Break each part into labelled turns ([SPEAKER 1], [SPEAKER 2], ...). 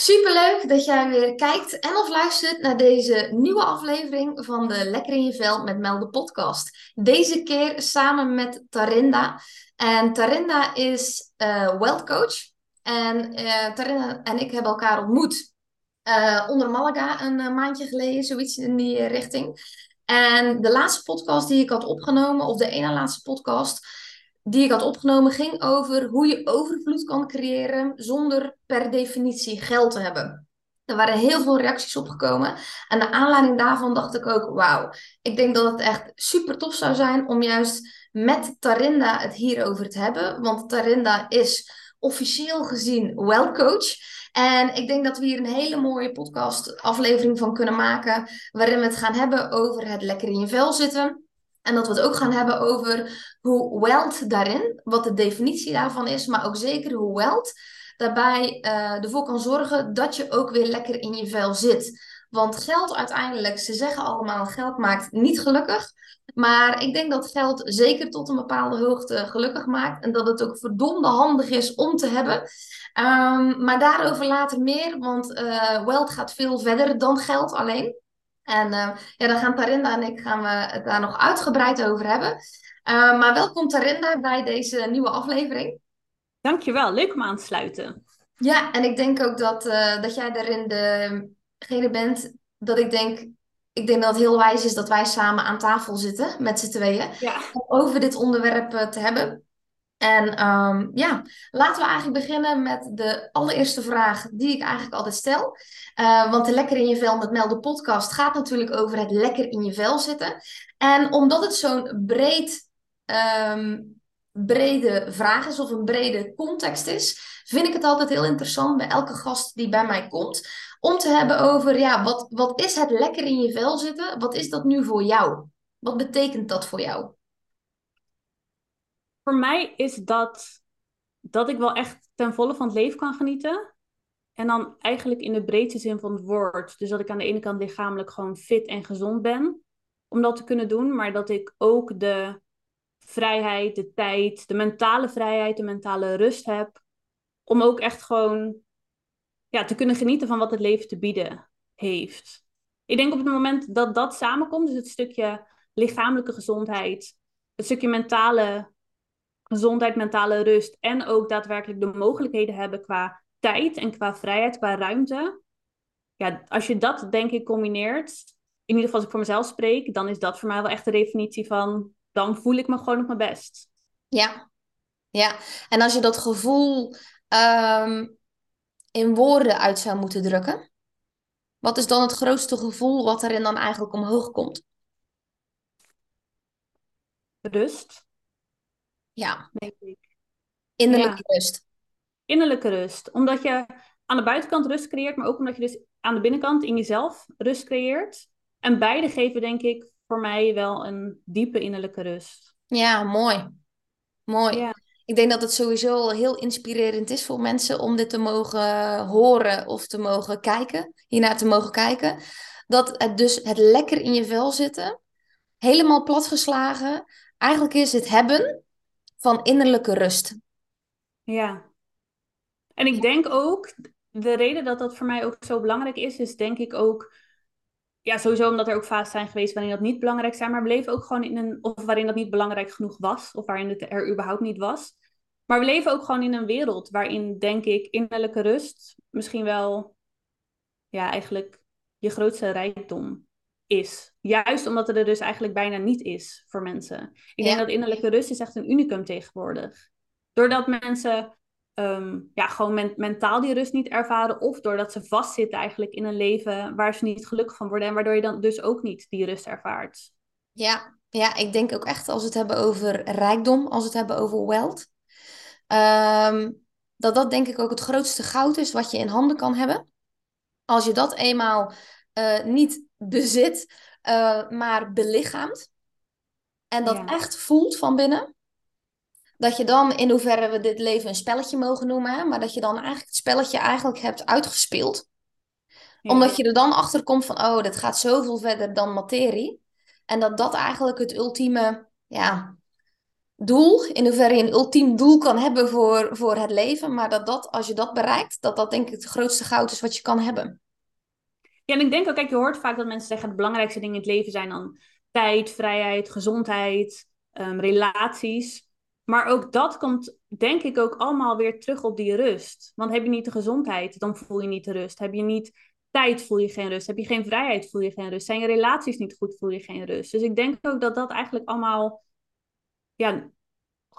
[SPEAKER 1] Superleuk dat jij weer kijkt en of luistert naar deze nieuwe aflevering van de Lekker in je vel met Melde podcast. Deze keer samen met Tarinda. En Tarinda is uh, wealth coach. En uh, Tarinda en ik hebben elkaar ontmoet uh, onder Malaga een maandje geleden, zoiets in die richting. En de laatste podcast die ik had opgenomen, of de ene laatste podcast, die ik had opgenomen ging over hoe je overvloed kan creëren zonder per definitie geld te hebben. Er waren heel veel reacties opgekomen. En naar aanleiding daarvan dacht ik ook: wauw, ik denk dat het echt super tof zou zijn om juist met Tarinda het hierover te hebben. Want Tarinda is officieel gezien well coach. En ik denk dat we hier een hele mooie podcast aflevering van kunnen maken. Waarin we het gaan hebben over het lekker in je vel zitten. En dat we het ook gaan hebben over hoe wealth daarin, wat de definitie daarvan is, maar ook zeker hoe wealth daarbij uh, ervoor kan zorgen dat je ook weer lekker in je vel zit. Want geld uiteindelijk, ze zeggen allemaal, geld maakt niet gelukkig. Maar ik denk dat geld zeker tot een bepaalde hoogte gelukkig maakt. En dat het ook verdomde handig is om te hebben. Um, maar daarover later meer, want uh, wealth gaat veel verder dan geld alleen. En uh, ja, dan gaan Tarinda en ik gaan we het daar nog uitgebreid over hebben. Uh, maar welkom Tarinda bij deze nieuwe aflevering.
[SPEAKER 2] Dankjewel, leuk om aan te sluiten.
[SPEAKER 1] Ja, en ik denk ook dat, uh, dat jij daarin degene bent dat ik denk, ik denk dat het heel wijs is dat wij samen aan tafel zitten met z'n tweeën. Ja. Om over dit onderwerp te hebben. En um, ja, laten we eigenlijk beginnen met de allereerste vraag die ik eigenlijk altijd stel. Uh, want de Lekker in je vel met Mel, podcast, gaat natuurlijk over het lekker in je vel zitten. En omdat het zo'n breed, um, brede vraag is of een brede context is, vind ik het altijd heel interessant bij elke gast die bij mij komt. Om te hebben over, ja, wat, wat is het lekker in je vel zitten? Wat is dat nu voor jou? Wat betekent dat voor jou?
[SPEAKER 2] Voor mij is dat dat ik wel echt ten volle van het leven kan genieten. En dan eigenlijk in de breedste zin van het woord. Dus dat ik aan de ene kant lichamelijk gewoon fit en gezond ben om dat te kunnen doen. Maar dat ik ook de vrijheid, de tijd, de mentale vrijheid, de mentale rust heb. Om ook echt gewoon ja, te kunnen genieten van wat het leven te bieden heeft. Ik denk op het moment dat dat samenkomt, dus het stukje lichamelijke gezondheid, het stukje mentale gezondheid, mentale rust en ook daadwerkelijk de mogelijkheden hebben qua tijd en qua vrijheid, qua ruimte. Ja, als je dat denk ik combineert, in ieder geval als ik voor mezelf spreek, dan is dat voor mij wel echt de definitie van, dan voel ik me gewoon op mijn best.
[SPEAKER 1] Ja, ja. En als je dat gevoel um, in woorden uit zou moeten drukken, wat is dan het grootste gevoel wat erin dan eigenlijk omhoog komt?
[SPEAKER 2] Rust.
[SPEAKER 1] Ja, denk ik. Innerlijke rust.
[SPEAKER 2] Innerlijke rust. Omdat je aan de buitenkant rust creëert, maar ook omdat je dus aan de binnenkant in jezelf rust creëert. En beide geven, denk ik, voor mij wel een diepe innerlijke rust.
[SPEAKER 1] Ja, mooi. Mooi. Ja. Ik denk dat het sowieso heel inspirerend is voor mensen om dit te mogen horen of te mogen kijken, hiernaar te mogen kijken. Dat het dus het lekker in je vel zitten, helemaal platgeslagen, eigenlijk is het hebben van innerlijke rust.
[SPEAKER 2] Ja. En ik denk ook, de reden dat dat voor mij ook zo belangrijk is, is denk ik ook, ja, sowieso omdat er ook fases zijn geweest waarin dat niet belangrijk zijn, maar we leven ook gewoon in een, of waarin dat niet belangrijk genoeg was, of waarin het er überhaupt niet was. Maar we leven ook gewoon in een wereld waarin, denk ik, innerlijke rust misschien wel, ja, eigenlijk je grootste rijkdom is. Juist omdat het er dus eigenlijk bijna niet is voor mensen. Ik denk dat innerlijke rust is echt een unicum tegenwoordig. Doordat mensen um, ja, gewoon mentaal die rust niet ervaren. Of doordat ze vastzitten eigenlijk in een leven waar ze niet gelukkig van worden. En waardoor je dan dus ook niet die rust ervaart.
[SPEAKER 1] Ja, ja ik denk ook echt als we het hebben over rijkdom, als we het hebben over wealth. Um, dat dat denk ik ook het grootste goud is wat je in handen kan hebben. Als je dat eenmaal uh, niet bezit, uh, maar belichaamt. En dat echt voelt van binnen. Dat je dan, in hoeverre we dit leven een spelletje mogen noemen, hè, maar dat je dan eigenlijk het spelletje eigenlijk hebt uitgespeeld. Omdat je er dan achter komt van, oh, dit gaat zoveel verder dan materie. En dat dat eigenlijk het ultieme, ja, doel, in hoeverre je een ultiem doel kan hebben voor, voor het leven, maar dat dat, als je dat bereikt, dat dat denk ik het grootste goud is wat je kan hebben.
[SPEAKER 2] Ja, en ik denk ook, kijk, je hoort vaak dat mensen zeggen, de belangrijkste dingen in het leven zijn dan tijd, vrijheid, gezondheid, um, relaties. Maar ook dat komt, denk ik, ook allemaal weer terug op die rust. Want heb je niet de gezondheid, dan voel je niet de rust. Heb je niet tijd, voel je geen rust. Heb je geen vrijheid, voel je geen rust. Zijn je relaties niet goed, voel je geen rust. Dus ik denk ook dat dat eigenlijk allemaal ja,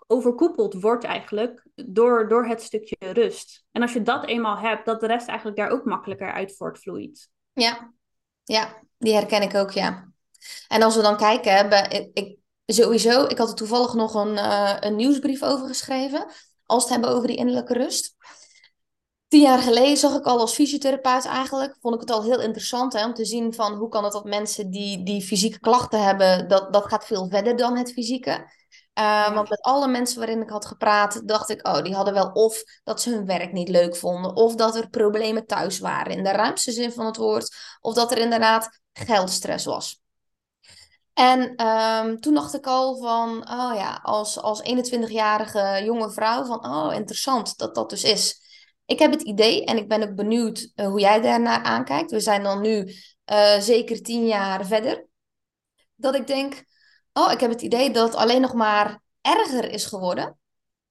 [SPEAKER 2] overkoepeld wordt eigenlijk door, door het stukje rust. En als je dat eenmaal hebt, dat de rest eigenlijk daar ook makkelijker uit voortvloeit.
[SPEAKER 1] Ja, ja die herken ik ook, ja. En als we dan kijken, bij, ik, sowieso, ik had er toevallig nog een, uh, een nieuwsbrief over geschreven. Als het hebben over die innerlijke rust. Tien jaar geleden zag ik al als fysiotherapeut eigenlijk, vond ik het al heel interessant hè, om te zien van hoe kan het dat mensen die, die fysieke klachten hebben, dat, dat gaat veel verder dan het fysieke. Uh, Want met alle mensen waarin ik had gepraat, dacht ik, oh, die hadden wel of dat ze hun werk niet leuk vonden, of dat er problemen thuis waren, in de ruimste zin van het woord, of dat er inderdaad geldstress was. En um, toen dacht ik al van, oh ja, als, als 21-jarige jonge vrouw, van, oh, interessant dat dat dus is. Ik heb het idee en ik ben ook benieuwd uh, hoe jij daarnaar aankijkt. We zijn dan nu uh, zeker tien jaar verder. Dat ik denk, oh, ik heb het idee dat het alleen nog maar erger is geworden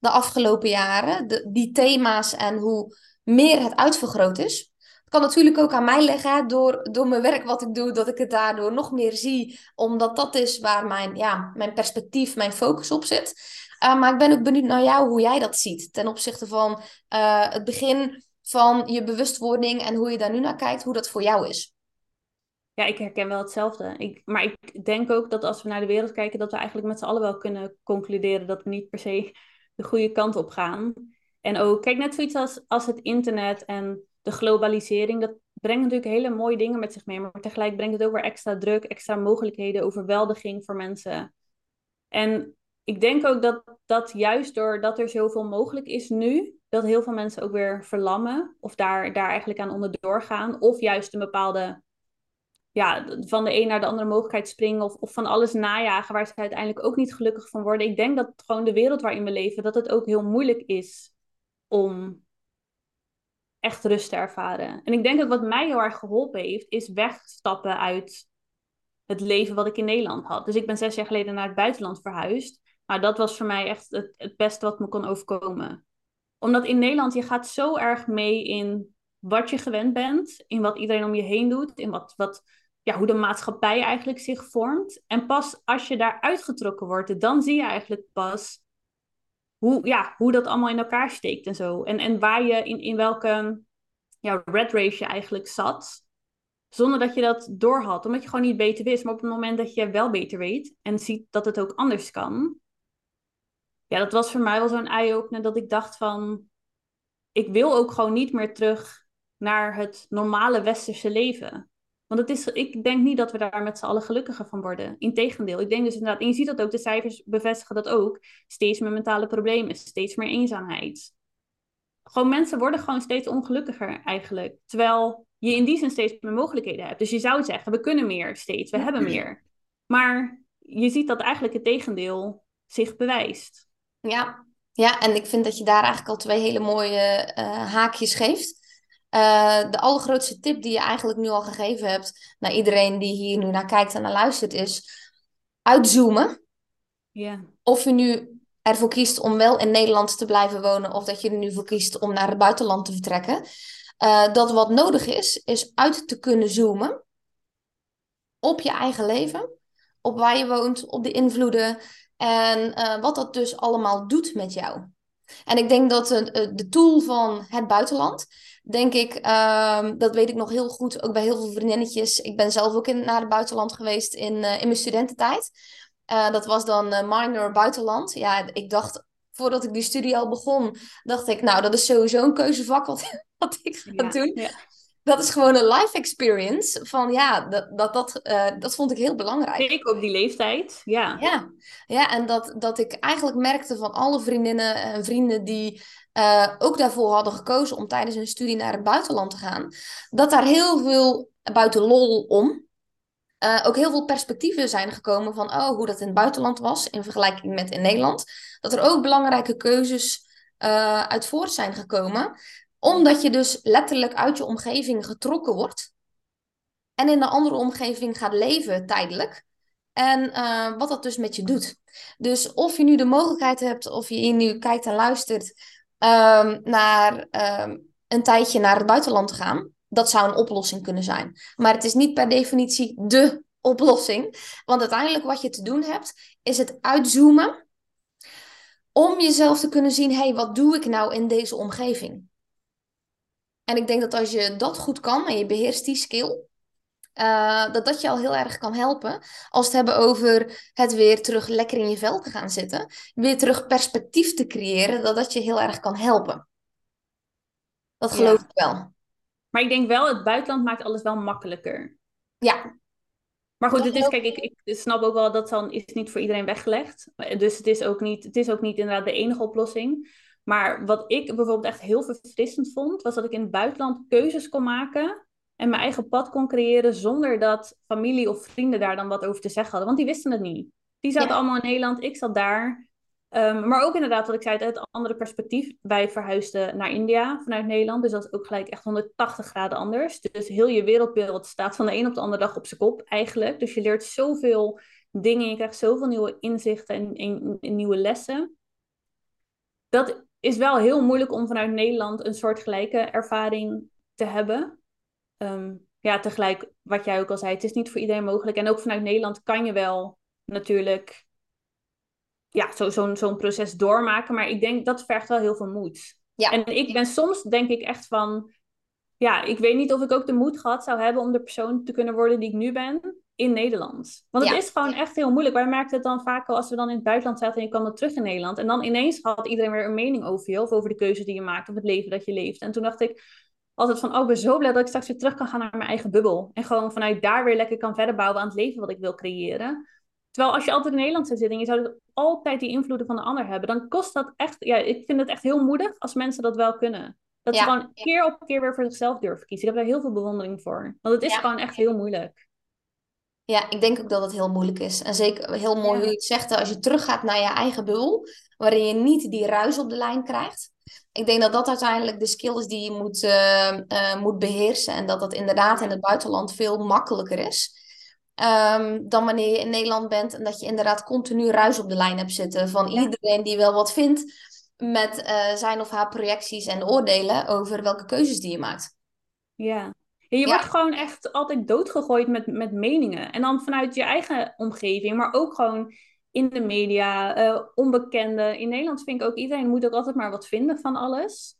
[SPEAKER 1] de afgelopen jaren. De, die thema's en hoe meer het uitvergroot is. Het kan natuurlijk ook aan mij liggen door, door mijn werk wat ik doe, dat ik het daardoor nog meer zie, omdat dat is waar mijn, ja, mijn perspectief, mijn focus op zit. Uh, maar ik ben ook benieuwd naar jou hoe jij dat ziet ten opzichte van uh, het begin van je bewustwording en hoe je daar nu naar kijkt, hoe dat voor jou is.
[SPEAKER 2] Ja, ik herken wel hetzelfde. Ik, maar ik denk ook dat als we naar de wereld kijken, dat we eigenlijk met z'n allen wel kunnen concluderen dat we niet per se de goede kant op gaan. En ook, kijk, net zoiets als, als het internet en de globalisering, dat brengt natuurlijk hele mooie dingen met zich mee. Maar tegelijk brengt het ook weer extra druk, extra mogelijkheden, overweldiging voor mensen. En ik denk ook dat dat juist doordat er zoveel mogelijk is nu, dat heel veel mensen ook weer verlammen of daar, daar eigenlijk aan onderdoor gaan. Of juist een bepaalde ja, van de een naar de andere mogelijkheid springen of, of van alles najagen waar ze uiteindelijk ook niet gelukkig van worden. Ik denk dat gewoon de wereld waarin we leven, dat het ook heel moeilijk is om echt rust te ervaren. En ik denk ook wat mij heel erg geholpen heeft, is wegstappen uit het leven wat ik in Nederland had. Dus ik ben zes jaar geleden naar het buitenland verhuisd. Maar dat was voor mij echt het, het beste wat me kon overkomen. Omdat in Nederland, je gaat zo erg mee in wat je gewend bent, in wat iedereen om je heen doet, in wat, wat ja, hoe de maatschappij eigenlijk zich vormt. En pas als je daar uitgetrokken wordt, dan zie je eigenlijk pas hoe, ja, hoe dat allemaal in elkaar steekt en zo. En, en waar je in, in welke ja, red race je eigenlijk zat. Zonder dat je dat doorhad, omdat je gewoon niet beter wist. Maar op het moment dat je wel beter weet en ziet dat het ook anders kan. Ja, dat was voor mij wel zo'n eye-opener dat ik dacht van... Ik wil ook gewoon niet meer terug naar het normale westerse leven. Want het is, ik denk niet dat we daar met z'n allen gelukkiger van worden. Integendeel, ik denk dus inderdaad, en je ziet dat ook, de cijfers bevestigen dat ook, steeds meer mentale problemen, steeds meer eenzaamheid. Gewoon mensen worden gewoon steeds ongelukkiger eigenlijk. Terwijl je in die zin steeds meer mogelijkheden hebt. Dus je zou zeggen, we kunnen meer steeds, we hebben meer. Maar je ziet dat eigenlijk het tegendeel zich bewijst.
[SPEAKER 1] Ja, ja, en ik vind dat je daar eigenlijk al twee hele mooie uh, haakjes geeft. Uh, de allergrootste tip die je eigenlijk nu al gegeven hebt naar iedereen die hier nu naar kijkt en naar luistert is uitzoomen.
[SPEAKER 2] Ja.
[SPEAKER 1] Of je nu ervoor kiest om wel in Nederland te blijven wonen of dat je er nu voor kiest om naar het buitenland te vertrekken. Uh, dat wat nodig is, is uit te kunnen zoomen op je eigen leven, op waar je woont, op de invloeden en uh, wat dat dus allemaal doet met jou. En ik denk dat de, de tool van het buitenland, denk ik, um, dat weet ik nog heel goed, ook bij heel veel vriendinnetjes. Ik ben zelf ook in, naar het buitenland geweest in, uh, in mijn studententijd. Uh, dat was dan uh, minor buitenland. Ja, ik dacht, voordat ik die studie al begon, dacht ik, nou, dat is sowieso een keuzevak wat, wat ik ga ja, doen. Ja dat is gewoon een life experience. Van ja, dat, dat, dat, uh, dat vond ik heel belangrijk.
[SPEAKER 2] Ik op die leeftijd, ja.
[SPEAKER 1] Ja, ja en dat, dat ik eigenlijk merkte van alle vriendinnen en vrienden die uh, ook daarvoor hadden gekozen om tijdens hun studie naar het buitenland te gaan, dat daar heel veel buiten lol om. uh, ook heel veel perspectieven zijn gekomen van oh, hoe dat in het buitenland was in vergelijking met in Nederland. Dat er ook belangrijke keuzes uh, uit voort zijn gekomen, omdat je dus letterlijk uit je omgeving getrokken wordt en in een andere omgeving gaat leven tijdelijk. En wat dat dus met je doet. Dus of je nu de mogelijkheid hebt, of je hier nu kijkt en luistert um, naar um, een tijdje naar het buitenland te gaan, dat zou een oplossing kunnen zijn. Maar het is niet per definitie de oplossing. Want uiteindelijk wat je te doen hebt, is het uitzoomen om jezelf te kunnen zien, hé, hey, wat doe ik nou in deze omgeving? En ik denk dat als je dat goed kan en je beheerst die skill, uh, dat dat je al heel erg kan helpen. Als we het hebben over het weer terug lekker in je vel te gaan zitten, weer terug perspectief te creëren, dat dat je heel erg kan helpen. Dat geloof ja. ik wel.
[SPEAKER 2] Maar ik denk wel, het buitenland maakt alles wel makkelijker.
[SPEAKER 1] Ja.
[SPEAKER 2] Maar goed, het is, kijk, ik, ik snap ook wel dat dan is niet voor iedereen weggelegd. Dus het is, ook niet, het is ook niet inderdaad de enige oplossing. Maar wat ik bijvoorbeeld echt heel verfrissend vond, was dat ik in het buitenland keuzes kon maken en mijn eigen pad kon creëren zonder dat familie of vrienden daar dan wat over te zeggen hadden. Want die wisten het niet. Die zaten allemaal in Nederland, ik zat daar. Um, maar ook inderdaad, wat ik zei, het andere perspectief. Wij verhuisden naar India vanuit Nederland. Dus dat is ook gelijk echt 180 graden anders. Dus heel je wereldbeeld staat van de een op de andere dag op zijn kop eigenlijk. Dus je leert zoveel dingen. Je krijgt zoveel nieuwe inzichten en, en, en nieuwe lessen. Dat is wel heel moeilijk om vanuit Nederland een soortgelijke ervaring te hebben. Um, ja, tegelijk, wat jij ook al zei, het is niet voor iedereen mogelijk. En ook vanuit Nederland kan je wel natuurlijk ja, zo'n zo zo'n proces doormaken. Maar ik denk dat vergt wel heel veel moed. Ja. En ik ben soms, denk ik echt van, ja, ik weet niet of ik ook de moed gehad zou hebben om de persoon te kunnen worden die ik nu ben in Nederland. Want het is gewoon echt heel moeilijk. Wij merkten het dan vaak al als we dan in het buitenland zaten en je kwam dan terug in Nederland. En dan ineens had iedereen weer een mening over je of over de keuzes die je maakt of het leven dat je leeft. En toen dacht ik altijd van, oh, ik ben zo blij dat ik straks weer terug kan gaan naar mijn eigen bubbel. En gewoon vanuit daar weer lekker kan verder bouwen aan het leven wat ik wil creëren. Terwijl als je altijd in Nederland zou zitten en je zou altijd die invloeden van de ander hebben, dan kost dat echt, ja, ik vind het echt heel moedig als mensen dat wel kunnen. Dat ze gewoon keer op keer weer voor zichzelf durven kiezen. Ik heb daar heel veel bewondering voor. Want het is gewoon echt heel moeilijk.
[SPEAKER 1] Ja, ik denk ook dat het heel moeilijk is. En zeker heel mooi hoe je het zegt, als je teruggaat naar je eigen bubbel, waarin je niet die ruis op de lijn krijgt. Ik denk dat dat uiteindelijk de skill is die je moet, uh, uh, moet beheersen. En dat dat inderdaad in het buitenland veel makkelijker is. Um, dan wanneer je in Nederland bent en dat je inderdaad continu ruis op de lijn hebt zitten van iedereen die wel wat vindt met uh, zijn of haar projecties en oordelen over welke keuzes die je maakt.
[SPEAKER 2] Ja, ja je wordt gewoon echt altijd doodgegooid met, met meningen. En dan vanuit je eigen omgeving, maar ook gewoon in de media, uh, onbekenden. In Nederland vind ik ook iedereen moet ook altijd maar wat vinden van alles.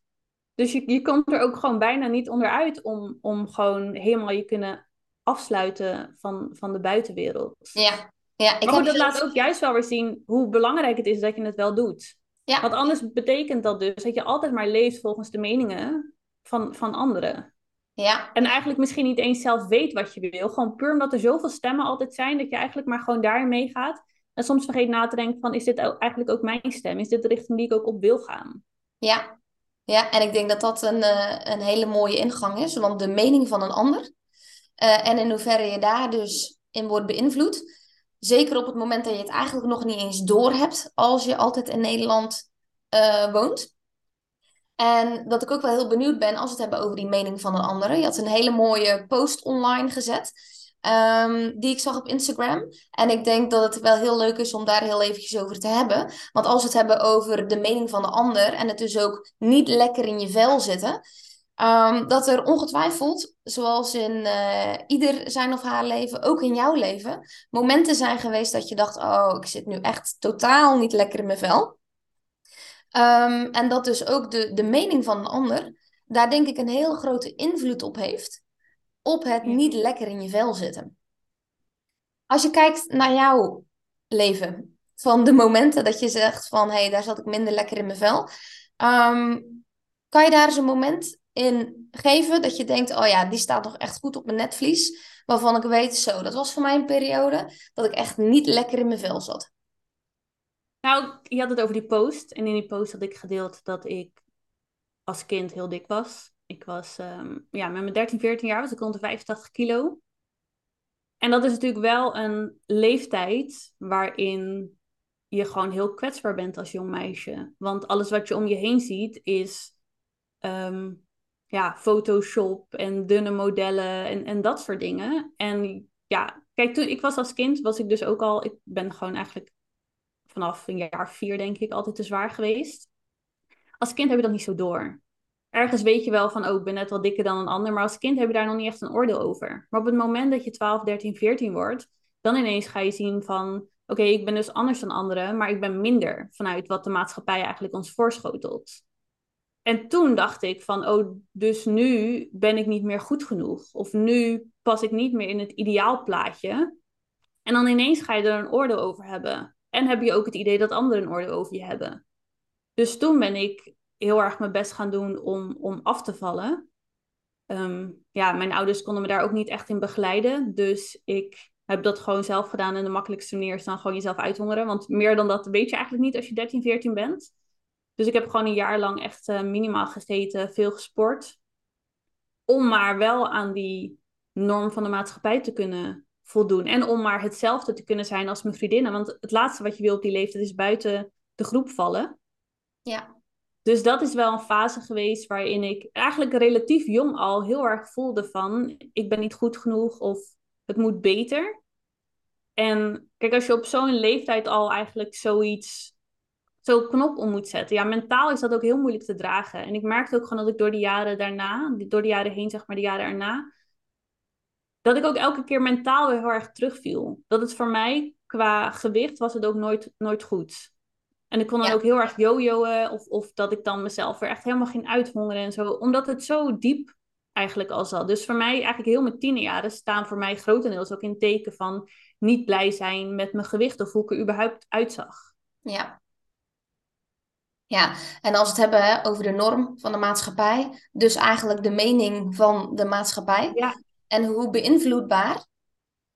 [SPEAKER 2] Dus je, je komt er ook gewoon bijna niet onderuit om, om gewoon helemaal je kunnen afsluiten van, van de buitenwereld.
[SPEAKER 1] Ja, ja
[SPEAKER 2] ik maar goed, dat laat ook juist wel weer zien hoe belangrijk het is dat je het wel doet. Ja. Want anders betekent dat dus dat je altijd maar leeft volgens de meningen van, van anderen.
[SPEAKER 1] Ja.
[SPEAKER 2] En eigenlijk misschien niet eens zelf weet wat je wil. Gewoon puur omdat er zoveel stemmen altijd zijn, dat je eigenlijk maar gewoon daarin meegaat. En soms vergeet na te denken van, is dit eigenlijk ook mijn stem? Is dit de richting die ik ook op wil gaan?
[SPEAKER 1] Ja, ja en ik denk dat dat een, uh, een hele mooie ingang is. Want de mening van een ander, uh, en in hoeverre je daar dus in wordt beïnvloed. Zeker op het moment dat je het eigenlijk nog niet eens door hebt als je altijd in Nederland uh, woont. En dat ik ook wel heel benieuwd ben als we het hebben over die mening van een ander. Je had een hele mooie post online gezet. Um, die ik zag op Instagram. En ik denk dat het wel heel leuk is om daar heel eventjes over te hebben. Want als we het hebben over de mening van de ander en het dus ook niet lekker in je vel zitten, Um, dat er ongetwijfeld, zoals in uh, ieder zijn of haar leven, ook in jouw leven, momenten zijn geweest dat je dacht: Oh, ik zit nu echt totaal niet lekker in mijn vel. Um, en dat dus ook de, de mening van een ander, daar denk ik een heel grote invloed op heeft. Op het niet lekker in je vel zitten. Als je kijkt naar jouw leven, van de momenten dat je zegt: van hé, hey, daar zat ik minder lekker in mijn vel. Um, kan je daar eens een moment in geven dat je denkt, oh ja, die staat nog echt goed op mijn netvlies. Waarvan ik weet, zo, dat was voor mij een periode dat ik echt niet lekker in mijn vel zat.
[SPEAKER 2] Nou, je had het over die post. En in die post had ik gedeeld dat ik als kind heel dik was. Ik was, um, ja, met mijn 13, 14 jaar was ik rond de 85 kilo. En dat is natuurlijk wel een leeftijd waarin je gewoon heel kwetsbaar bent als jong meisje. Want alles wat je om je heen ziet is ehm, ja, Photoshop en dunne modellen en, en dat soort dingen. En ja, kijk, toen ik was als kind, was ik dus ook al, ik ben gewoon eigenlijk vanaf een jaar vier, denk ik, altijd te zwaar geweest. Als kind heb je dat niet zo door. Ergens weet je wel van, oh, ik ben net wat dikker dan een ander, maar als kind heb je daar nog niet echt een oordeel over. Maar op het moment dat je 12, 13, 14 wordt, dan ineens ga je zien van, oké, ik ben dus anders dan anderen, maar ik ben minder vanuit wat de maatschappij eigenlijk ons voorschotelt. En toen dacht ik van, oh, dus nu ben ik niet meer goed genoeg. Of nu pas ik niet meer in het ideaalplaatje. En dan ineens ga je er een oordeel over hebben. En heb je ook het idee dat anderen een oordeel over je hebben. Dus toen ben ik heel erg mijn best gaan doen om, om af te vallen. Ehm, ja, mijn ouders konden me daar ook niet echt in begeleiden. Dus ik heb dat gewoon zelf gedaan. En de makkelijkste manier is dan gewoon jezelf uithongeren. Want meer dan dat weet je eigenlijk niet als je 13, 14 bent. Dus ik heb gewoon een jaar lang echt uh, minimaal gezeten, veel gesport. Om maar wel aan die norm van de maatschappij te kunnen voldoen. En om maar hetzelfde te kunnen zijn als mijn vriendinnen. Want het laatste wat je wil op die leeftijd is buiten de groep vallen.
[SPEAKER 1] Ja.
[SPEAKER 2] Dus dat is wel een fase geweest waarin ik eigenlijk relatief jong al heel erg voelde van... ik ben niet goed genoeg of het moet beter. En kijk, als je op zo'n leeftijd al eigenlijk zoiets zo'n knop om moet zetten. Ja, mentaal is dat ook heel moeilijk te dragen. En ik merkte ook gewoon dat ik door de jaren daarna, door de jaren heen, zeg maar de jaren erna, dat ik ook elke keer mentaal weer heel erg terugviel. Dat het voor mij, qua gewicht, was het ook nooit, nooit goed. En ik kon dan ook heel erg jojoen, of, of dat ik dan mezelf weer echt helemaal ging uithongeren en zo. Omdat het zo diep eigenlijk al zat. Dus voor mij, eigenlijk heel mijn tienerjaren staan voor mij grotendeels ook in teken van niet blij zijn met mijn gewicht of hoe ik er überhaupt uitzag.
[SPEAKER 1] Ja, ja, en als we het hebben hè, over de norm van de maatschappij, dus eigenlijk de mening van de maatschappij.
[SPEAKER 2] Ja.
[SPEAKER 1] En hoe beïnvloedbaar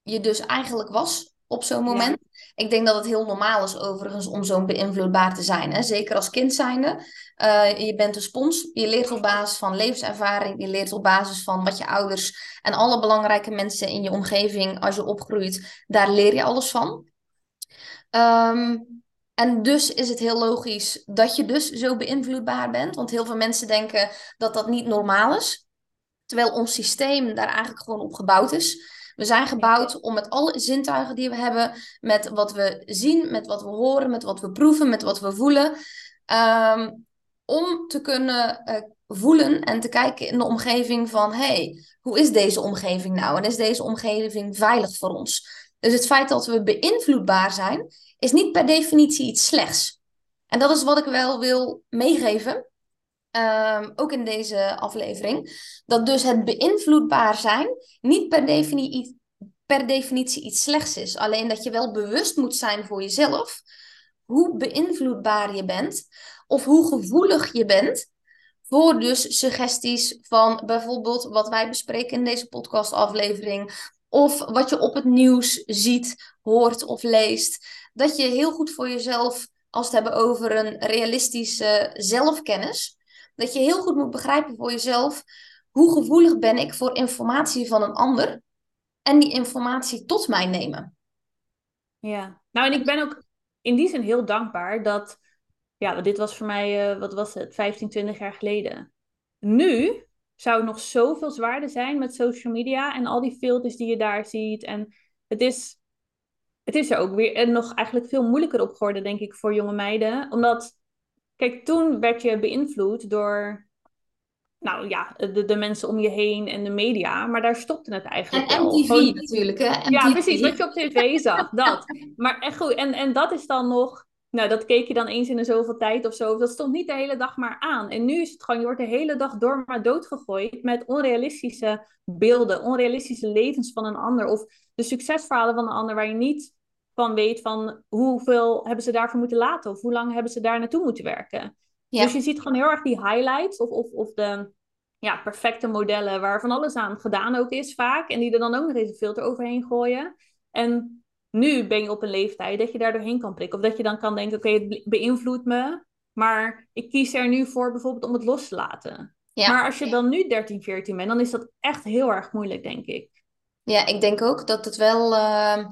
[SPEAKER 1] je dus eigenlijk was op zo'n moment. Ik denk dat het heel normaal is overigens om zo beïnvloedbaar te zijn. Hè? Zeker als kind zijnde. Uh, je bent een spons. Je leert op basis van levenservaring. Je leert op basis van wat je ouders en alle belangrijke mensen in je omgeving als je opgroeit. Daar leer je alles van. Um, en dus is het heel logisch dat je dus zo beïnvloedbaar bent. Want heel veel mensen denken dat dat niet normaal is. Terwijl ons systeem daar eigenlijk gewoon op gebouwd is. We zijn gebouwd om met alle zintuigen die we hebben, met wat we zien, met wat we horen, met wat we proeven, met wat we voelen, ehm, om te kunnen uh, voelen en te kijken in de omgeving van, hey, hoe is deze omgeving nou? En is deze omgeving veilig voor ons? Dus het feit dat we beïnvloedbaar zijn, is niet per definitie iets slechts. En dat is wat ik wel wil meegeven, ehm, ook in deze aflevering. Dat dus het beïnvloedbaar zijn niet per per definitie iets slechts is. Alleen dat je wel bewust moet zijn voor jezelf hoe beïnvloedbaar je bent of hoe gevoelig je bent voor dus suggesties van bijvoorbeeld wat wij bespreken in deze podcastaflevering of wat je op het nieuws ziet, hoort of leest. Dat je heel goed voor jezelf, als we het hebben over een realistische zelfkennis, dat je heel goed moet begrijpen voor jezelf hoe gevoelig ben ik voor informatie van een ander en die informatie tot mij nemen.
[SPEAKER 2] Ja, nou en ik ben ook in die zin heel dankbaar dat, ja, dit was voor mij, uh, wat was het, 15, 20 jaar geleden. Nu zou nog zoveel zwaarder zijn met social media en al die filters die je daar ziet. En het is, het is er ook weer en nog eigenlijk veel moeilijker op geworden, denk ik, voor jonge meiden. Omdat, kijk, toen werd je beïnvloed door, nou ja, de, de mensen om je heen en de media. Maar daar stopte het eigenlijk
[SPEAKER 1] en
[SPEAKER 2] wel.
[SPEAKER 1] MTV natuurlijk, hè? MTV.
[SPEAKER 2] Ja, precies, wat je op tv zag, dat. Maar echt goed, en, en dat is dan nog nou, dat keek je dan eens in een zoveel tijd of zo. Dat stond niet de hele dag maar aan. En nu is het gewoon, je wordt de hele dag door maar doodgegooid met onrealistische beelden, onrealistische levens van een ander. Of de succesverhalen van een ander waar je niet van weet van hoeveel hebben ze daarvoor moeten laten. Of hoe lang hebben ze daar naartoe moeten werken. Dus je ziet gewoon heel erg die highlights of, of, of de ja, perfecte modellen waar van alles aan gedaan ook is vaak. En die er dan ook nog eens een filter overheen gooien. En nu ben je op een leeftijd dat je daar doorheen kan prikken. Of dat je dan kan denken, oké, het beïnvloedt me. Maar ik kies er nu voor bijvoorbeeld om het los te laten. Maar als je dan nu 13, 14 bent, dan is dat echt heel erg moeilijk, denk ik.
[SPEAKER 1] Ja, ik denk ook dat het wel ehm,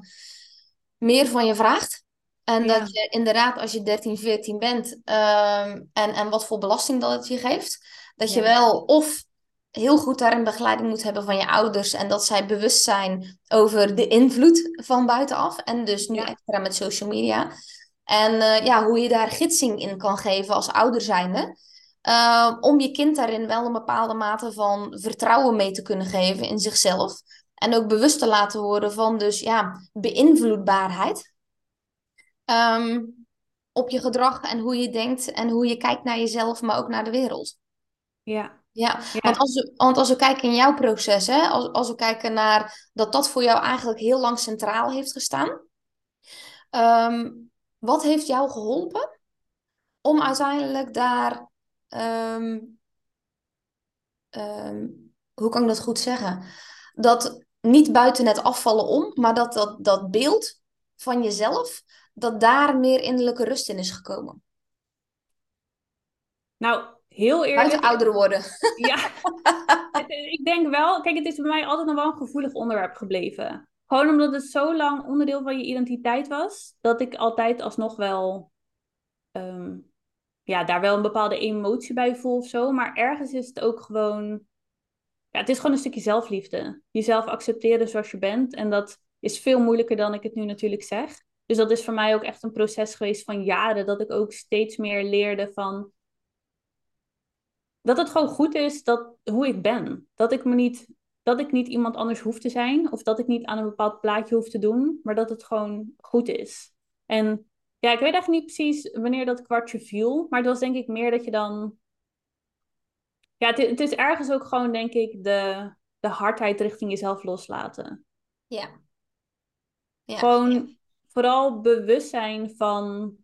[SPEAKER 1] meer van je vraagt. En dat je inderdaad, als je 13, 14 bent, ehm, en, en wat voor belasting dat het je geeft, dat je
[SPEAKER 2] ja,
[SPEAKER 1] wel of heel goed daarin begeleiding moet hebben van je ouders en dat zij bewust zijn over de invloed van buitenaf. En dus nu
[SPEAKER 2] ja,
[SPEAKER 1] extra met social media. En eh, ja, hoe je daar gidsing in kan geven als ouder zijnde. eh, om je kind daarin wel een bepaalde mate van vertrouwen mee te kunnen geven in zichzelf. En ook bewust te laten worden van dus ja, beïnvloedbaarheid. Ehm, op je gedrag en hoe je denkt en hoe je kijkt naar jezelf, maar ook naar de wereld.
[SPEAKER 2] ja,
[SPEAKER 1] Ja, want als we, want als we kijken in jouw proces, hè, als, als we kijken naar dat dat voor jou eigenlijk heel lang centraal heeft gestaan. ehm, wat heeft jou geholpen om uiteindelijk daar, ehm, hoe kan ik dat goed zeggen? Dat niet buiten het afvallen om, maar dat dat, dat beeld van jezelf, dat daar meer innerlijke rust in is gekomen.
[SPEAKER 2] Nou, heel
[SPEAKER 1] Buiten
[SPEAKER 2] eerlijk,
[SPEAKER 1] ouder worden.
[SPEAKER 2] ja, ik denk wel, kijk, het is bij mij altijd nog wel een gevoelig onderwerp gebleven. Gewoon omdat het zo lang onderdeel van je identiteit was, dat ik altijd alsnog wel, ehm, ja, daar wel een bepaalde emotie bij voel of zo. Maar ergens is het ook gewoon, ja, het is gewoon een stukje zelfliefde. Jezelf accepteren zoals je bent. En dat is veel moeilijker dan ik het nu natuurlijk zeg. Dus dat is voor mij ook echt een proces geweest van jaren, dat ik ook steeds meer leerde van dat het gewoon goed is dat, hoe ik ben. Dat ik, me niet, dat ik niet iemand anders hoef te zijn. Of dat ik niet aan een bepaald plaatje hoef te doen. Maar dat het gewoon goed is. En ja, ik weet echt niet precies wanneer dat kwartje viel. Maar het was denk ik meer dat je dan... Ja, het, het is ergens ook gewoon denk ik de, de hardheid richting jezelf loslaten.
[SPEAKER 1] Ja, ja, ja,
[SPEAKER 2] Gewoon vooral bewust zijn van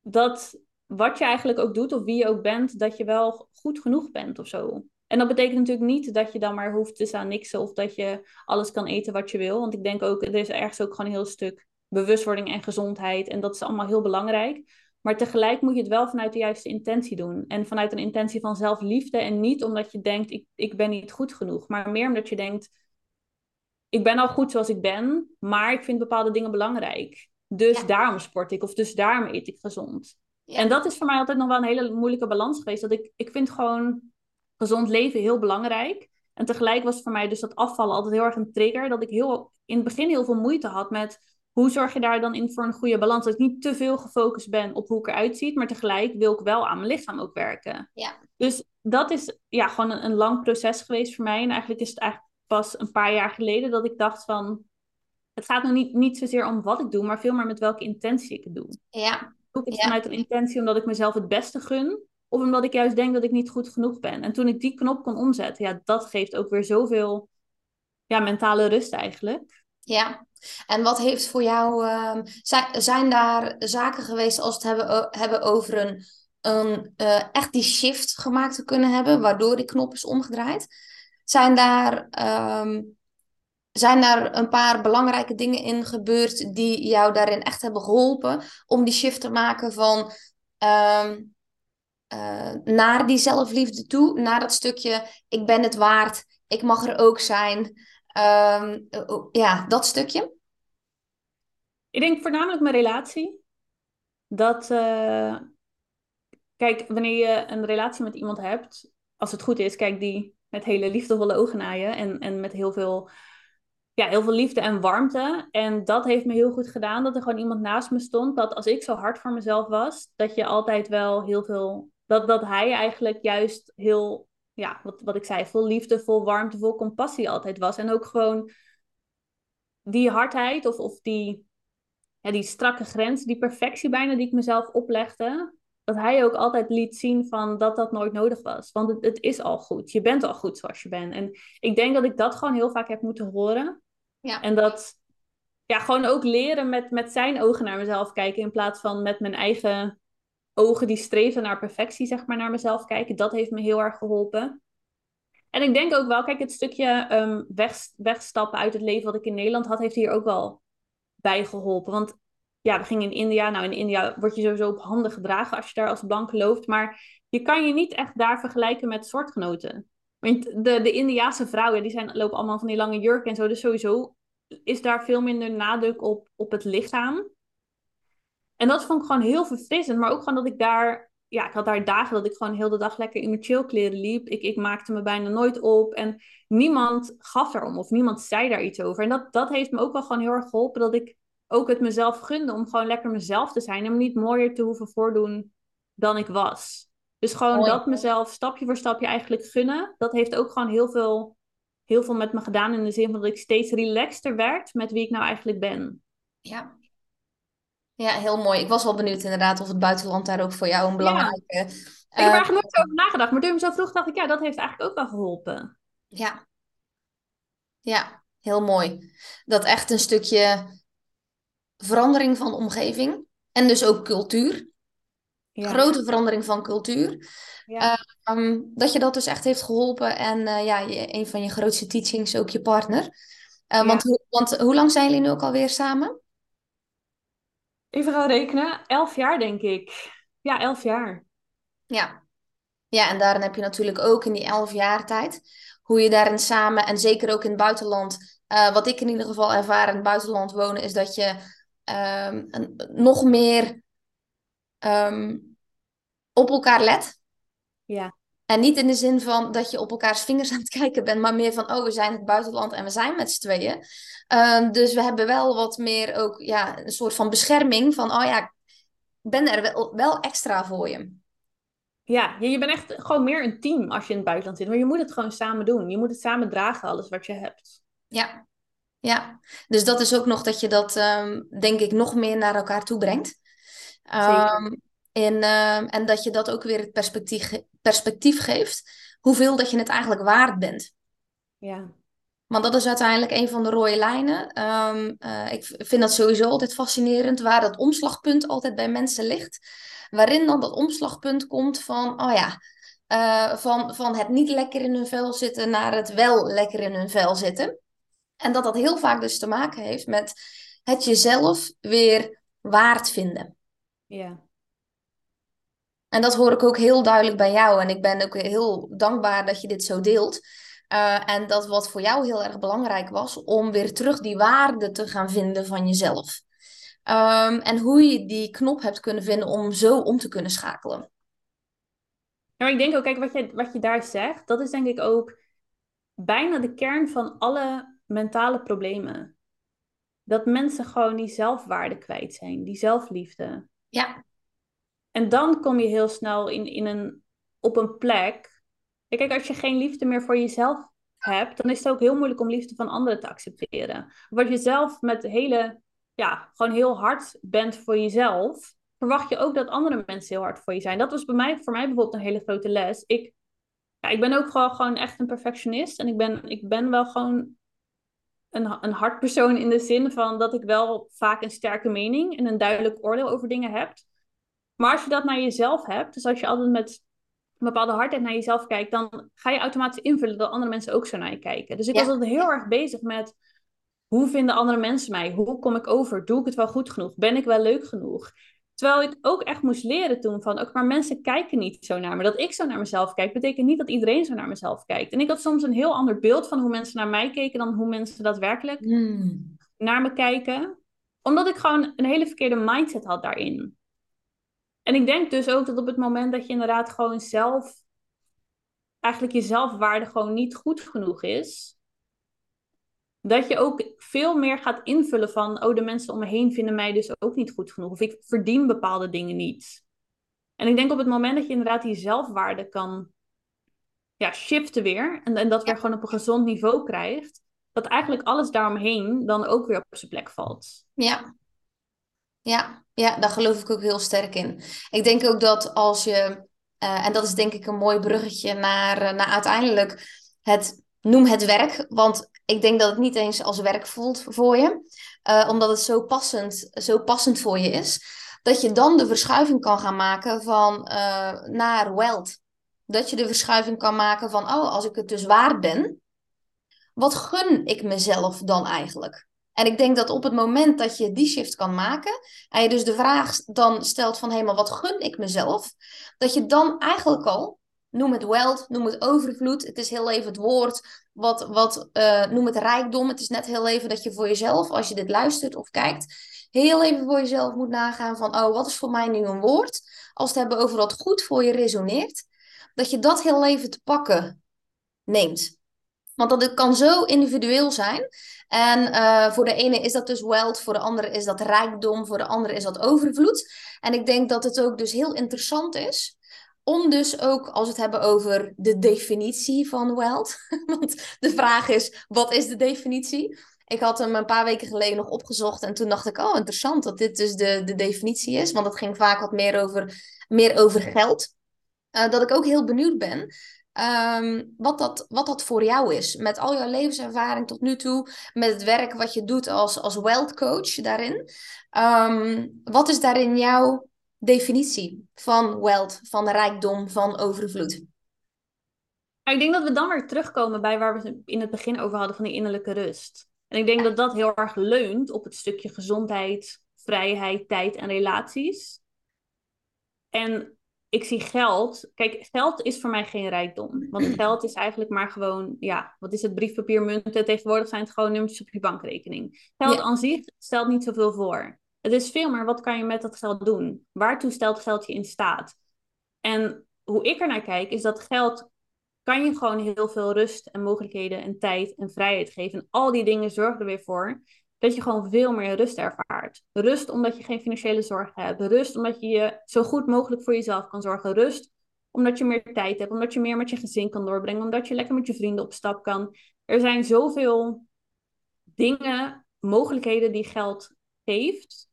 [SPEAKER 2] dat wat je eigenlijk ook doet of wie je ook bent, dat je wel goed genoeg bent of zo. En dat betekent natuurlijk niet dat je dan maar hoeft te staan niksen of dat je alles kan eten wat je wil. Want ik denk ook, er is ergens ook gewoon een heel stuk bewustwording en gezondheid. En dat is allemaal heel belangrijk. Maar tegelijk moet je het wel vanuit de juiste intentie doen. En vanuit een intentie van zelfliefde. En niet omdat je denkt, ik, ik ben niet goed genoeg. Maar meer omdat je denkt, ik ben al goed zoals ik ben. Maar ik vind bepaalde dingen belangrijk. Dus
[SPEAKER 1] ja,
[SPEAKER 2] daarom sport ik. Of dus daarom eet ik gezond. En dat is voor mij altijd nog wel een hele moeilijke balans geweest. Dat ik, ik vind gewoon gezond leven heel belangrijk. En tegelijk was voor mij dus dat afvallen altijd heel erg een trigger. Dat ik heel, in het begin heel veel moeite had met hoe zorg je daar dan in voor een goede balans. Dat ik niet te veel gefocust ben op hoe ik eruit zie. Maar tegelijk wil ik wel aan mijn lichaam ook werken.
[SPEAKER 1] ja,
[SPEAKER 2] Dus dat is ja, gewoon een, een lang proces geweest voor mij. En eigenlijk is het eigenlijk pas een paar jaar geleden dat ik dacht van... Het gaat nog niet, niet zozeer om wat ik doe, maar veel meer met welke intentie ik het doe.
[SPEAKER 1] ja,
[SPEAKER 2] Doe ik het
[SPEAKER 1] ja,
[SPEAKER 2] vanuit een intentie omdat ik mezelf het beste gun? Of omdat ik juist denk dat ik niet goed genoeg ben? En toen ik die knop kon omzetten, ja, dat geeft ook weer zoveel ja, mentale rust eigenlijk.
[SPEAKER 1] Ja. En wat heeft voor jou, ehm, zijn, daar zaken geweest als het hebben, hebben over een, een eh, echt die shift gemaakt te kunnen hebben, waardoor die knop is omgedraaid? Zijn daar, ehm, zijn daar een paar belangrijke dingen in gebeurd die jou daarin echt hebben geholpen om die shift te maken van ehm, eh, naar die zelfliefde toe, naar dat stukje ik ben het waard, ik mag er ook zijn. Ehm, ja, dat stukje.
[SPEAKER 2] Ik denk voornamelijk mijn relatie. Dat, eh, kijk, wanneer je een relatie met iemand hebt, als het goed is, kijk die met hele liefdevolle ogen naar je en, en met heel veel ja, heel veel liefde en warmte. En dat heeft me heel goed gedaan, dat er gewoon iemand naast me stond. Dat als ik zo hard voor mezelf was, dat je altijd wel heel veel. Dat, dat hij eigenlijk juist heel, ja, wat, wat ik zei, vol liefde, vol warmte, vol compassie altijd was. En ook gewoon die hardheid of, of die, ja, die strakke grens, die perfectie bijna die ik mezelf oplegde. Dat hij ook altijd liet zien van dat dat nooit nodig was. Want het, het is al goed. Je bent al goed zoals je bent. En ik denk dat ik dat gewoon heel vaak heb moeten horen.
[SPEAKER 1] Ja,
[SPEAKER 2] En dat, ja, gewoon ook leren met, met zijn ogen naar mezelf kijken. In plaats van met mijn eigen ogen die streven naar perfectie, zeg maar, naar mezelf kijken. Dat heeft me heel erg geholpen. En ik denk ook wel, kijk, het stukje um, weg, wegstappen uit het leven wat ik in Nederland had, heeft hier ook wel bij geholpen. Want ja, we gingen in India. Nou, in India word je sowieso op handen gedragen als je daar als blanke loopt. Maar je kan je niet echt daar vergelijken met soortgenoten. Want de, de Indiaanse vrouwen, die zijn, lopen allemaal van die lange jurken en zo. Dus sowieso is daar veel minder nadruk op, op het lichaam. En dat vond ik gewoon heel verfrissend. Maar ook gewoon dat ik daar... Ja, ik had daar dagen dat ik gewoon heel de dag lekker in mijn chillkleren liep. Ik, ik maakte me bijna nooit op. En niemand gaf erom of niemand zei daar iets over. En dat, dat heeft me ook wel gewoon heel erg geholpen. Dat ik ook het mezelf gunde om gewoon lekker mezelf te zijn. En me niet mooier te hoeven voordoen dan ik was. Dus gewoon dat mezelf stapje voor stapje eigenlijk gunnen. Dat heeft ook gewoon heel veel, heel veel met me gedaan. In de zin van dat ik steeds relaxter werd met wie ik nou eigenlijk ben.
[SPEAKER 1] Ja. Ja, heel mooi. Ik was wel benieuwd inderdaad of het buitenland daar ook voor jou een belangrijke... Ja.
[SPEAKER 2] Ik heb er eigenlijk nooit over nagedacht. Maar toen me zo vroeg, dacht ik, ja, dat heeft eigenlijk ook wel geholpen.
[SPEAKER 1] Ja. Ja, heel mooi. Dat echt een stukje verandering van omgeving. En dus ook cultuur. Ja. Grote verandering van cultuur. Ja. Ehm, dat je dat dus echt heeft geholpen. En uh, ja, je, een van je grootste teachings ook je partner. Uh, want, want hoe lang zijn jullie nu ook alweer samen?
[SPEAKER 2] Even gaan rekenen. Elf jaar, denk ik. Ja, elf jaar.
[SPEAKER 1] Ja. Ja, en daarin heb je natuurlijk ook in die elf jaar tijd... hoe je daarin samen, en zeker ook in het buitenland... Uh, wat ik in ieder geval ervaar in het buitenland wonen... is dat je um, een, nog meer um, op elkaar let.
[SPEAKER 2] Ja.
[SPEAKER 1] En niet in de zin van dat je op elkaars vingers aan het kijken bent, maar meer van, oh, we zijn het buitenland en we zijn met z'n tweeën. Um, dus we hebben wel wat meer ook, ja, een soort van bescherming van, oh ja, ik ben er wel, wel extra voor je.
[SPEAKER 2] Ja, je bent echt gewoon meer een team als je in het buitenland zit. Maar je moet het gewoon samen doen. Je moet het samen dragen, alles wat je hebt.
[SPEAKER 1] Ja, ja. Dus dat is ook nog dat je dat, um, denk ik, nog meer naar elkaar toe brengt. Um, en, uh, en dat je dat ook weer het perspectief, perspectief geeft. Hoeveel dat je het eigenlijk waard bent.
[SPEAKER 2] Ja.
[SPEAKER 1] Want dat is uiteindelijk een van de rode lijnen. Um, uh, ik vind dat sowieso altijd fascinerend, waar dat omslagpunt altijd bij mensen ligt. Waarin dan dat omslagpunt komt van, oh ja, uh, van, van het niet lekker in hun vel zitten naar het wel lekker in hun vel zitten. En dat dat heel vaak dus te maken heeft met het jezelf weer waard vinden.
[SPEAKER 2] Ja.
[SPEAKER 1] En dat hoor ik ook heel duidelijk bij jou. En ik ben ook heel dankbaar dat je dit zo deelt. Uh, en dat wat voor jou heel erg belangrijk was, om weer terug die waarde te gaan vinden van jezelf. Um, en hoe je die knop hebt kunnen vinden om zo om te kunnen schakelen.
[SPEAKER 2] Ja, ik denk ook, kijk, wat je, wat je daar zegt, dat is denk ik ook bijna de kern van alle mentale problemen. Dat mensen gewoon die zelfwaarde kwijt zijn, die zelfliefde.
[SPEAKER 1] Ja.
[SPEAKER 2] En dan kom je heel snel in, in een, op een plek. Kijk, als je geen liefde meer voor jezelf hebt, dan is het ook heel moeilijk om liefde van anderen te accepteren. Wat je zelf met hele, ja, gewoon heel hard bent voor jezelf, verwacht je ook dat andere mensen heel hard voor je zijn. Dat was bij mij, voor mij bijvoorbeeld een hele grote les. Ik, ja, ik ben ook gewoon, gewoon echt een perfectionist en ik ben, ik ben wel gewoon een, een hard persoon in de zin van dat ik wel vaak een sterke mening en een duidelijk oordeel over dingen heb. Maar als je dat naar jezelf hebt, dus als je altijd met bepaalde hardheid naar jezelf kijkt, dan ga je automatisch invullen dat andere mensen ook zo naar je kijken. Dus ik was altijd heel erg bezig met hoe vinden andere mensen mij? Hoe kom ik over? Doe ik het wel goed genoeg? Ben ik wel leuk genoeg? Terwijl ik ook echt moest leren toen van, ook maar mensen kijken niet zo naar me. Dat ik zo naar mezelf kijk, betekent niet dat iedereen zo naar mezelf kijkt. En ik had soms een heel ander beeld van hoe mensen naar mij keken dan hoe mensen daadwerkelijk hmm. naar me kijken. Omdat ik gewoon een hele verkeerde mindset had daarin. En ik denk dus ook dat op het moment dat je inderdaad gewoon zelf, eigenlijk je zelfwaarde gewoon niet goed genoeg is, dat je ook veel meer gaat invullen van, oh, de mensen om me heen vinden mij dus ook niet goed genoeg. Of ik verdien bepaalde dingen niet. En ik denk op het moment dat je inderdaad die zelfwaarde kan ja, shiften weer, en, en dat weer gewoon op een gezond niveau krijgt, dat eigenlijk alles daaromheen dan ook weer op zijn plek valt.
[SPEAKER 1] Ja, ja, ja, daar geloof ik ook heel sterk in. Ik denk ook dat als je, uh, en dat is denk ik een mooi bruggetje naar, uh, naar uiteindelijk het, noem het werk, want ik denk dat het niet eens als werk voelt voor je, uh, omdat het zo passend, zo passend voor je is, dat je dan de verschuiving kan gaan maken van naar wealth. Dat je de verschuiving kan maken van, oh, als ik het dus waard ben, wat gun ik mezelf dan eigenlijk? En ik denk dat op het moment dat je die shift kan maken, en je dus de vraag dan stelt van hé, maar wat gun ik mezelf? Dat je dan eigenlijk al Noem het wealth, noem het overvloed. Het is heel even het woord. Wat, wat, uh, noem het rijkdom. Het is net heel even dat je voor jezelf, als je dit luistert of kijkt, heel even voor jezelf moet nagaan van, oh, wat is voor mij nu een woord? Als het hebben over wat goed voor je resoneert, dat je dat heel even te pakken neemt. Want dat kan zo individueel zijn. En uh, voor de ene is dat dus wealth, voor de andere is dat rijkdom, voor de andere is dat overvloed. En ik denk dat het ook dus heel interessant is om dus ook, als we het hebben over de definitie van wealth. Want de vraag is, wat is de definitie? Ik had hem een paar weken geleden nog opgezocht en toen dacht ik, oh interessant dat dit dus de, de definitie is. Want het ging vaak wat meer over, meer over geld. Uh, dat ik ook heel benieuwd ben um, wat, dat, wat dat voor jou is. Met al jouw levenservaring tot nu toe, met het werk wat je doet als, als wealth coach daarin. Um, wat is daarin jouw definitie van wealth, van rijkdom, van overvloed?
[SPEAKER 2] Ik denk dat we dan weer terugkomen bij waar we het in het begin over hadden van die innerlijke rust. En ik denk dat dat heel erg leunt op het stukje gezondheid, vrijheid, tijd en relaties. En ik zie geld. Kijk, geld is voor mij geen rijkdom. Want geld is eigenlijk maar gewoon, ja, wat is het? Briefpapier, munten. Tegenwoordig zijn het gewoon nummertjes op je bankrekening. Geld aan zich stelt niet zoveel voor. Het is veel meer, wat kan je met dat geld doen? Waartoe stelt geld je in staat? En hoe ik er naar kijk, is dat geld kan je gewoon heel veel rust en mogelijkheden en tijd en vrijheid geven. En al die dingen zorgen er weer voor dat je gewoon veel meer rust ervaart. Rust omdat je geen financiële zorgen hebt. Rust omdat je je zo goed mogelijk voor jezelf kan zorgen. Rust omdat je meer tijd hebt, omdat je meer met je gezin kan doorbrengen, omdat je lekker met je vrienden op stap kan. Er zijn zoveel dingen, mogelijkheden die geld geeft,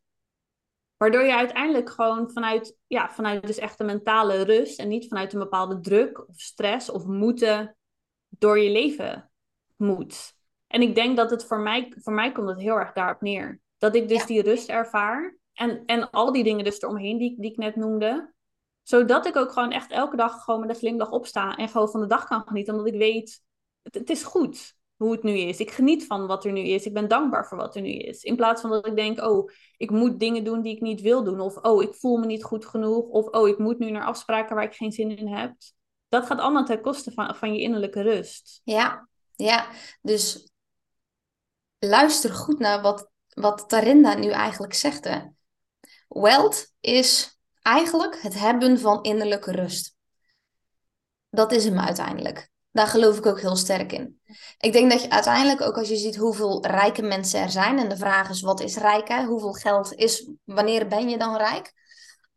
[SPEAKER 2] waardoor je uiteindelijk gewoon vanuit, ja, vanuit dus echt een mentale rust en niet vanuit een bepaalde druk of stress of moeten door je leven moet. En ik denk dat het voor mij, voor mij komt het heel erg daarop neer. Dat ik dus die rust ervaar. En, en al die dingen dus eromheen die, die ik net noemde. Zodat ik ook gewoon echt elke dag gewoon met een glimlach opsta. En gewoon van de dag kan genieten. Omdat ik weet, het, het is goed hoe het nu is. Ik geniet van wat er nu is. Ik ben dankbaar voor wat er nu is. In plaats van dat ik denk, oh, ik moet dingen doen die ik niet wil doen. Of, oh, ik voel me niet goed genoeg. Of, oh, ik moet nu naar afspraken waar ik geen zin in heb. Dat gaat allemaal ten koste van, van je innerlijke rust.
[SPEAKER 1] Ja, ja. Dus luister goed naar wat, wat Tarinda nu eigenlijk zegt. Hè? Wealth is eigenlijk het hebben van innerlijke rust. Dat is hem uiteindelijk. Daar geloof ik ook heel sterk in. Ik denk dat je uiteindelijk ook als je ziet hoeveel rijke mensen er zijn. En de vraag is, wat is rijk? Hoeveel geld is, wanneer ben je dan rijk?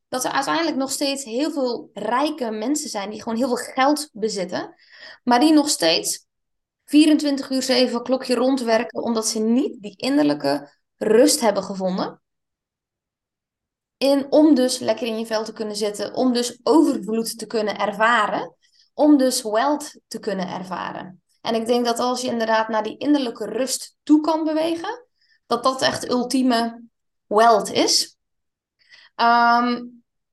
[SPEAKER 1] Dat er uiteindelijk nog steeds heel veel rijke mensen zijn die gewoon heel veel geld bezitten. Maar die nog steeds 24 uur 7 klokje rondwerken, omdat ze niet die innerlijke rust hebben gevonden. In, om dus lekker in je vel te kunnen zitten, om dus overvloed te kunnen ervaren, om dus wealth te kunnen ervaren. En ik denk dat als je inderdaad naar die innerlijke rust toe kan bewegen, dat dat echt ultieme wealth is.
[SPEAKER 2] Ehm,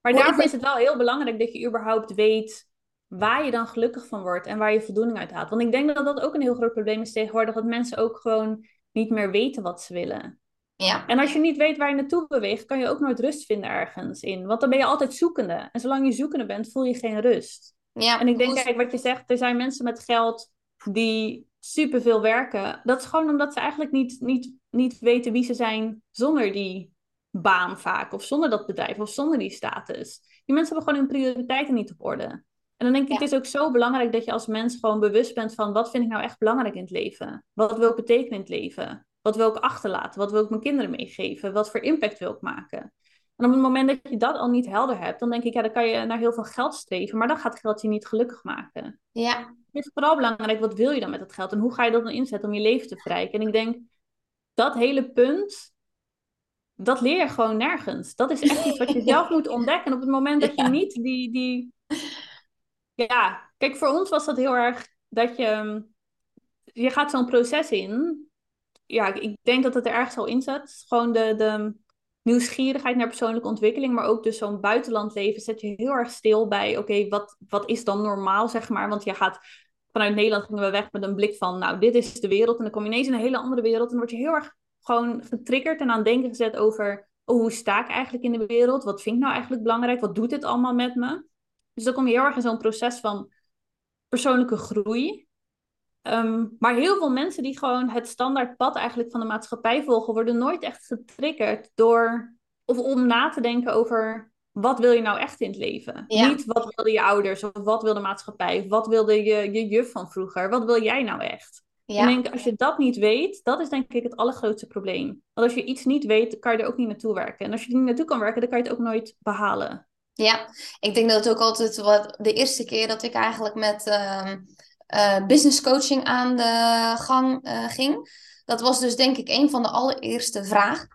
[SPEAKER 2] maar daarvoor is het wel heel belangrijk dat je überhaupt weet waar je dan gelukkig van wordt en waar je voldoening uit haalt. Want ik denk dat dat ook een heel groot probleem is tegenwoordig, dat mensen ook gewoon niet meer weten wat ze willen. Ja. En als je niet weet waar je naartoe beweegt, kan je ook nooit rust vinden ergens in. Want dan ben je altijd zoekende. En zolang je zoekende bent, voel je geen rust. Ja, en ik denk, kijk, wat je zegt, er zijn mensen met geld die superveel werken. Dat is gewoon omdat ze eigenlijk niet, niet, niet weten wie ze zijn zonder die baan vaak. Of zonder dat bedrijf, of zonder die status. Die mensen hebben gewoon hun prioriteiten niet op orde. En dan denk ik, het is ook zo belangrijk dat je als mens gewoon bewust bent van wat vind ik nou echt belangrijk in het leven? Wat wil ik betekenen in het leven? Wat wil ik achterlaten? Wat wil ik mijn kinderen meegeven? Wat voor impact wil ik maken? En op het moment dat je dat al niet helder hebt, dan denk ik, ja, dan kan je naar heel veel geld streven, maar dan gaat geld je niet gelukkig maken. Ja. Het is vooral belangrijk, wat wil je dan met het geld en hoe ga je dat dan inzetten om je leven te verrijken? En ik denk, dat hele punt, dat leer je gewoon nergens. Dat is echt iets wat je zelf moet ontdekken. En op het moment dat je niet die, die ja, kijk, voor ons was dat heel erg dat je... Ehm, je gaat zo'n proces in. Ja, ik denk dat het er ergens al in zit. Gewoon de, de nieuwsgierigheid naar persoonlijke ontwikkeling, maar ook dus zo'n buitenlandleven zet je heel erg stil bij, oké, wat, wat is dan normaal, zeg maar? Want je gaat, vanuit Nederland gingen we weg met een blik van, nou, dit is de wereld. En dan kom je ineens in een hele andere wereld en dan word je heel erg gewoon getriggerd en aan denken gezet over, oh, hoe sta ik eigenlijk in de wereld? Wat vind ik nou eigenlijk belangrijk? Wat doet dit allemaal met me? Dus dan kom je heel erg in zo'n proces van persoonlijke groei. Ehm, maar heel veel mensen die gewoon het standaard pad eigenlijk van de maatschappij volgen, worden nooit echt getriggerd door of om na te denken over wat wil je nou echt in het leven? Niet wat wilden je ouders of wat wil de maatschappij of wat wilde je, je juf van vroeger? Wat wil jij nou echt? Ja. Ik denk, als je dat niet weet, dat is denk ik het allergrootste probleem. Want als je iets niet weet, kan je er ook niet naartoe werken. En als je er niet naartoe kan werken, dan kan je het ook nooit behalen.
[SPEAKER 1] Ja, ik denk dat het ook altijd wat de eerste keer dat ik eigenlijk met uh, business coaching aan de gang uh, ging. Dat was dus denk ik een van de allereerste vragen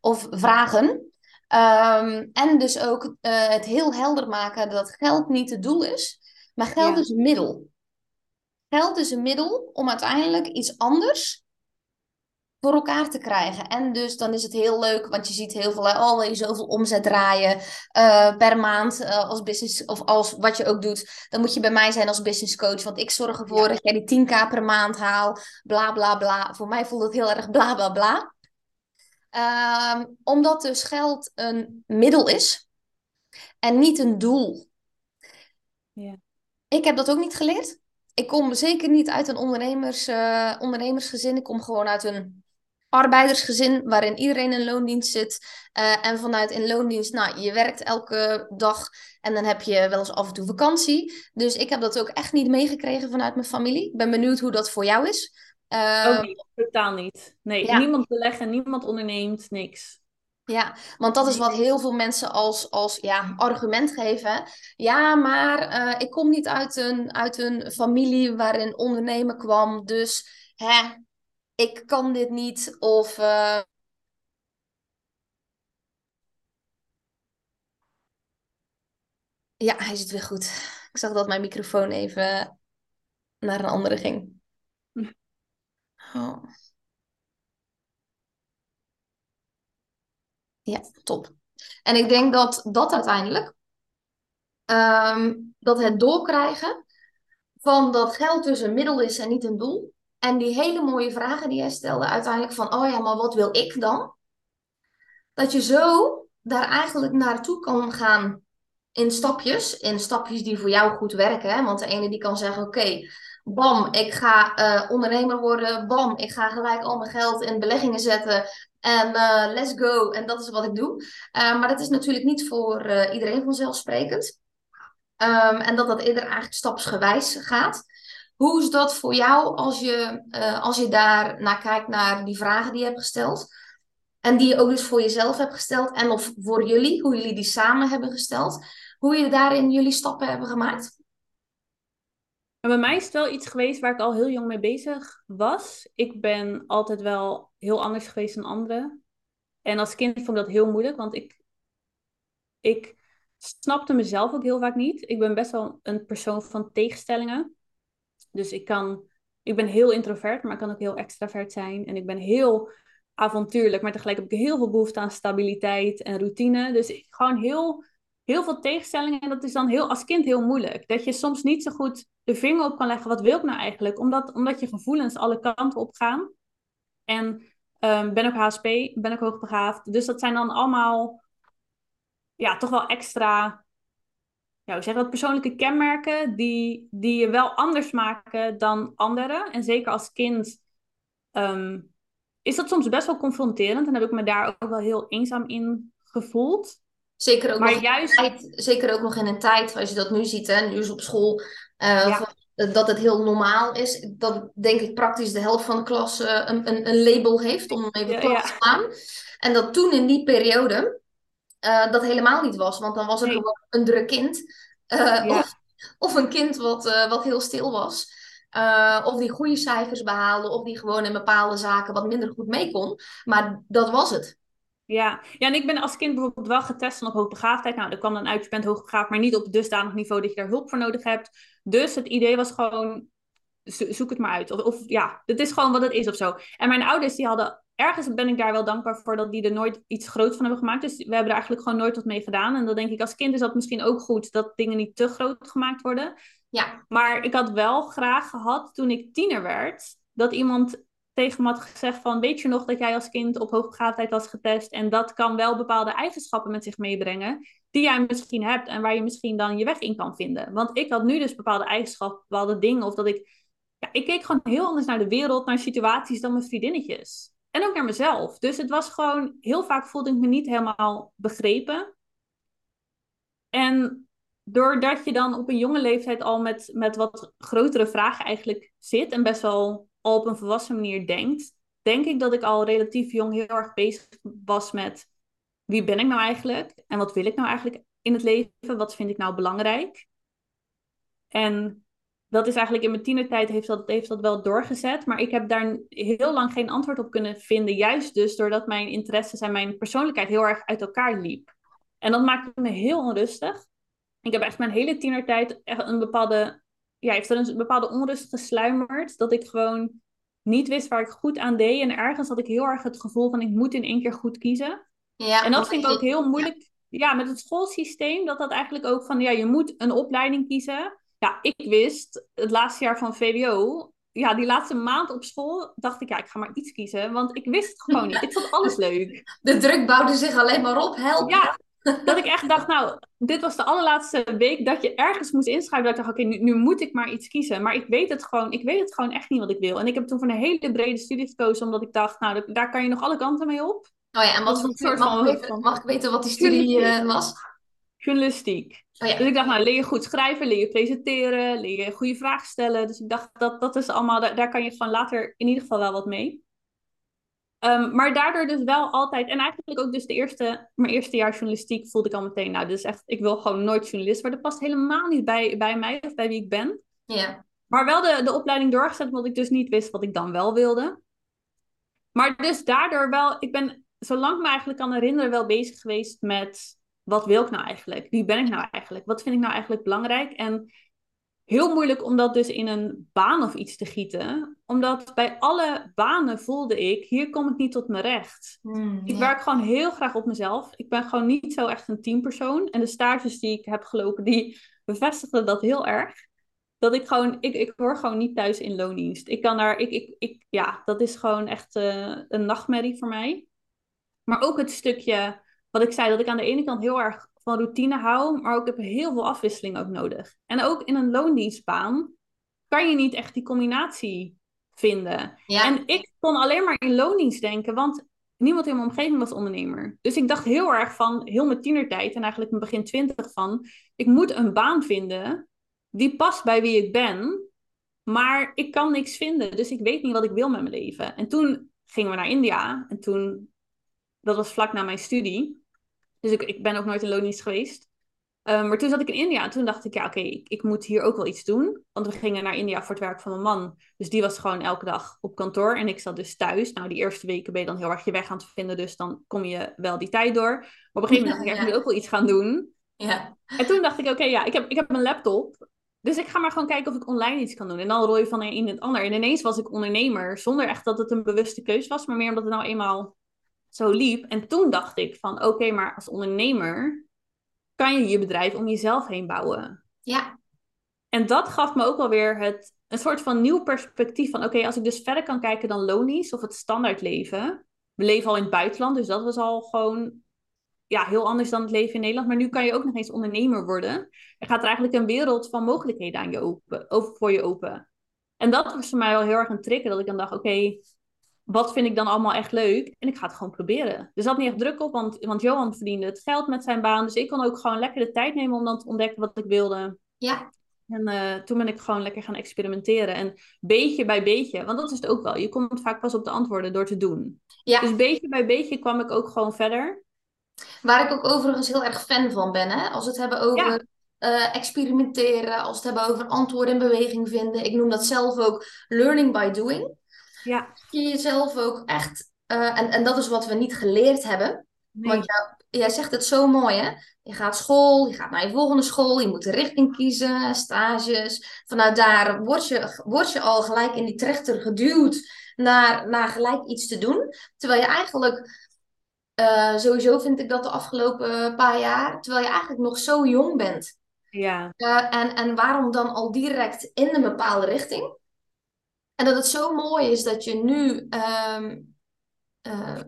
[SPEAKER 1] of vragen. Um, en dus ook uh, het heel helder maken dat geld niet het doel is, maar geld is een middel. Geld is een middel om uiteindelijk iets anders voor elkaar te krijgen. En dus dan is het heel leuk, want je ziet heel veel, oh, wil je zoveel omzet draaien uh, per maand uh, als business, of als wat je ook doet, dan moet je bij mij zijn als business coach, want ik zorg ervoor dat jij die 10k per maand haalt, bla bla bla. Voor mij voelt het heel erg bla bla bla. Um, omdat dus geld een middel is en niet een doel.
[SPEAKER 2] Ja.
[SPEAKER 1] Ik heb dat ook niet geleerd. Ik kom zeker niet uit een ondernemers, uh, ondernemersgezin. Ik kom gewoon uit een arbeidersgezin waarin iedereen in loondienst zit. Uh, en vanuit in loondienst, nou, je werkt elke dag en dan heb je wel eens af en toe vakantie. Dus ik heb dat ook echt niet meegekregen vanuit mijn familie. Ik ben benieuwd hoe dat voor jou is.
[SPEAKER 2] Uh, ook niet, totaal niet. Nee, niemand beleggen, niemand onderneemt, niks.
[SPEAKER 1] Ja, want dat is wat heel veel mensen als, als ja, argument geven. Ja, maar uh, ik kom niet uit een, uit een familie waarin ondernemen kwam, dus hè, ik kan dit niet. Of. Uh... Ja, hij zit weer goed. Ik zag dat mijn microfoon even naar een andere ging. Oh. Ja, top. En ik denk dat dat uiteindelijk, um, dat het doorkrijgen van dat geld dus een middel is en niet een doel. En die hele mooie vragen die jij stelde, uiteindelijk van, oh ja, maar wat wil ik dan? Dat je zo daar eigenlijk naartoe kan gaan in stapjes, in stapjes die voor jou goed werken. Want de ene die kan zeggen, oké, bam, ik ga uh, ondernemer worden. Bam, ik ga gelijk al mijn geld in beleggingen zetten. En uh, let's go. En dat is wat ik doe. Uh, maar dat is natuurlijk niet voor iedereen vanzelfsprekend. Um, en dat dat eerder eigenlijk stapsgewijs gaat. Hoe is dat voor jou als je, als je daar naar kijkt, naar die vragen die je hebt gesteld? En die je ook dus voor jezelf hebt gesteld. En of voor jullie, hoe jullie die samen hebben gesteld. Hoe je daarin jullie stappen hebben gemaakt?
[SPEAKER 2] En bij mij is het wel iets geweest waar ik al heel jong mee bezig was. Ik ben altijd wel heel anders geweest dan anderen. En als kind vond ik dat heel moeilijk, want ik, ik snapte mezelf ook heel vaak niet. Ik ben best wel een persoon van tegenstellingen. Dus ik kan, ik ben heel introvert, maar ik kan ook heel extravert zijn. En ik ben heel avontuurlijk, maar tegelijk heb ik heel veel behoefte aan stabiliteit en routine. Dus ik, gewoon heel heel veel tegenstellingen. En dat is dan heel, als kind heel moeilijk. Dat je soms niet zo goed de vinger op kan leggen. Wat wil ik nou eigenlijk? Omdat, omdat je gevoelens alle kanten op gaan. En um, ben ook HSP, ben ook hoogbegaafd. Dus dat zijn dan allemaal ja, toch wel extra ja, hoe zeg dat, persoonlijke kenmerken die, die je wel anders maken dan anderen. En zeker als kind um, is dat soms best wel confronterend. En heb ik me daar ook wel heel eenzaam in gevoeld.
[SPEAKER 1] Zeker ook, nog juist... tijd, zeker ook nog in een tijd, als je dat nu ziet, hè, nu is op school, uh, dat het heel normaal is. Dat denk ik praktisch de helft van de klas uh, een, een, een, label heeft, om even ja, plat te staan. En dat toen in die periode uh, dat helemaal niet was, want dan was er gewoon een druk kind. Of, of, een kind wat, wat heel stil was. of die goede cijfers behaalde, of die gewoon in bepaalde zaken wat minder goed mee kon. Maar dat was het.
[SPEAKER 2] Ja. ja, en ik ben als kind bijvoorbeeld wel getest op hoogbegaafdheid. Nou, dat kwam dan uit, je bent hoogbegaafd, maar niet op dusdanig niveau dat je daar hulp voor nodig hebt. Dus het idee was gewoon, zoek het maar uit. Of, of ja, het is gewoon wat het is of zo. En mijn ouders, die hadden, ergens ben ik daar wel dankbaar voor dat die er nooit iets groots van hebben gemaakt. Dus we hebben er eigenlijk gewoon nooit wat mee gedaan. En dan denk ik, als kind is dat misschien ook goed, dat dingen niet te groot gemaakt worden.
[SPEAKER 1] Ja.
[SPEAKER 2] Maar ik had wel graag gehad, toen ik tiener werd, dat iemand tegen me had gezegd van, weet je nog dat jij als kind op hoogbegaafdheid was getest en dat kan wel bepaalde eigenschappen met zich meebrengen die jij misschien hebt en waar je misschien dan je weg in kan vinden. Want ik had nu dus bepaalde eigenschappen, bepaalde dingen of dat ik, ja, ik keek gewoon heel anders naar de wereld, naar situaties dan mijn vriendinnetjes. En ook naar mezelf. Dus het was gewoon, heel vaak voelde ik me niet helemaal begrepen. En doordat je dan op een jonge leeftijd al met, met wat grotere vragen eigenlijk zit en best wel al op een volwassen manier denkt, denk ik dat ik al relatief jong heel erg bezig was met wie ben ik nou eigenlijk en wat wil ik nou eigenlijk in het leven? Wat vind ik nou belangrijk? En dat is eigenlijk in mijn tienertijd heeft dat, heeft dat wel doorgezet. Maar ik heb daar heel lang geen antwoord op kunnen vinden. Juist dus doordat mijn interesses en mijn persoonlijkheid heel erg uit elkaar liep. En dat maakte me heel onrustig. Ik heb echt mijn hele tienertijd echt een bepaalde, ja, heeft er een bepaalde onrust gesluimerd. Dat ik gewoon niet wist waar ik goed aan deed. En ergens had ik heel erg het gevoel van ik moet in één keer goed kiezen. Ja, en dat vind ik ook heel moeilijk. Ja. met het schoolsysteem, dat dat eigenlijk ook van, ja, je moet een opleiding kiezen. Ja, ik wist het laatste jaar van VWO, ja, die laatste maand op school dacht ik, ja, ik ga maar iets kiezen. Want ik wist het gewoon niet. Ik vond alles leuk.
[SPEAKER 1] De druk bouwde zich alleen maar op, help.
[SPEAKER 2] Ja, dat ik echt dacht, nou, dit was de allerlaatste week dat je ergens moest inschrijven. Dat ik dacht, oké, nu, nu, moet ik maar iets kiezen. Maar ik weet het gewoon, ik weet het gewoon echt niet wat ik wil. En ik heb toen voor een hele brede studie gekozen, omdat ik dacht, nou, daar kan je nog alle kanten mee op.
[SPEAKER 1] Oh ja, en wat voor soort mag, van, ik weten, mag ik weten wat die studie uh, was?
[SPEAKER 2] Journalistiek. Oh ja. Dus ik dacht, nou, leer je goed schrijven, leer je presenteren, leer je goede vragen stellen. Dus ik dacht, dat, dat is allemaal, daar, daar kan je van later in ieder geval wel wat mee. Um, maar daardoor dus wel altijd, en eigenlijk ook dus de eerste, mijn eerste jaar journalistiek voelde ik al meteen, nou, dus echt, ik wil gewoon nooit journalist worden. Dat past helemaal niet bij, bij mij of bij wie ik ben.
[SPEAKER 1] Ja.
[SPEAKER 2] Maar wel de, de opleiding doorgezet, omdat ik dus niet wist wat ik dan wel wilde. Maar dus daardoor wel, ik ben zolang ik me eigenlijk kan herinneren, wel bezig geweest met wat wil ik nou eigenlijk? Wie ben ik nou eigenlijk? Wat vind ik nou eigenlijk belangrijk? En heel moeilijk om dat dus in een baan of iets te gieten. Omdat bij alle banen voelde ik, hier kom ik niet tot mijn recht. Hmm, ik werk gewoon heel graag op mezelf. Ik ben gewoon niet zo echt een teampersoon. En de stages die ik heb gelopen, die bevestigden dat heel erg. Dat ik gewoon, ik, ik hoor gewoon niet thuis in loondienst. Ik kan daar, ik, ik, ik, ja, dat is gewoon echt uh, een nachtmerrie voor mij. Maar ook het stukje, wat ik zei, dat ik aan de ene kant heel erg van routine hou, maar ook heb heel veel afwisseling ook nodig. En ook in een loondienstbaan kan je niet echt die combinatie vinden. En ik kon alleen maar in loondienst denken, want niemand in mijn omgeving was ondernemer. Dus ik dacht heel erg van, heel mijn tienertijd en eigenlijk mijn begin twintig van, ik moet een baan vinden die past bij wie ik ben, maar ik kan niks vinden, dus ik weet niet wat ik wil met mijn leven. En toen gingen we naar India en toen dat was vlak na mijn studie. Dus ik, ik ben ook nooit in loondienst geweest. Um, maar toen zat ik in India en toen dacht ik, ja, oké, ik, ik, moet hier ook wel iets doen. Want we gingen naar India voor het werk van mijn man. Dus die was gewoon elke dag op kantoor en ik zat dus thuis. Nou, die eerste weken ben je dan heel erg je weg aan het vinden, dus dan kom je wel die tijd door. Maar op een gegeven moment dacht ik, ik moet ook wel iets gaan doen.
[SPEAKER 1] Ja.
[SPEAKER 2] En toen dacht ik, oké, ja, ik heb, ik heb een laptop. Dus ik ga maar gewoon kijken of ik online iets kan doen. En dan rol je van een in het ander. En ineens was ik ondernemer, zonder echt dat het een bewuste keus was, maar meer omdat het nou eenmaal zo liep. En toen dacht ik van oké, maar als ondernemer kan je je bedrijf om jezelf heen bouwen.
[SPEAKER 1] Ja.
[SPEAKER 2] En dat gaf me ook wel weer het, een soort van nieuw perspectief van oké, als ik dus verder kan kijken dan lonies of het standaard leven. We leven al in het buitenland, dus dat was al gewoon ja, heel anders dan het leven in Nederland. Maar nu kan je ook nog eens ondernemer worden. Er gaat er eigenlijk een wereld van mogelijkheden aan je open, over voor je open. En dat was voor mij wel heel erg een trigger, dat ik dan dacht, oké, wat vind ik dan allemaal echt leuk? En ik ga het gewoon proberen. Er zat niet echt druk op, want, want Johan verdiende het geld met zijn baan. Dus ik kon ook gewoon lekker de tijd nemen om dan te ontdekken wat ik wilde.
[SPEAKER 1] Ja.
[SPEAKER 2] En uh, toen ben ik gewoon lekker gaan experimenteren. En beetje bij beetje, want dat is het ook wel. Je komt vaak pas op de antwoorden door te doen.
[SPEAKER 1] Ja.
[SPEAKER 2] Dus beetje bij beetje kwam ik ook gewoon verder.
[SPEAKER 1] Waar ik ook overigens heel erg fan van ben, hè? als we het hebben over uh, experimenteren, als we het hebben over antwoorden en beweging vinden. Ik noem dat zelf ook learning by doing.
[SPEAKER 2] Ja.
[SPEAKER 1] Je jezelf ook echt, uh, en, en dat is wat we niet geleerd hebben. Nee. Want jij zegt het zo mooi, hè? Je gaat school, je gaat naar je volgende school, je moet een richting kiezen, stages. Vanuit daar word je, word je al gelijk in die trechter geduwd naar, naar gelijk iets te doen. Terwijl je eigenlijk, uh, sowieso vind ik dat de afgelopen paar jaar, terwijl je eigenlijk nog zo jong bent.
[SPEAKER 2] Ja.
[SPEAKER 1] Uh, en, en waarom dan al direct in een bepaalde richting? En dat het zo mooi is dat je nu ehm, eh,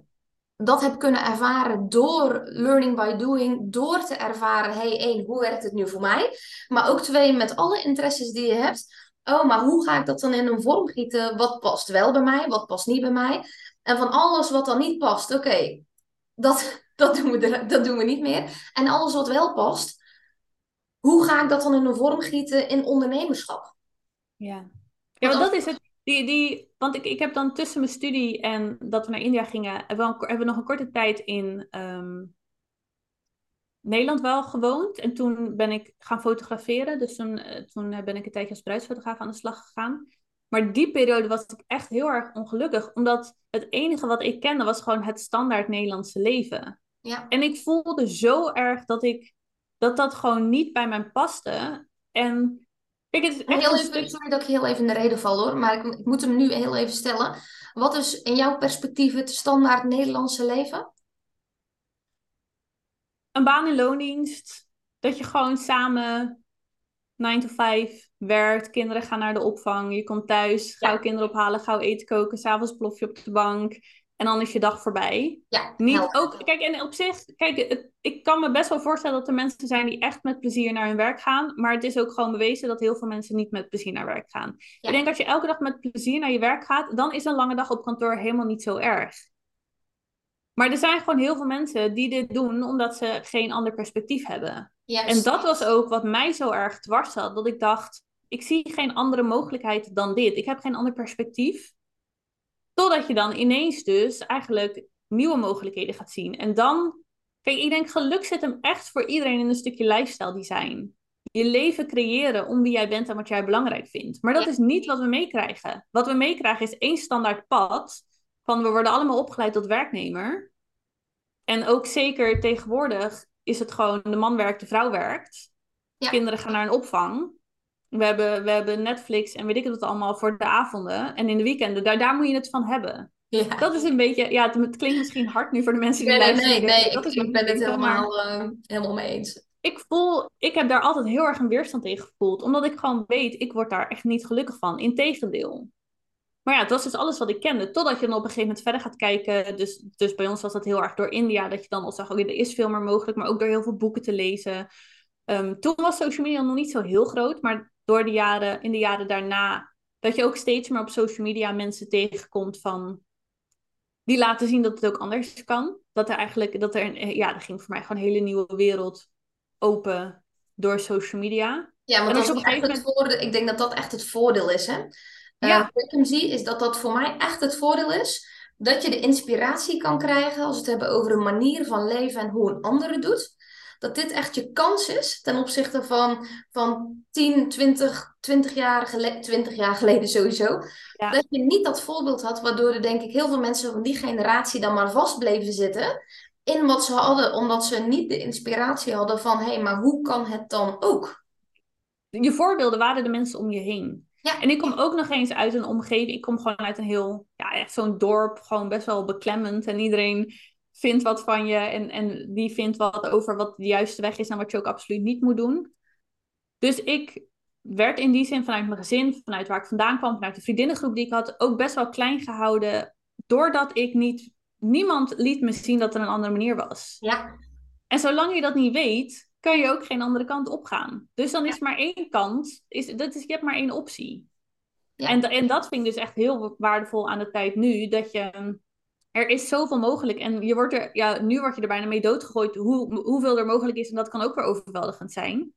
[SPEAKER 1] dat hebt kunnen ervaren door learning by doing, door te ervaren, hey, één, hoe werkt het nu voor mij? Maar ook twee, met alle interesses die je hebt, oh, maar hoe ga ik dat dan in een vorm gieten? Wat past wel bij mij, wat past niet bij mij? En van alles wat dan niet past, oké, dat, dat, doen we dat doen we niet meer. En alles wat wel past, hoe ga ik dat dan in een vorm gieten in ondernemerschap?
[SPEAKER 2] Ja, ja want dat is het. Die, die, want ik, ik heb dan tussen mijn studie en dat we naar India gingen, hebben we, hebben we nog een korte tijd in ehm, Nederland wel gewoond. En toen ben ik gaan fotograferen. Dus toen, eh, toen ben ik een tijdje als bruidsfotograaf aan de slag gegaan. Maar die periode was ik echt heel erg ongelukkig. Omdat het enige wat ik kende was gewoon het standaard Nederlandse leven.
[SPEAKER 1] Ja.
[SPEAKER 2] En ik voelde zo erg dat ik dat dat gewoon niet bij mij paste. En
[SPEAKER 1] ik het is echt heel even, Sorry dat ik heel even in de reden val hoor, maar ik, ik, moet hem nu heel even stellen. Wat is in jouw perspectief het standaard Nederlandse leven?
[SPEAKER 2] Een baan in loondienst. Dat je gewoon samen 9 to 5 werkt. Kinderen gaan naar de opvang. Je komt thuis, gauw kinderen ophalen, gauw eten koken. S'avonds plof je op de bank. En dan is je dag voorbij.
[SPEAKER 1] Ja,
[SPEAKER 2] Niet ook, kijk, en op zich, kijk, ik kan me best wel voorstellen dat er mensen zijn die echt met plezier naar hun werk gaan. Maar het is ook gewoon bewezen dat heel veel mensen niet met plezier naar werk gaan. Ik denk als je elke dag met plezier naar je werk gaat, dan is een lange dag op kantoor helemaal niet zo erg. Maar er zijn gewoon heel veel mensen die dit doen omdat ze geen ander perspectief hebben. En dat was ook wat mij zo erg dwars had. Dat ik dacht, ik zie geen andere mogelijkheid dan dit. Ik heb geen ander perspectief. Totdat je dan ineens dus eigenlijk nieuwe mogelijkheden gaat zien. En dan, kijk, ik denk geluk zit hem echt voor iedereen in een stukje lifestyle design. Je leven creëren om wie jij bent en wat jij belangrijk vindt. Maar dat is niet wat we meekrijgen. Wat we meekrijgen is één standaard pad. Van we worden allemaal opgeleid tot werknemer. En ook zeker tegenwoordig is het gewoon de man werkt, de vrouw werkt. Kinderen gaan naar een opvang. We hebben, we hebben Netflix en weet ik het allemaal voor de avonden. En in de weekenden, daar, daar moet je het van hebben. Ja. Dat is een beetje, ja, het, klinkt misschien hard nu voor de mensen die
[SPEAKER 1] nee, luisteren. Nee, nee, nee, ik, ben het helemaal, uh, helemaal mee eens.
[SPEAKER 2] Ik voel, ik heb daar altijd heel erg een weerstand tegen gevoeld. Omdat ik gewoon weet, ik word daar echt niet gelukkig van. Integendeel. Maar ja, het was dus alles wat ik kende. Totdat je dan op een gegeven moment verder gaat kijken. Dus, dus bij ons was dat heel erg door India. Dat je dan al zag, oké, er is veel meer mogelijk. Maar ook door heel veel boeken te lezen. Um, toen was social media nog niet zo heel groot. Maar door de jaren, in de jaren daarna, dat je ook steeds meer op social media mensen tegenkomt van die laten zien dat het ook anders kan. Dat er eigenlijk, dat er, een, ja, er ging voor mij gewoon een hele nieuwe wereld open door social media.
[SPEAKER 1] Ja, maar dat is op echt het voordeel, ik denk dat dat echt het voordeel is. Hè? Eh, ja. Uh, wat ik hem zie, is dat dat voor mij echt het voordeel is. Dat je de inspiratie kan krijgen als we het hebben over een manier van leven en hoe een ander het doet dat dit echt je kans is ten opzichte van, van 10, 20, 20 jaar, geleden, 20 jaar geleden sowieso. Dat je niet dat voorbeeld had, waardoor er denk ik heel veel mensen van die generatie dan maar vast bleven zitten in wat ze hadden, omdat ze niet de inspiratie hadden van hé, hey, maar hoe kan het dan ook?
[SPEAKER 2] Je voorbeelden waren de mensen om je heen. Ja. En ik kom ook nog eens uit een omgeving. Ik kom gewoon uit een heel, ja, echt zo'n dorp, gewoon best wel beklemmend. En iedereen vindt wat van je en, en die vindt wat over wat de juiste weg is en wat je ook absoluut niet moet doen. Dus ik werd in die zin vanuit mijn gezin, vanuit waar ik vandaan kwam, vanuit de vriendinnengroep die ik had, ook best wel klein gehouden. Doordat ik niet, niemand liet me zien dat er een andere manier was.
[SPEAKER 1] Ja.
[SPEAKER 2] En zolang je dat niet weet, kan je ook geen andere kant op gaan. Dus dan is maar één kant, is, dat is, je hebt maar één optie. Ja. En, en dat vind ik dus echt heel waardevol aan de tijd nu, dat je er is zoveel mogelijk. En je wordt er, ja, nu word je er bijna mee doodgegooid hoe, hoeveel er mogelijk is. En dat kan ook weer overweldigend zijn.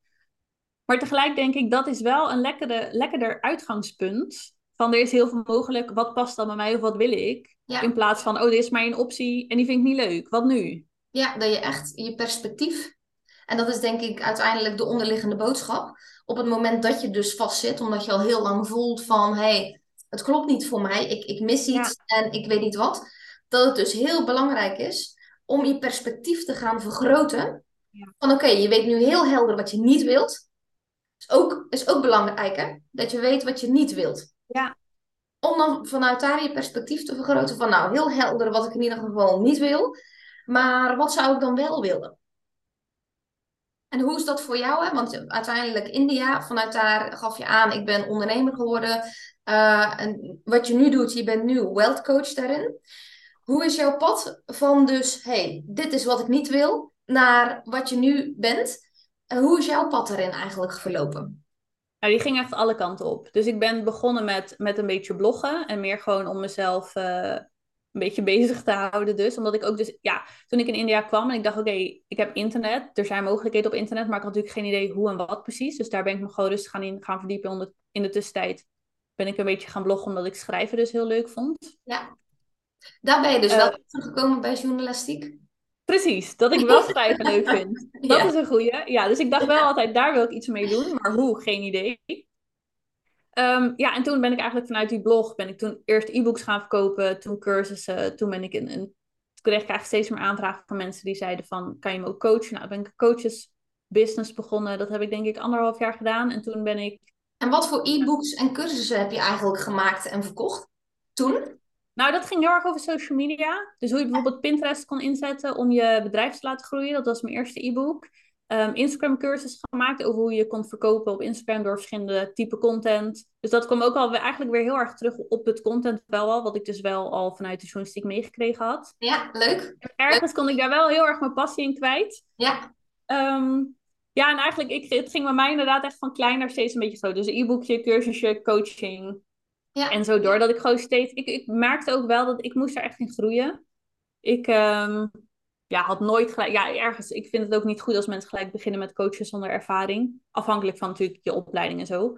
[SPEAKER 2] Maar tegelijk denk ik, dat is wel een lekkere, lekkerder uitgangspunt. Van er is heel veel mogelijk, wat past dan bij mij of wat wil ik? In plaats van, oh, dit is maar één optie en die vind ik niet leuk. Wat nu?
[SPEAKER 1] Ja, dat je echt je perspectief. En dat is denk ik uiteindelijk de onderliggende boodschap. Op het moment dat je dus vastzit, omdat je al heel lang voelt van, hé, hey, het klopt niet voor mij, ik, ik mis iets en ik weet niet wat dat het dus heel belangrijk is om je perspectief te gaan vergroten. Ja. Van oké, je weet nu heel helder wat je niet wilt. Is ook, is ook belangrijk hè? Dat je weet wat je niet wilt.
[SPEAKER 2] Ja.
[SPEAKER 1] Om dan vanuit daar je perspectief te vergroten van nou, heel helder wat ik in ieder geval niet wil. Maar wat zou ik dan wel willen? En hoe is dat voor jou? Hè? Want uiteindelijk India, vanuit daar gaf je aan, ik ben ondernemer geworden. Uh, en wat je nu doet, je bent nu wealth coach daarin. Hoe is jouw pad van dus, hey, dit is wat ik niet wil, naar wat je nu bent? En hoe is jouw pad daarin eigenlijk verlopen?
[SPEAKER 2] Nou, die ging echt alle kanten op. Dus ik ben begonnen met, met een beetje bloggen en meer gewoon om mezelf uh, een beetje bezig te houden dus. Omdat ik ook dus, ja, toen ik in India kwam en ik dacht, oké, ik heb internet. Er zijn mogelijkheden op internet, maar ik had natuurlijk geen idee hoe en wat precies. Dus daar ben ik me gewoon rustig gaan, in, gaan verdiepen. in de tussentijd ben ik een beetje gaan bloggen, omdat ik schrijven dus heel leuk vond.
[SPEAKER 1] Ja. Daar ben je dus uh, wel teruggekomen bij journalistiek?
[SPEAKER 2] Precies, dat ik wel schrijven leuk vind. Dat is een goeie. Ja, dus ik dacht wel altijd, daar wil ik iets mee doen. Maar hoe, geen idee. Um, ja, en toen ben ik eigenlijk vanuit die blog, ben ik toen eerst e-books gaan verkopen, toen cursussen, toen ben ik een, een toen kreeg ik eigenlijk steeds meer aanvragen van mensen die zeiden van, kan je me ook coachen? Nou, ben ik een coaches business begonnen. Dat heb ik denk ik anderhalf jaar gedaan. En toen ben ik...
[SPEAKER 1] En wat voor e-books en cursussen heb je eigenlijk gemaakt en verkocht toen?
[SPEAKER 2] Nou, dat ging heel erg over social media. Dus hoe je bijvoorbeeld Pinterest kon inzetten om je bedrijf te laten groeien. Dat was mijn eerste e-book um, Instagram cursus gemaakt over hoe je kon verkopen op Instagram door verschillende type content. Dus dat kwam ook al eigenlijk weer heel erg terug op het content wel al, wat ik dus wel al vanuit de journalistiek meegekregen had.
[SPEAKER 1] Ja, leuk.
[SPEAKER 2] ergens kon ik daar wel heel erg mijn passie in kwijt.
[SPEAKER 1] Ja.
[SPEAKER 2] Um, ja, en eigenlijk, ik, het ging bij mij inderdaad echt van klein naar steeds een beetje groot. Dus e-boekje, cursusje, coaching. Ja. En zo door. Dat ik gewoon steeds... Ik, ik merkte ook wel dat ik moest daar echt in groeien. Ik, um, ja, had nooit gelijk. Ja, ergens. Ik vind het ook niet goed als mensen gelijk beginnen met coachen zonder ervaring. Afhankelijk van natuurlijk je opleiding en zo.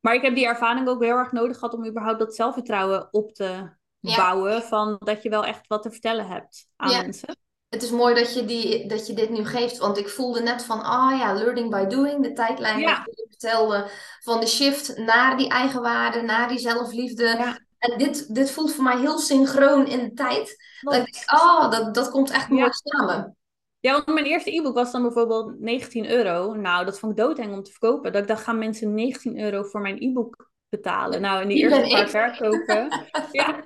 [SPEAKER 2] Maar ik heb die ervaring ook heel erg nodig gehad om überhaupt dat zelfvertrouwen op te bouwen. Van dat je wel echt wat te vertellen hebt aan ja. mensen.
[SPEAKER 1] Het is mooi dat je, die, dat je dit nu geeft. Want ik voelde net van, ah oh ja, learning by doing. De tijdlijn ja. die je vertelde. Van de shift naar die eigenwaarde, naar die zelfliefde. Ja. En dit, dit voelt voor mij heel synchroon in de tijd. Dat ik denk, oh, dat, dat komt echt mooi samen.
[SPEAKER 2] Ja, want mijn eerste e-book was dan bijvoorbeeld 19 euro. Nou, dat vond ik doodeng om te verkopen. Dat ik dacht, gaan mensen 19 euro voor mijn e-book betalen? Nou, in die, eerste paar verkopen. ja.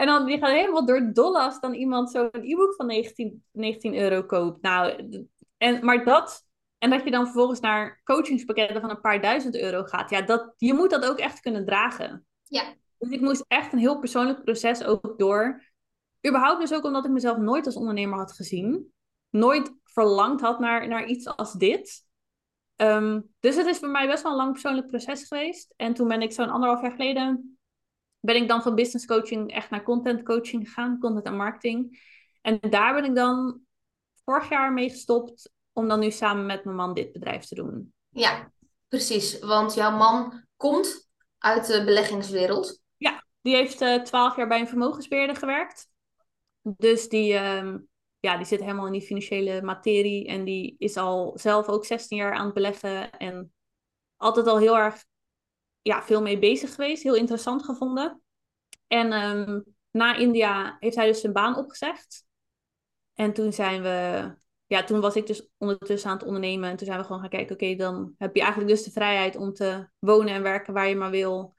[SPEAKER 2] En dan die gaan helemaal door het dolle als dan iemand zo'n e-book van 19, 19 euro koopt. Nou, en, maar dat... En dat je dan vervolgens naar coachingspakketten van een paar duizend euro gaat. Ja, dat, je moet dat ook echt kunnen dragen.
[SPEAKER 1] Ja.
[SPEAKER 2] Dus ik moest echt een heel persoonlijk proces ook door. Überhaupt dus ook omdat ik mezelf nooit als ondernemer had gezien. Nooit verlangd had naar, naar iets als dit. Um, dus het is voor mij best wel een lang persoonlijk proces geweest. En toen ben ik zo'n anderhalf jaar geleden... ben ik dan van business coaching echt naar content coaching gegaan. Content en marketing. En daar ben ik dan vorig jaar mee gestopt... om dan nu samen met mijn man dit bedrijf te doen.
[SPEAKER 1] Ja, precies. Want jouw man komt uit de beleggingswereld.
[SPEAKER 2] Ja, die heeft uh, twaalf jaar bij een vermogensbeheerder gewerkt. Dus die, uh, ja, die zit helemaal in die financiële materie. En die is al zelf ook 16 jaar aan het beleggen. En altijd al heel erg ja, veel mee bezig geweest. Heel interessant gevonden. En um, na India heeft hij dus zijn baan opgezegd. En toen zijn we... Ja, toen was ik dus ondertussen aan het ondernemen. En toen zijn we gewoon gaan kijken, oké, dan heb je eigenlijk dus de vrijheid om te wonen en werken waar je maar wil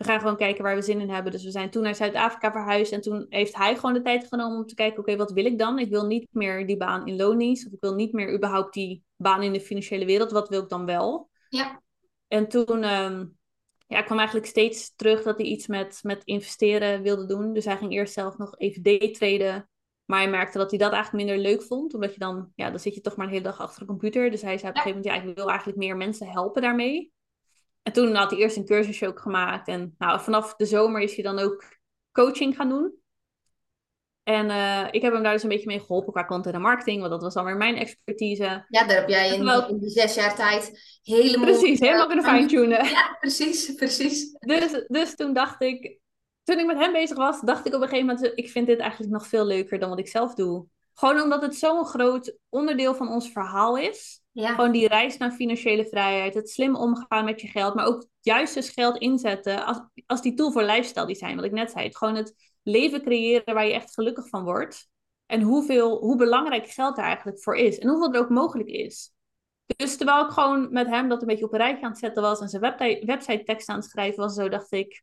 [SPEAKER 2] we gaan gewoon kijken waar we zin in hebben. Dus we zijn toen naar Zuid-Afrika verhuisd. En toen heeft hij gewoon de tijd genomen om te kijken: oké, wat wil ik dan? Ik wil niet meer die baan in loondienst. Of ik wil niet meer überhaupt die baan in de financiële wereld. Wat wil ik dan wel?
[SPEAKER 1] Ja.
[SPEAKER 2] En toen um, ja, kwam eigenlijk steeds terug dat hij iets met, met investeren wilde doen. Dus hij ging eerst zelf nog even daytraden. Maar hij merkte dat hij dat eigenlijk minder leuk vond. Omdat je dan, ja, dan zit je toch maar een hele dag achter de computer. Dus hij zei op een gegeven moment, ja, ik wil eigenlijk meer mensen helpen daarmee. En toen had hij eerst een cursusje ook gemaakt. En nou, vanaf de zomer is hij dan ook coaching gaan doen. En uh, ik heb hem daar dus een beetje mee geholpen qua content en marketing, want dat was dan weer mijn expertise.
[SPEAKER 1] Ja, daar heb jij in, in die zes jaar tijd helemaal...
[SPEAKER 2] Precies, helemaal kunnen fine-tunen.
[SPEAKER 1] Ja, precies, precies.
[SPEAKER 2] Dus, dus toen dacht ik, toen ik met hem bezig was, dacht ik op een gegeven moment, ik vind dit eigenlijk nog veel leuker dan wat ik zelf doe. Gewoon omdat het zo'n groot onderdeel van ons verhaal is. Ja. Gewoon die reis naar financiële vrijheid, het slim omgaan met je geld, maar ook juist dus geld inzetten als, als die tool voor lifestyle design, wat ik net zei. Het gewoon het leven creëren waar je echt gelukkig van wordt. En hoeveel, hoe belangrijk geld daar eigenlijk voor is. En hoeveel er ook mogelijk is. Dus terwijl ik gewoon met hem dat een beetje op een rijtje aan het zetten was en zijn website, website tekst aan het schrijven was, zo dacht ik,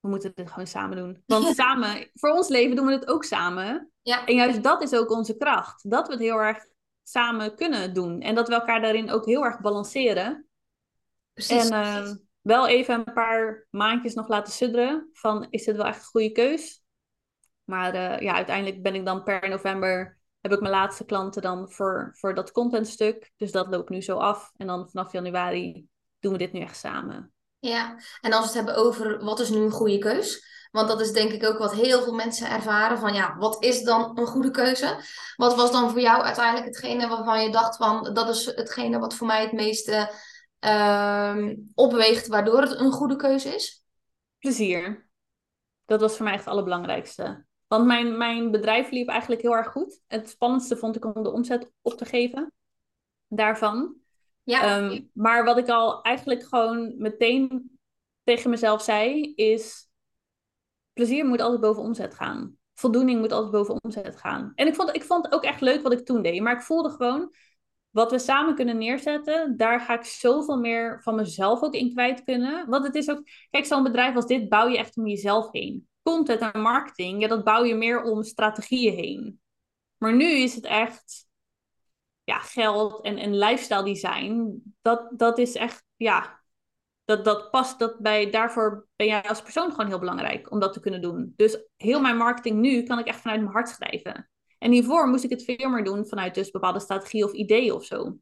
[SPEAKER 2] we moeten dit gewoon samen doen. Want samen, voor ons leven doen we het ook samen.
[SPEAKER 1] Ja.
[SPEAKER 2] En juist dat is ook onze kracht. Dat we het heel erg samen kunnen doen. En dat we elkaar daarin ook heel erg balanceren.
[SPEAKER 1] Precies.
[SPEAKER 2] En uh, wel even een paar maandjes nog laten sudderen van is dit wel echt een goede keus? Maar uh, ja, uiteindelijk ben ik dan per november heb ik mijn laatste klanten dan voor, voor dat contentstuk. Dus dat loopt nu zo af. En dan vanaf januari doen we dit nu echt samen.
[SPEAKER 1] Ja, en als we het hebben over wat is nu een goede keus? Want dat is denk ik ook wat heel veel mensen ervaren van ja, wat is dan een goede keuze? Wat was dan voor jou uiteindelijk hetgene waarvan je dacht van dat is hetgene wat voor mij het meeste uh, opweegt waardoor het een goede keuze is?
[SPEAKER 2] Plezier. Dat was voor mij echt het allerbelangrijkste. Want mijn, mijn bedrijf liep eigenlijk heel erg goed. Het spannendste vond ik om de omzet op te geven daarvan. Ja. Um, maar wat ik al eigenlijk gewoon meteen tegen mezelf zei, is plezier moet altijd boven omzet gaan. Voldoening moet altijd boven omzet gaan. En ik vond, ik vond het ook echt leuk wat ik toen deed. Maar ik voelde gewoon, wat we samen kunnen neerzetten, daar ga ik zoveel meer van mezelf ook in kwijt kunnen. Want het is ook, kijk, zo'n bedrijf als dit bouw je echt om jezelf heen. Content en marketing, ja, dat bouw je meer om strategieën heen. Maar nu is het echt, ja, geld en, en lifestyle design. Dat, dat is echt, ja, dat, dat past dat bij, daarvoor ben jij als persoon gewoon heel belangrijk om dat te kunnen doen. Dus heel mijn marketing nu kan ik echt vanuit mijn hart schrijven. En hiervoor moest ik het veel meer doen vanuit dus bepaalde strategie of ideeën of zo.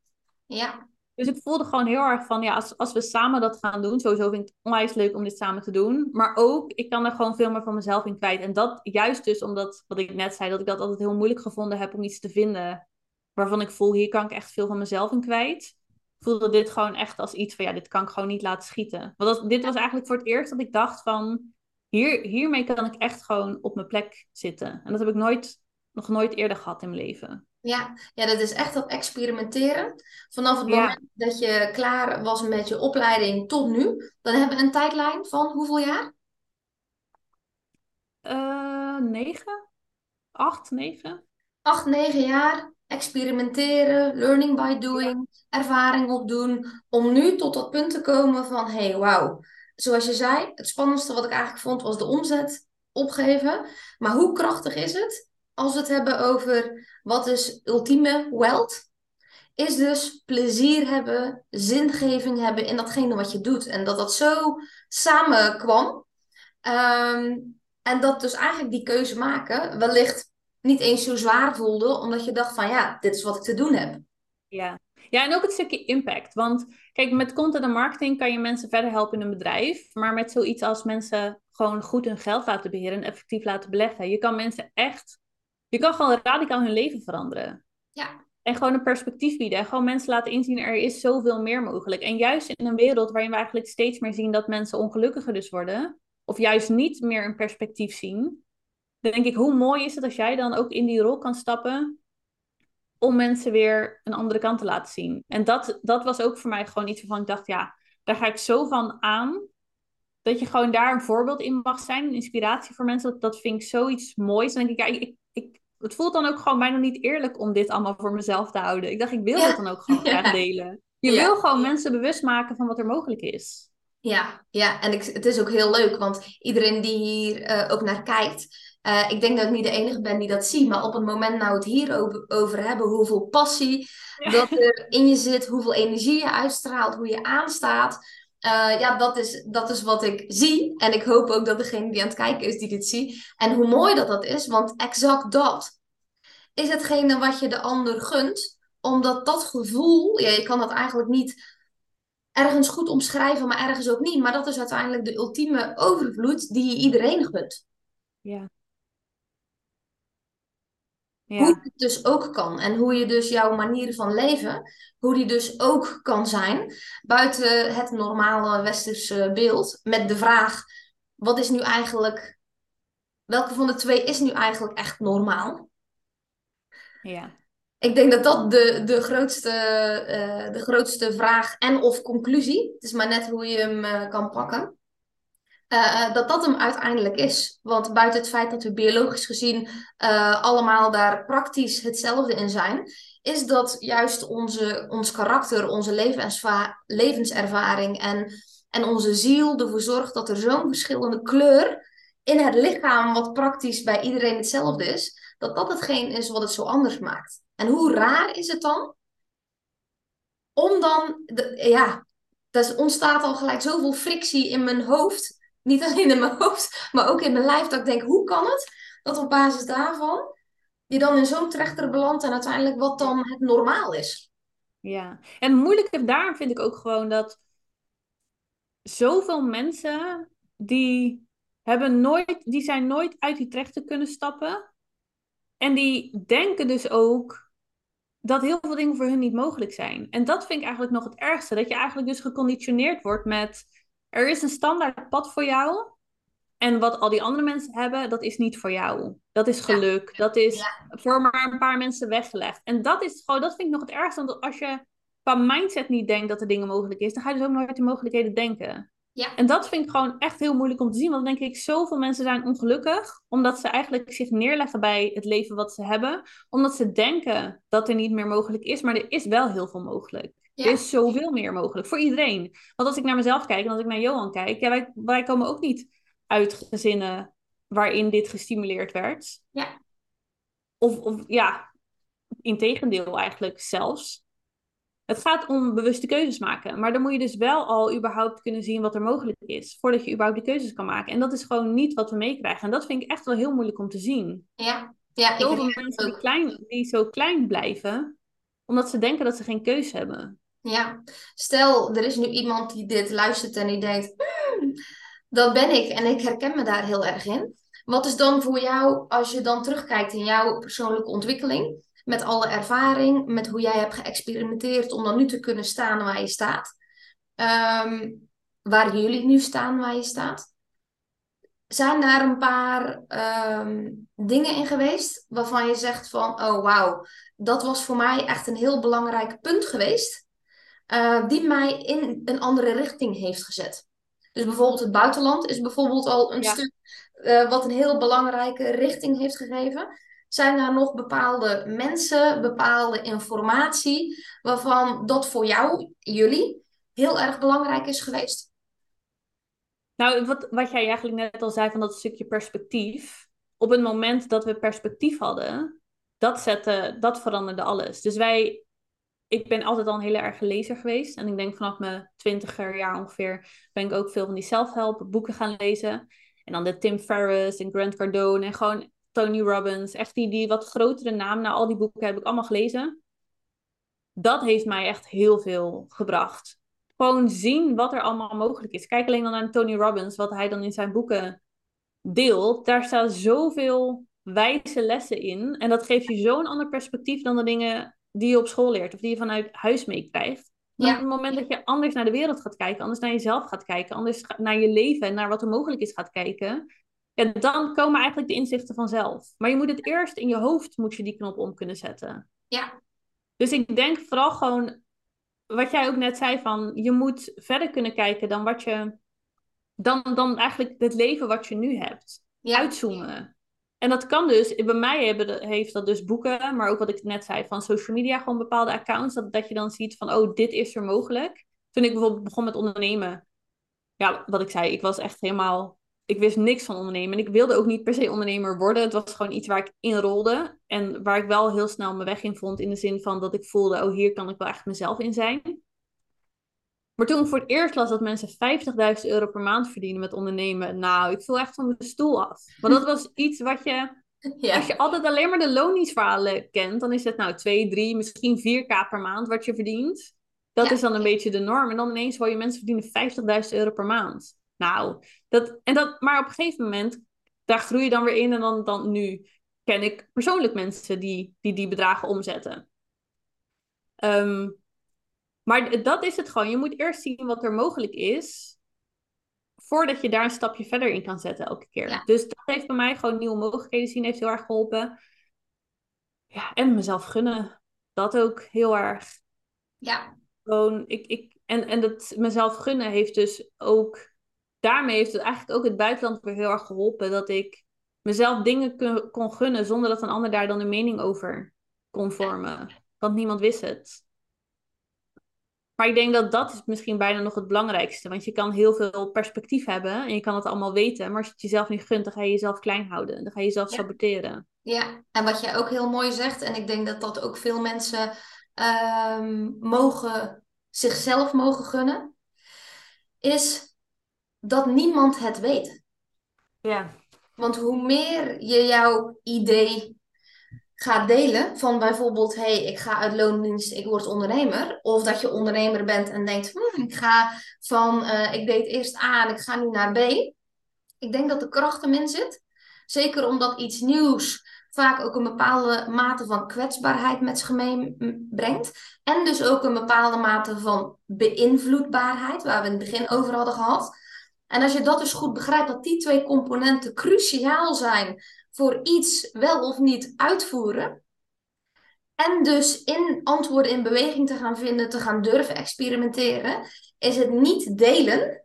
[SPEAKER 1] Ja.
[SPEAKER 2] Dus ik voelde gewoon heel erg van, ja, als, als we samen dat gaan doen, sowieso vind ik het onwijs leuk om dit samen te doen. Maar ook, ik kan er gewoon veel meer van mezelf in kwijt. En dat juist dus omdat, wat ik net zei, dat ik dat altijd heel moeilijk gevonden heb om iets te vinden waarvan ik voel, hier kan ik echt veel van mezelf in kwijt voelde dit gewoon echt als iets van ja, dit kan ik gewoon niet laten schieten. Want dit was eigenlijk voor het eerst dat ik dacht van hier, hiermee kan ik echt gewoon op mijn plek zitten. En dat heb ik nooit, nog nooit eerder gehad in mijn leven.
[SPEAKER 1] Ja, ja, dat is echt dat experimenteren. Vanaf het moment dat je klaar was met je opleiding tot nu, dan hebben we een tijdlijn van hoeveel jaar?
[SPEAKER 2] Uh, negen, acht, negen.
[SPEAKER 1] Acht, negen jaar experimenteren, learning by doing, ervaring opdoen, om nu tot dat punt te komen van, hey, wauw. Zoals je zei, het spannendste wat ik eigenlijk vond was de omzet opgeven. Maar hoe krachtig is het als we het hebben over wat is ultieme wealth? Is dus plezier hebben, zingeving hebben in datgene wat je doet. En dat dat zo samenkwam. Um, en dat dus eigenlijk die keuze maken wellicht niet eens zo zwaar voelde, omdat je dacht van ja, dit is wat ik te doen heb.
[SPEAKER 2] Ja. ja, en ook het stukje impact. Want kijk, met content en marketing kan je mensen verder helpen in een bedrijf. Maar met zoiets als mensen gewoon goed hun geld laten beheren en effectief laten beleggen. Je kan mensen echt, je kan gewoon radicaal hun leven veranderen.
[SPEAKER 1] Ja.
[SPEAKER 2] En gewoon een perspectief bieden. En gewoon mensen laten inzien, er is zoveel meer mogelijk. En juist in een wereld waarin we eigenlijk steeds meer zien dat mensen ongelukkiger dus worden. Of juist niet meer een perspectief zien dan denk ik, hoe mooi is het als jij dan ook in die rol kan stappen om mensen weer een andere kant te laten zien. En dat, dat was ook voor mij gewoon iets waarvan ik dacht, ja, daar ga ik zo van aan. Dat je gewoon daar een voorbeeld in mag zijn, een inspiratie voor mensen. Dat, dat vind ik zoiets moois. Dan denk ik, ja, ik, ik, het voelt dan ook gewoon bijna niet eerlijk om dit allemaal voor mezelf te houden. Ik dacht, ik wil ja. dat dan ook gewoon graag delen. Je wil gewoon mensen bewust maken van wat er mogelijk is.
[SPEAKER 1] Ja, ja. en ik, het is ook heel leuk, want iedereen die hier uh, ook naar kijkt, uh, ik denk dat ik niet de enige ben die dat ziet, maar op het moment nou het hier over, over hebben, hoeveel passie dat er in je zit, hoeveel energie je uitstraalt, hoe je aanstaat. Uh, ja, dat is, dat is wat ik zie. En ik hoop ook dat degene die aan het kijken is, die dit ziet. En hoe mooi dat dat is, want exact dat is hetgene wat je de ander gunt. Omdat dat gevoel, ja, je kan dat eigenlijk niet ergens goed omschrijven, maar ergens ook niet. Maar dat is uiteindelijk de ultieme overvloed die je iedereen gunt.
[SPEAKER 2] Ja.
[SPEAKER 1] Ja. Hoe het dus ook kan. En hoe je dus jouw manier van leven, hoe die dus ook kan zijn. Buiten het normale westerse beeld. Met de vraag, wat is nu eigenlijk... Welke van de twee is nu eigenlijk echt normaal?
[SPEAKER 2] Ja.
[SPEAKER 1] Ik denk dat dat de, de, grootste, uh, de grootste vraag en of conclusie. Het is maar net hoe je hem uh, kan pakken. Uh, dat dat hem uiteindelijk is. Want buiten het feit dat we biologisch gezien uh, allemaal daar praktisch hetzelfde in zijn, is dat juist onze, ons karakter, onze levenservaring en, en onze ziel ervoor zorgt dat er zo'n verschillende kleur in het lichaam, wat praktisch bij iedereen hetzelfde is, dat dat hetgeen is wat het zo anders maakt. En hoe raar is het dan om dan, de, ja, er ontstaat al gelijk zoveel frictie in mijn hoofd. Niet alleen in mijn hoofd, maar ook in mijn lijf. Dat ik denk, hoe kan het dat op basis daarvan je dan in zo'n trechter belandt en uiteindelijk wat dan het normaal is?
[SPEAKER 2] Ja, en moeilijk daarom vind ik ook gewoon dat zoveel mensen die hebben nooit, die zijn nooit uit die trechter kunnen stappen. En die denken dus ook dat heel veel dingen voor hun niet mogelijk zijn. En dat vind ik eigenlijk nog het ergste. Dat je eigenlijk dus geconditioneerd wordt met... Er is een standaard pad voor jou. En wat al die andere mensen hebben, dat is niet voor jou. Dat is geluk. Dat is voor maar een paar mensen weggelegd. En dat is gewoon, dat vind ik nog het ergste. Want als je qua mindset niet denkt dat er dingen mogelijk is, dan ga je dus ook nooit de mogelijkheden denken.
[SPEAKER 1] Ja.
[SPEAKER 2] En dat vind ik gewoon echt heel moeilijk om te zien. Want dan denk ik, zoveel mensen zijn ongelukkig. Omdat ze eigenlijk zich neerleggen bij het leven wat ze hebben. Omdat ze denken dat er niet meer mogelijk is. Maar er is wel heel veel mogelijk. Er is zoveel meer mogelijk. Voor iedereen. Want als ik naar mezelf kijk en als ik naar Johan kijk. Ja, wij, wij komen ook niet uit gezinnen waarin dit gestimuleerd werd.
[SPEAKER 1] Ja.
[SPEAKER 2] Of, of ja, integendeel eigenlijk zelfs. Het gaat om bewuste keuzes maken. Maar dan moet je dus wel al überhaupt kunnen zien wat er mogelijk is. Voordat je überhaupt die keuzes kan maken. En dat is gewoon niet wat we meekrijgen. En dat vind ik echt wel heel moeilijk om te zien.
[SPEAKER 1] Ja, ja
[SPEAKER 2] Zoveel mensen die, klein, die zo klein blijven. Omdat ze denken dat ze geen keuze hebben.
[SPEAKER 1] Ja, stel er is nu iemand die dit luistert en die denkt... Hmm, dat ben ik en ik herken me daar heel erg in. Wat is dan voor jou, als je dan terugkijkt in jouw persoonlijke ontwikkeling met alle ervaring, met hoe jij hebt geëxperimenteerd om dan nu te kunnen staan waar je staat. Ehm, waar jullie nu staan waar je staat. Zijn daar een paar ehm, dingen in geweest waarvan je zegt van, oh wauw, dat was voor mij echt een heel belangrijk punt geweest, uh, die mij in een andere richting heeft gezet. Dus bijvoorbeeld het buitenland is bijvoorbeeld al een stuk uh, wat een heel belangrijke richting heeft gegeven. Zijn er nog bepaalde mensen, bepaalde informatie waarvan dat voor jou, jullie, heel erg belangrijk is geweest?
[SPEAKER 2] Nou, wat, wat jij eigenlijk net al zei van dat stukje perspectief. Op het moment dat we perspectief hadden, dat, zette, dat veranderde alles. Dus wij, ik ben altijd al een hele erg lezer geweest. En ik denk vanaf mijn twintiger jaar ongeveer ben ik ook veel van die self-help boeken gaan lezen. En dan de Tim Ferriss en Grant Cardone en gewoon Tony Robbins. Echt die, die wat grotere naam. Nou, al die boeken heb ik allemaal gelezen. Dat heeft mij echt heel veel gebracht. Gewoon zien wat er allemaal mogelijk is. Kijk alleen dan naar Tony Robbins, wat hij dan in zijn boeken deelt. Daar staan zoveel wijze lessen in. En dat geeft je zo'n ander perspectief dan de dingen die je op school leert. Of die je vanuit huis meekrijgt. Ja. Op het moment dat je anders naar de wereld gaat kijken, anders naar jezelf gaat kijken, anders naar je leven en naar wat er mogelijk is gaat kijken, ja, dan komen eigenlijk de inzichten vanzelf. Maar je moet het eerst in je hoofd moet je die knop om kunnen zetten.
[SPEAKER 1] Ja.
[SPEAKER 2] Dus ik denk vooral gewoon, wat jij ook net zei, van je moet verder kunnen kijken dan wat je, dan, dan eigenlijk het leven wat je nu hebt. Ja. Uitzoomen. En dat kan dus, bij mij hebben, heeft dat dus boeken, maar ook wat ik net zei, van social media, gewoon bepaalde accounts, dat, dat je dan ziet van, oh, dit is er mogelijk. Toen ik bijvoorbeeld begon met ondernemen, ja, wat ik zei, ik was echt helemaal ik wist niks van ondernemen. En ik wilde ook niet per se ondernemer worden. Het was gewoon iets waar ik in rolde. En waar ik wel heel snel mijn weg in vond. In de zin van dat ik voelde, oh hier kan ik wel echt mezelf in zijn. Maar toen ik voor het eerst las dat mensen 50.000 euro per maand verdienen met ondernemen. Nou, ik viel echt van mijn stoel af. Want dat was iets wat je... Ja. Als je altijd alleen maar de loningsverhalen kent, dan is het nou 2, 3, misschien 4k per maand wat je verdient. Dat is dan een beetje de norm. En dan ineens hoor je mensen verdienen 50.000 euro per maand. Nou, dat, en dat, maar op een gegeven moment, daar groei je dan weer in. En dan, dan nu ken ik persoonlijk mensen die die, die bedragen omzetten. Um, maar dat is het gewoon. Je moet eerst zien wat er mogelijk is. Voordat je daar een stapje verder in kan zetten elke keer. Dus dat heeft bij mij gewoon nieuwe mogelijkheden zien. Heeft heel erg geholpen. Ja, en mezelf gunnen. Dat ook heel erg.
[SPEAKER 1] Ja.
[SPEAKER 2] Gewoon, ik, ik, en, en dat mezelf gunnen heeft dus ook daarmee heeft het eigenlijk ook het buitenland weer heel erg geholpen. Dat ik mezelf dingen kon gunnen zonder dat een ander daar dan een mening over kon vormen. Want niemand wist het. Maar ik denk dat dat is misschien bijna nog het belangrijkste. Want je kan heel veel perspectief hebben en je kan het allemaal weten. Maar als je het jezelf niet gunt, dan ga je jezelf klein houden. Dan ga je jezelf saboteren.
[SPEAKER 1] Ja, en wat jij ook heel mooi zegt, en ik denk dat dat ook veel mensen ehm, mogen, zichzelf mogen gunnen, is dat niemand het weet.
[SPEAKER 2] Ja.
[SPEAKER 1] Want hoe meer je jouw idee gaat delen, van bijvoorbeeld, hey, ik ga uit loondienst, ik word ondernemer, of dat je ondernemer bent en denkt, hm, ik ga van, uh, ik deed eerst A en ik ga nu naar B. Ik denk dat de kracht erin zit. Zeker omdat iets nieuws vaak ook een bepaalde mate van kwetsbaarheid met zich meebrengt. En dus ook een bepaalde mate van beïnvloedbaarheid, waar we in het begin over hadden gehad. En als je dat dus goed begrijpt, dat die twee componenten cruciaal zijn voor iets wel of niet uitvoeren. En dus in antwoorden in beweging te gaan vinden, te gaan durven experimenteren, is het niet delen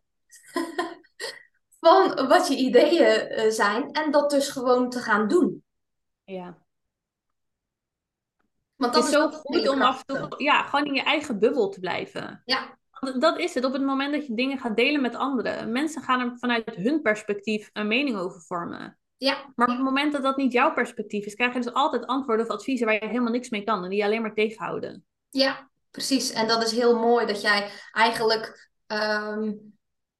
[SPEAKER 1] van wat je ideeën eh, zijn en dat dus gewoon te gaan doen.
[SPEAKER 2] Ja.
[SPEAKER 1] Want
[SPEAKER 2] dat
[SPEAKER 1] is,
[SPEAKER 2] is zo goed om af en toe ja, gewoon in je eigen bubbel te blijven.
[SPEAKER 1] Ja.
[SPEAKER 2] Dat is het. Op het moment dat je dingen gaat delen met anderen. Mensen gaan er vanuit hun perspectief een mening over vormen.
[SPEAKER 1] Ja.
[SPEAKER 2] Maar op het moment dat dat niet jouw perspectief is, krijg je dus altijd antwoorden of adviezen waar je helemaal niks mee kan en die je alleen maar tegenhouden.
[SPEAKER 1] Ja, precies. En dat is heel mooi dat jij eigenlijk ehm,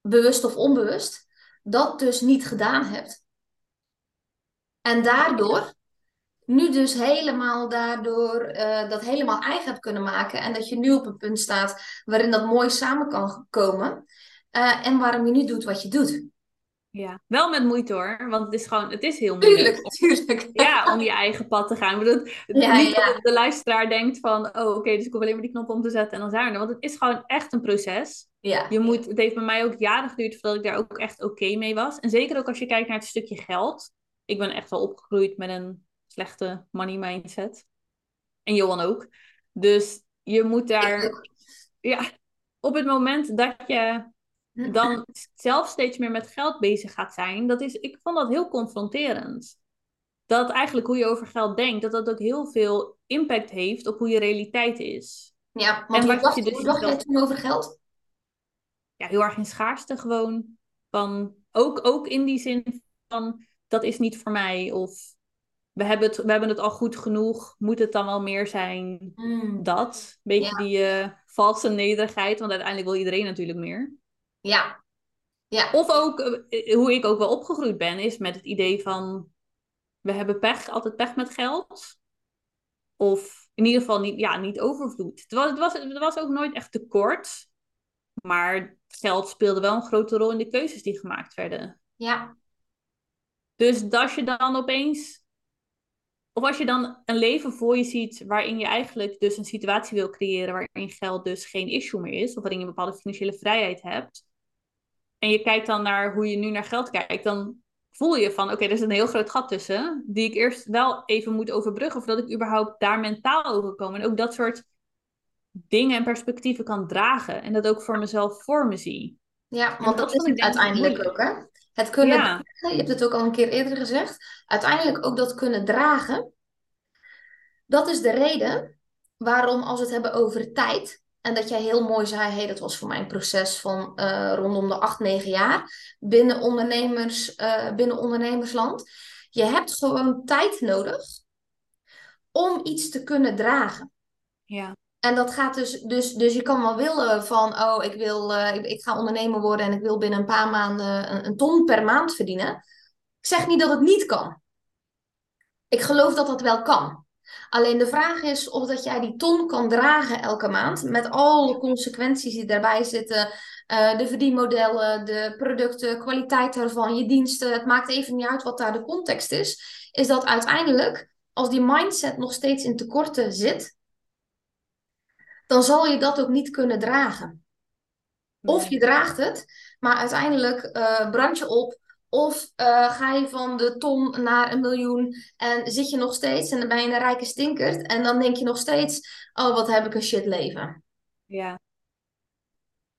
[SPEAKER 1] bewust of onbewust dat dus niet gedaan hebt. En daardoor nu dus helemaal daardoor uh, dat helemaal eigen hebt kunnen maken. En dat je nu op een punt staat waarin dat mooi samen kan komen. Uh, en waarom je nu doet wat je doet.
[SPEAKER 2] Ja, wel met moeite hoor, want het is gewoon, het is heel moeilijk.
[SPEAKER 1] Tuurlijk, tuurlijk.
[SPEAKER 2] Ja, om je eigen pad te gaan. Ik bedoel, ja, niet ja. dat de luisteraar denkt van, oh oké, okay, dus ik hoef alleen maar die knop om te zetten en dan zijn we er. Want het is gewoon echt een proces.
[SPEAKER 1] Ja.
[SPEAKER 2] Je moet, het heeft bij mij ook jaren geduurd voordat ik daar ook echt oké okay mee was. En zeker ook als je kijkt naar het stukje geld. Ik ben echt wel opgegroeid met een slechte money mindset. En Johan ook. Dus je moet daar, ja, op het moment dat je dan zelf steeds meer met geld bezig gaat zijn, dat is, ik vond dat heel confronterend. Dat eigenlijk hoe je over geld denkt, dat dat ook heel veel impact heeft op hoe je realiteit is.
[SPEAKER 1] Ja, want en hoe dacht je, dus hoe dacht je toen over geld?
[SPEAKER 2] Ja, heel erg in schaarste gewoon. Van, ook, ook in die zin van, dat is niet voor mij. Of we hebben het, we hebben het al goed genoeg, moet het dan wel meer zijn?
[SPEAKER 1] Mm.
[SPEAKER 2] Dat, beetje die uh, valse nederigheid, want uiteindelijk wil iedereen natuurlijk meer.
[SPEAKER 1] Ja. ja.
[SPEAKER 2] Of ook, uh, hoe ik ook wel opgegroeid ben, is met het idee van, we hebben pech, altijd pech met geld. Of in ieder geval niet, ja, niet overvloed. Het was, het, was, het was ook nooit echt tekort, maar geld speelde wel een grote rol in de keuzes die gemaakt werden.
[SPEAKER 1] Ja.
[SPEAKER 2] Dus als je dan opeens of als je dan een leven voor je ziet waarin je eigenlijk dus een situatie wil creëren waarin geld dus geen issue meer is, of waarin je een bepaalde financiële vrijheid hebt, en je kijkt dan naar hoe je nu naar geld kijkt, dan voel je van, oké, er is een heel groot gat tussen, die ik eerst wel even moet overbruggen, voordat ik überhaupt daar mentaal over kom. En ook dat soort dingen en perspectieven kan dragen, en dat ook voor mezelf voor me zie.
[SPEAKER 1] Ja, want dat, dat is het uiteindelijk ook, hè? Het kunnen ja. dragen, je hebt het ook al een keer eerder gezegd, uiteindelijk ook dat kunnen dragen. Dat is de reden waarom, als we het hebben over tijd, en dat jij heel mooi zei, hey, dat was voor mij een proces van uh, rondom de acht, negen jaar binnen, ondernemers, uh, binnen ondernemersland. Je hebt gewoon tijd nodig om iets te kunnen dragen.
[SPEAKER 2] Ja.
[SPEAKER 1] En dat gaat dus, dus, dus je kan wel willen van, oh, ik, wil, uh, ik, ik, ga ondernemer worden en ik wil binnen een paar maanden een, een, ton per maand verdienen. Ik zeg niet dat het niet kan. Ik geloof dat dat wel kan. Alleen de vraag is of dat jij die ton kan dragen elke maand met alle consequenties die daarbij zitten. Uh, de verdienmodellen, de producten, kwaliteit daarvan, je diensten. Het maakt even niet uit wat daar de context is. Is dat uiteindelijk, als die mindset nog steeds in tekorten zit, dan zal je dat ook niet kunnen dragen. Of je draagt het, maar uiteindelijk uh, brand je op. Of uh, ga je van de ton naar een miljoen en zit je nog steeds en dan ben je een rijke stinkert. En dan denk je nog steeds, oh wat heb ik een shit leven.
[SPEAKER 2] Ja.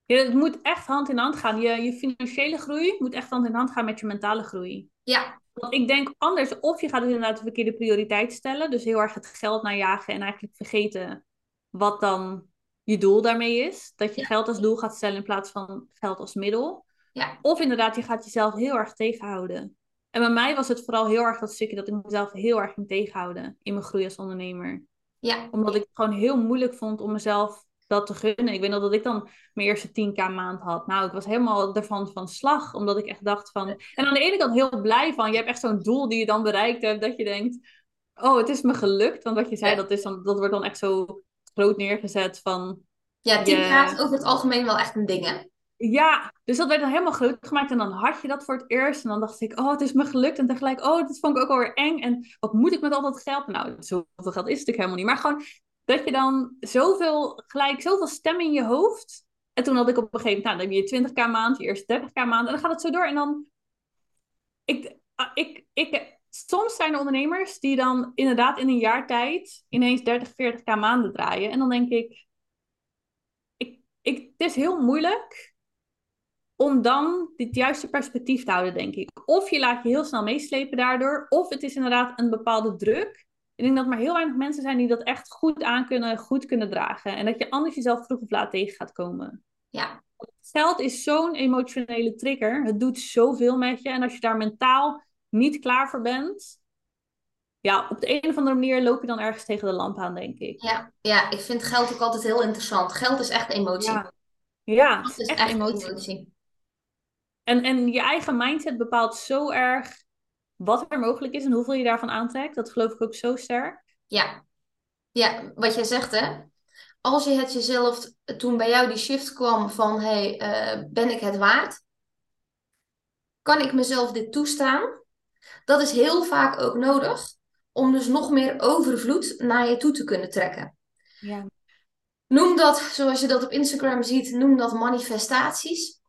[SPEAKER 2] ja het moet echt hand in hand gaan. Je, je financiële groei moet echt hand in hand gaan met je mentale groei.
[SPEAKER 1] Ja.
[SPEAKER 2] Want ik denk anders, of je gaat dus inderdaad de verkeerde prioriteit stellen. Dus heel erg het geld naar jagen en eigenlijk vergeten wat dan je doel daarmee is. Dat je geld als doel gaat stellen in plaats van geld als middel.
[SPEAKER 1] Ja.
[SPEAKER 2] Of inderdaad, je gaat jezelf heel erg tegenhouden. En bij mij was het vooral heel erg dat stukje dat ik mezelf heel erg ging tegenhouden in mijn groei als ondernemer.
[SPEAKER 1] Ja.
[SPEAKER 2] Omdat ik het gewoon heel moeilijk vond om mezelf dat te gunnen. Ik weet nog dat ik dan mijn eerste 10k maand had. Nou, ik was helemaal ervan van slag. Omdat ik echt dacht van... En aan de ene kant heel blij van. Je hebt echt zo'n doel die je dan bereikt hebt. Dat je denkt, oh, het is me gelukt. Want wat je zei, dat, is dan, dat wordt dan echt zo groot neergezet van...
[SPEAKER 1] Ja, 10 gaat over het algemeen wel echt een ding, hè?
[SPEAKER 2] Ja, dus dat werd dan helemaal groot gemaakt. En dan had je dat voor het eerst. En dan dacht ik, oh, het is me gelukt. En tegelijk, oh, dat vond ik ook alweer eng. En wat moet ik met al dat geld? Nou, zoveel geld is het natuurlijk helemaal niet. Maar gewoon dat je dan zoveel, gelijk zoveel stem in je hoofd. En toen had ik op een gegeven moment, nou, dan heb je 20k maand, je eerste 30k maand. En dan gaat het zo door. En dan, ik, ah, ik, ik, soms zijn er ondernemers die dan inderdaad in een jaar tijd ineens 30, 40k maanden draaien. En dan denk ik, ik, ik het is heel moeilijk om dan dit juiste perspectief te houden, denk ik. Of je laat je heel snel meeslepen daardoor, of het is inderdaad een bepaalde druk. Ik denk dat maar heel weinig mensen zijn die dat echt goed aan kunnen, goed kunnen dragen. En dat je anders jezelf vroeg of laat tegen gaat komen.
[SPEAKER 1] Ja.
[SPEAKER 2] Geld is zo'n emotionele trigger. Het doet zoveel met je. En als je daar mentaal niet klaar voor bent, ja, op de een of andere manier loop je dan ergens tegen de lamp aan, denk ik.
[SPEAKER 1] Ja, ja ik vind geld ook altijd heel interessant. Geld is echt emotie.
[SPEAKER 2] Ja, ja
[SPEAKER 1] het is echt, emotie.
[SPEAKER 2] En, en je eigen mindset bepaalt zo erg wat er mogelijk is en hoeveel je daarvan aantrekt. Dat geloof ik ook zo sterk.
[SPEAKER 1] Ja, ja wat jij zegt hè. Als je het jezelf, toen bij jou die shift kwam van, hey, uh, ben ik het waard? Kan ik mezelf dit toestaan? Dat is heel vaak ook nodig om dus nog meer overvloed naar je toe te kunnen trekken.
[SPEAKER 2] Ja.
[SPEAKER 1] Noem dat, zoals je dat op Instagram ziet, noem dat manifestaties.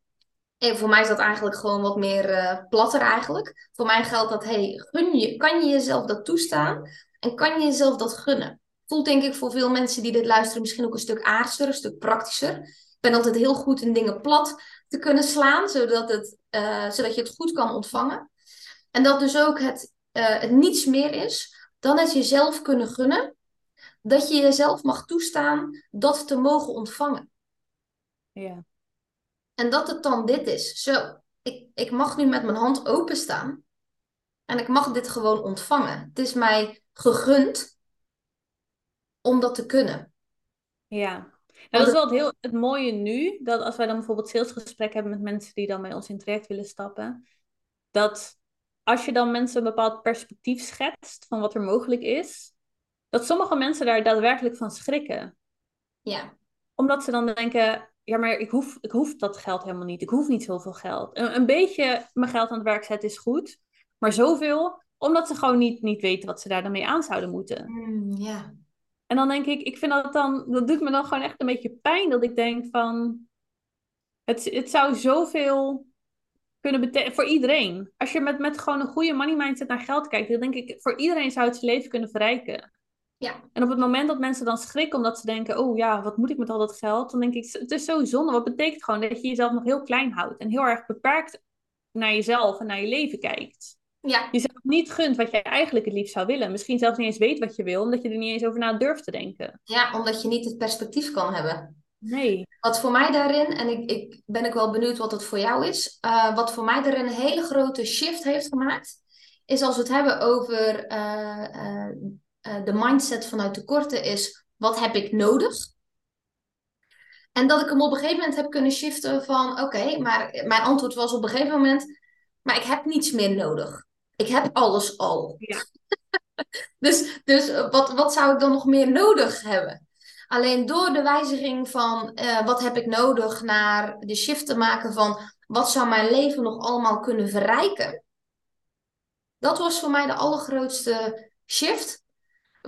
[SPEAKER 1] En voor mij is dat eigenlijk gewoon wat meer uh, platter eigenlijk. Voor mij geldt dat, hey, gun je, kan je jezelf dat toestaan? En kan je jezelf dat gunnen? Voelt denk ik voor veel mensen die dit luisteren misschien ook een stuk aardser, een stuk praktischer. Ik ben altijd heel goed in dingen plat te kunnen slaan, zodat, het, uh, zodat je het goed kan ontvangen. En dat dus ook het, uh, het niets meer is dan het jezelf kunnen gunnen. Dat je jezelf mag toestaan dat te mogen ontvangen.
[SPEAKER 2] Ja.
[SPEAKER 1] En dat het dan dit is. Zo, ik, ik mag nu met mijn hand openstaan. En ik mag dit gewoon ontvangen. Het is mij gegund om dat te kunnen.
[SPEAKER 2] Ja, nou, dat is wel het, heel, het mooie nu. Dat als wij dan bijvoorbeeld salesgesprek hebben met mensen die dan bij ons in traject willen stappen. Dat als je dan mensen een bepaald perspectief schetst van wat er mogelijk is. Dat sommige mensen daar daadwerkelijk van schrikken.
[SPEAKER 1] Ja.
[SPEAKER 2] Omdat ze dan denken, ja, maar ik hoef, ik hoef dat geld helemaal niet. Ik hoef niet zoveel geld. Een, een beetje mijn geld aan het werk zetten is goed. Maar zoveel, omdat ze gewoon niet, niet weten wat ze daar dan mee aan zouden moeten.
[SPEAKER 1] Mm, ja.
[SPEAKER 2] En dan denk ik, ik vind dat dan, dat doet me dan gewoon echt een beetje pijn. Dat ik denk van, het, het zou zoveel kunnen betekenen voor iedereen. Als je met, met gewoon een goede money mindset naar geld kijkt, dan denk ik, voor iedereen zou het zijn leven kunnen verrijken.
[SPEAKER 1] Ja.
[SPEAKER 2] En op het moment dat mensen dan schrikken omdat ze denken, oh ja, wat moet ik met al dat geld? Dan denk ik, het is zo zonde. Wat betekent gewoon dat je jezelf nog heel klein houdt en heel erg beperkt naar jezelf en naar je leven kijkt.
[SPEAKER 1] Ja.
[SPEAKER 2] Jezelf niet gunt wat jij eigenlijk het liefst zou willen. Misschien zelfs niet eens weet wat je wil, omdat je er niet eens over na durft te denken.
[SPEAKER 1] Ja, omdat je niet het perspectief kan hebben.
[SPEAKER 2] Nee.
[SPEAKER 1] Wat voor mij daarin, en ik, ik ben ook wel benieuwd wat het voor jou is, uh, wat voor mij daarin een hele grote shift heeft gemaakt, is als we het hebben over uh, uh, de mindset vanuit tekorten is, wat heb ik nodig? En dat ik hem op een gegeven moment heb kunnen shiften van, oké, maar mijn antwoord was op een gegeven moment, maar ik heb niets meer nodig. Ik heb alles al.
[SPEAKER 2] Ja.
[SPEAKER 1] dus dus wat, wat zou ik dan nog meer nodig hebben? Alleen door de wijziging van uh, wat heb ik nodig naar de shift te maken van wat zou mijn leven nog allemaal kunnen verrijken. Dat was voor mij de allergrootste shift.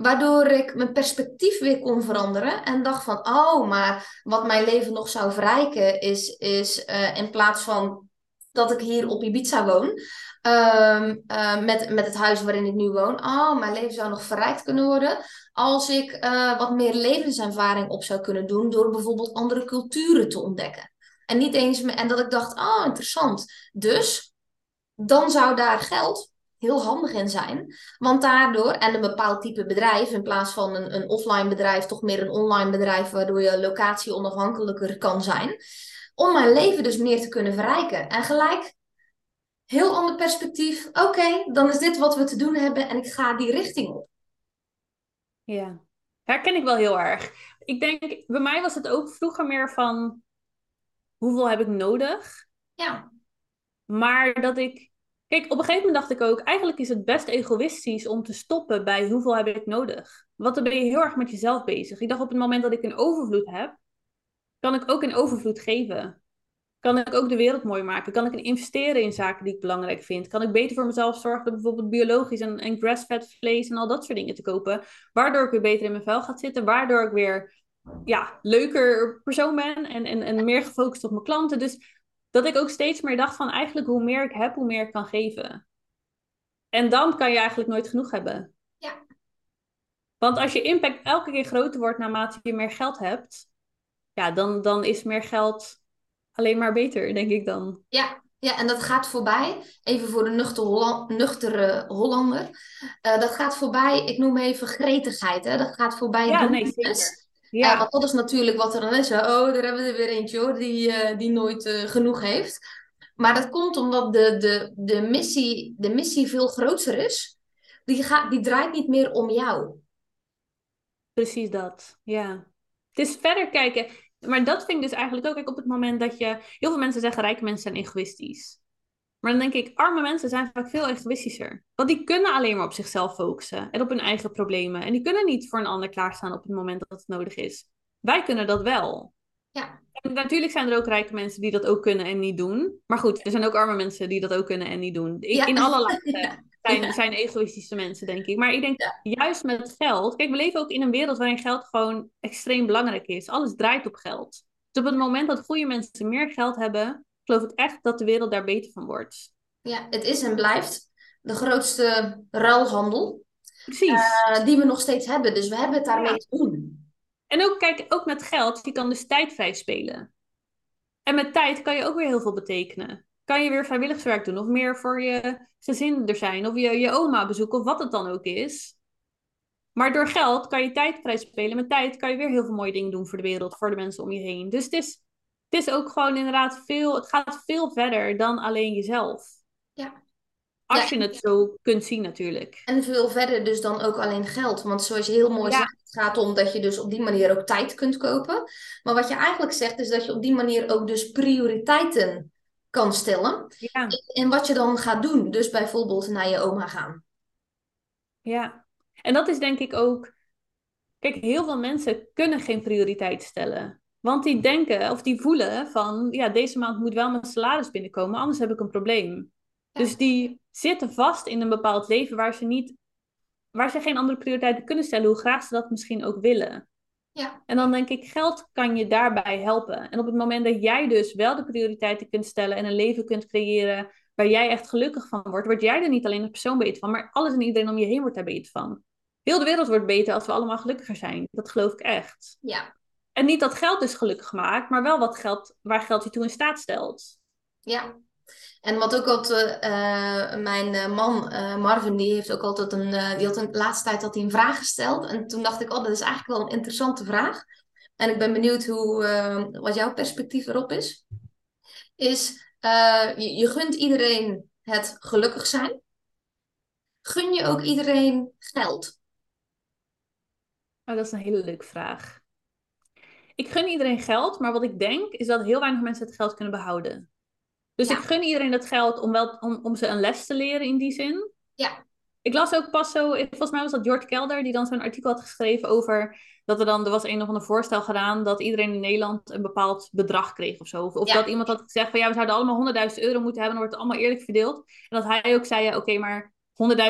[SPEAKER 1] Waardoor ik mijn perspectief weer kon veranderen. En dacht van, oh, maar wat mijn leven nog zou verrijken is, is uh, in plaats van dat ik hier op Ibiza woon. Um, uh, met, met het huis waarin ik nu woon. Oh, mijn leven zou nog verrijkt kunnen worden. Als ik uh, wat meer levenservaring op zou kunnen doen. Door bijvoorbeeld andere culturen te ontdekken. En niet eens, en dat ik dacht, oh, interessant. Dus, dan zou daar geld heel handig in zijn. Want daardoor, en een bepaald type bedrijf, in plaats van een, een offline bedrijf, toch meer een online bedrijf, waardoor je locatie onafhankelijker kan zijn. Om mijn leven dus meer te kunnen verrijken. En gelijk heel ander perspectief. Oké, dan is dit wat we te doen hebben en ik ga die richting op.
[SPEAKER 2] Ja, herken ik wel heel erg. Ik denk, bij mij was het ook vroeger meer van hoeveel heb ik nodig?
[SPEAKER 1] Ja.
[SPEAKER 2] Maar dat ik. Kijk, op een gegeven moment dacht ik ook, eigenlijk is het best egoïstisch om te stoppen bij hoeveel heb ik nodig. Want dan ben je heel erg met jezelf bezig. Ik dacht op het moment dat ik een overvloed heb, kan ik ook een overvloed geven. Kan ik ook de wereld mooi maken? Kan ik investeren in zaken die ik belangrijk vind? Kan ik beter voor mezelf zorgen bijvoorbeeld biologisch en, en grass-fed vlees en al dat soort dingen te kopen? Waardoor ik weer beter in mijn vel ga zitten. Waardoor ik weer ja, leuker persoon ben en, en, en meer gefocust op mijn klanten. Dus dat ik ook steeds meer dacht van eigenlijk hoe meer ik heb, hoe meer ik kan geven. En dan kan je eigenlijk nooit genoeg hebben.
[SPEAKER 1] Ja.
[SPEAKER 2] Want als je impact elke keer groter wordt naarmate je meer geld hebt, ja, dan, dan is meer geld alleen maar beter, denk ik dan.
[SPEAKER 1] Ja, ja, en dat gaat voorbij, even voor de nuchtere, nuchtere Hollander. Uh, dat gaat voorbij, ik noem even gretigheid. Hè? Dat gaat voorbij
[SPEAKER 2] ja, nee. Ja.
[SPEAKER 1] Uh, want dat is natuurlijk wat er dan is. Hè? Oh, daar hebben we er weer eentje hoor, die, uh, die nooit genoeg heeft. Maar dat komt omdat de, de, de, missie, de missie veel groter is. Die, gaat, die draait niet meer om jou.
[SPEAKER 2] Precies dat, ja. Het is verder kijken maar dat vind ik dus eigenlijk ook. Kijk, op het moment dat je. Heel veel mensen zeggen rijke mensen zijn egoïstisch. Maar dan denk ik, arme mensen zijn vaak veel egoïstischer. Want die kunnen alleen maar op zichzelf focussen en op hun eigen problemen. En die kunnen niet voor een ander klaarstaan op het moment dat het nodig is. Wij kunnen dat wel.
[SPEAKER 1] Ja.
[SPEAKER 2] En natuurlijk zijn er ook rijke mensen die dat ook kunnen en niet doen. Maar goed, er zijn ook arme mensen die dat ook kunnen en niet doen. In, in alle lagen zijn, zijn egoïstische mensen, denk ik. Maar ik denk juist met geld. Kijk, we leven ook in een wereld waarin geld gewoon extreem belangrijk is. Alles draait op geld. Dus op het moment dat goede mensen meer geld hebben, geloof ik echt dat de wereld daar beter van wordt.
[SPEAKER 1] Ja, het is en blijft de grootste ruilhandel.
[SPEAKER 2] Precies.
[SPEAKER 1] Uh, die we nog steeds hebben. Dus we hebben het daarmee te doen.
[SPEAKER 2] En ook, kijk, ook met geld, je kan dus tijd vrij spelen. En met tijd kan je ook weer heel veel betekenen kan je weer vrijwilligerswerk doen of meer voor je gezin er zijn of je, je oma bezoeken of wat het dan ook is. Maar door geld kan je tijd vrij spelen. Met tijd kan je weer heel veel mooie dingen doen voor de wereld, voor de mensen om je heen. Dus het is, het is ook gewoon inderdaad veel, het gaat veel verder dan alleen jezelf.
[SPEAKER 1] Ja.
[SPEAKER 2] Als je het zo kunt zien natuurlijk.
[SPEAKER 1] En veel verder dus dan ook alleen geld. Want zoals je heel mooi zegt, het gaat om dat je dus op die manier ook tijd kunt kopen. Maar wat je eigenlijk zegt is dat je op die manier ook dus prioriteiten kan stellen.
[SPEAKER 2] Ja.
[SPEAKER 1] En wat je dan gaat doen. Dus bijvoorbeeld naar je oma gaan.
[SPEAKER 2] Ja, en dat is denk ik ook. Kijk, heel veel mensen kunnen geen prioriteit stellen. Want die denken of die voelen van, ja, deze maand moet wel mijn salaris binnenkomen, anders heb ik een probleem. Dus die zitten vast in een bepaald leven waar ze niet, waar ze geen andere prioriteiten kunnen stellen, hoe graag ze dat misschien ook willen.
[SPEAKER 1] Ja.
[SPEAKER 2] En dan denk ik, geld kan je daarbij helpen. En op het moment dat jij dus wel de prioriteiten kunt stellen en een leven kunt creëren waar jij echt gelukkig van wordt, word jij er niet alleen een persoon beter van, maar alles en iedereen om je heen wordt daar beter van. Heel de wereld wordt beter als we allemaal gelukkiger zijn. Dat geloof ik echt.
[SPEAKER 1] Ja.
[SPEAKER 2] En niet dat geld dus gelukkig maakt, maar wel wat geld, waar geld je toe in staat stelt.
[SPEAKER 1] Ja, en wat ook altijd, uh, mijn uh, man uh, Marvin, die heeft ook altijd een, die had een laatste tijd had hij een vraag gesteld. En toen dacht ik, oh, dat is eigenlijk wel een interessante vraag. En ik ben benieuwd hoe, wat jouw perspectief erop is. Is, je, je gunt iedereen het gelukkig zijn. Gun je ook iedereen geld?
[SPEAKER 2] Oh, dat is een hele leuke vraag. Ik gun iedereen geld, maar wat ik denk is dat heel weinig mensen het geld kunnen behouden. Dus ik gun iedereen dat geld om, wel, om, om ze een les te leren in die zin.
[SPEAKER 1] Ja.
[SPEAKER 2] Ik las ook pas zo, volgens mij was dat George Kelder die dan zo'n artikel had geschreven over dat er dan, er was een of ander voorstel gedaan dat iedereen in Nederland een bepaald bedrag kreeg of zo. Of, dat iemand had gezegd van ja, we zouden allemaal 100.000 euro moeten hebben, dan wordt het allemaal eerlijk verdeeld. En dat hij ook zei, ja, oké, maar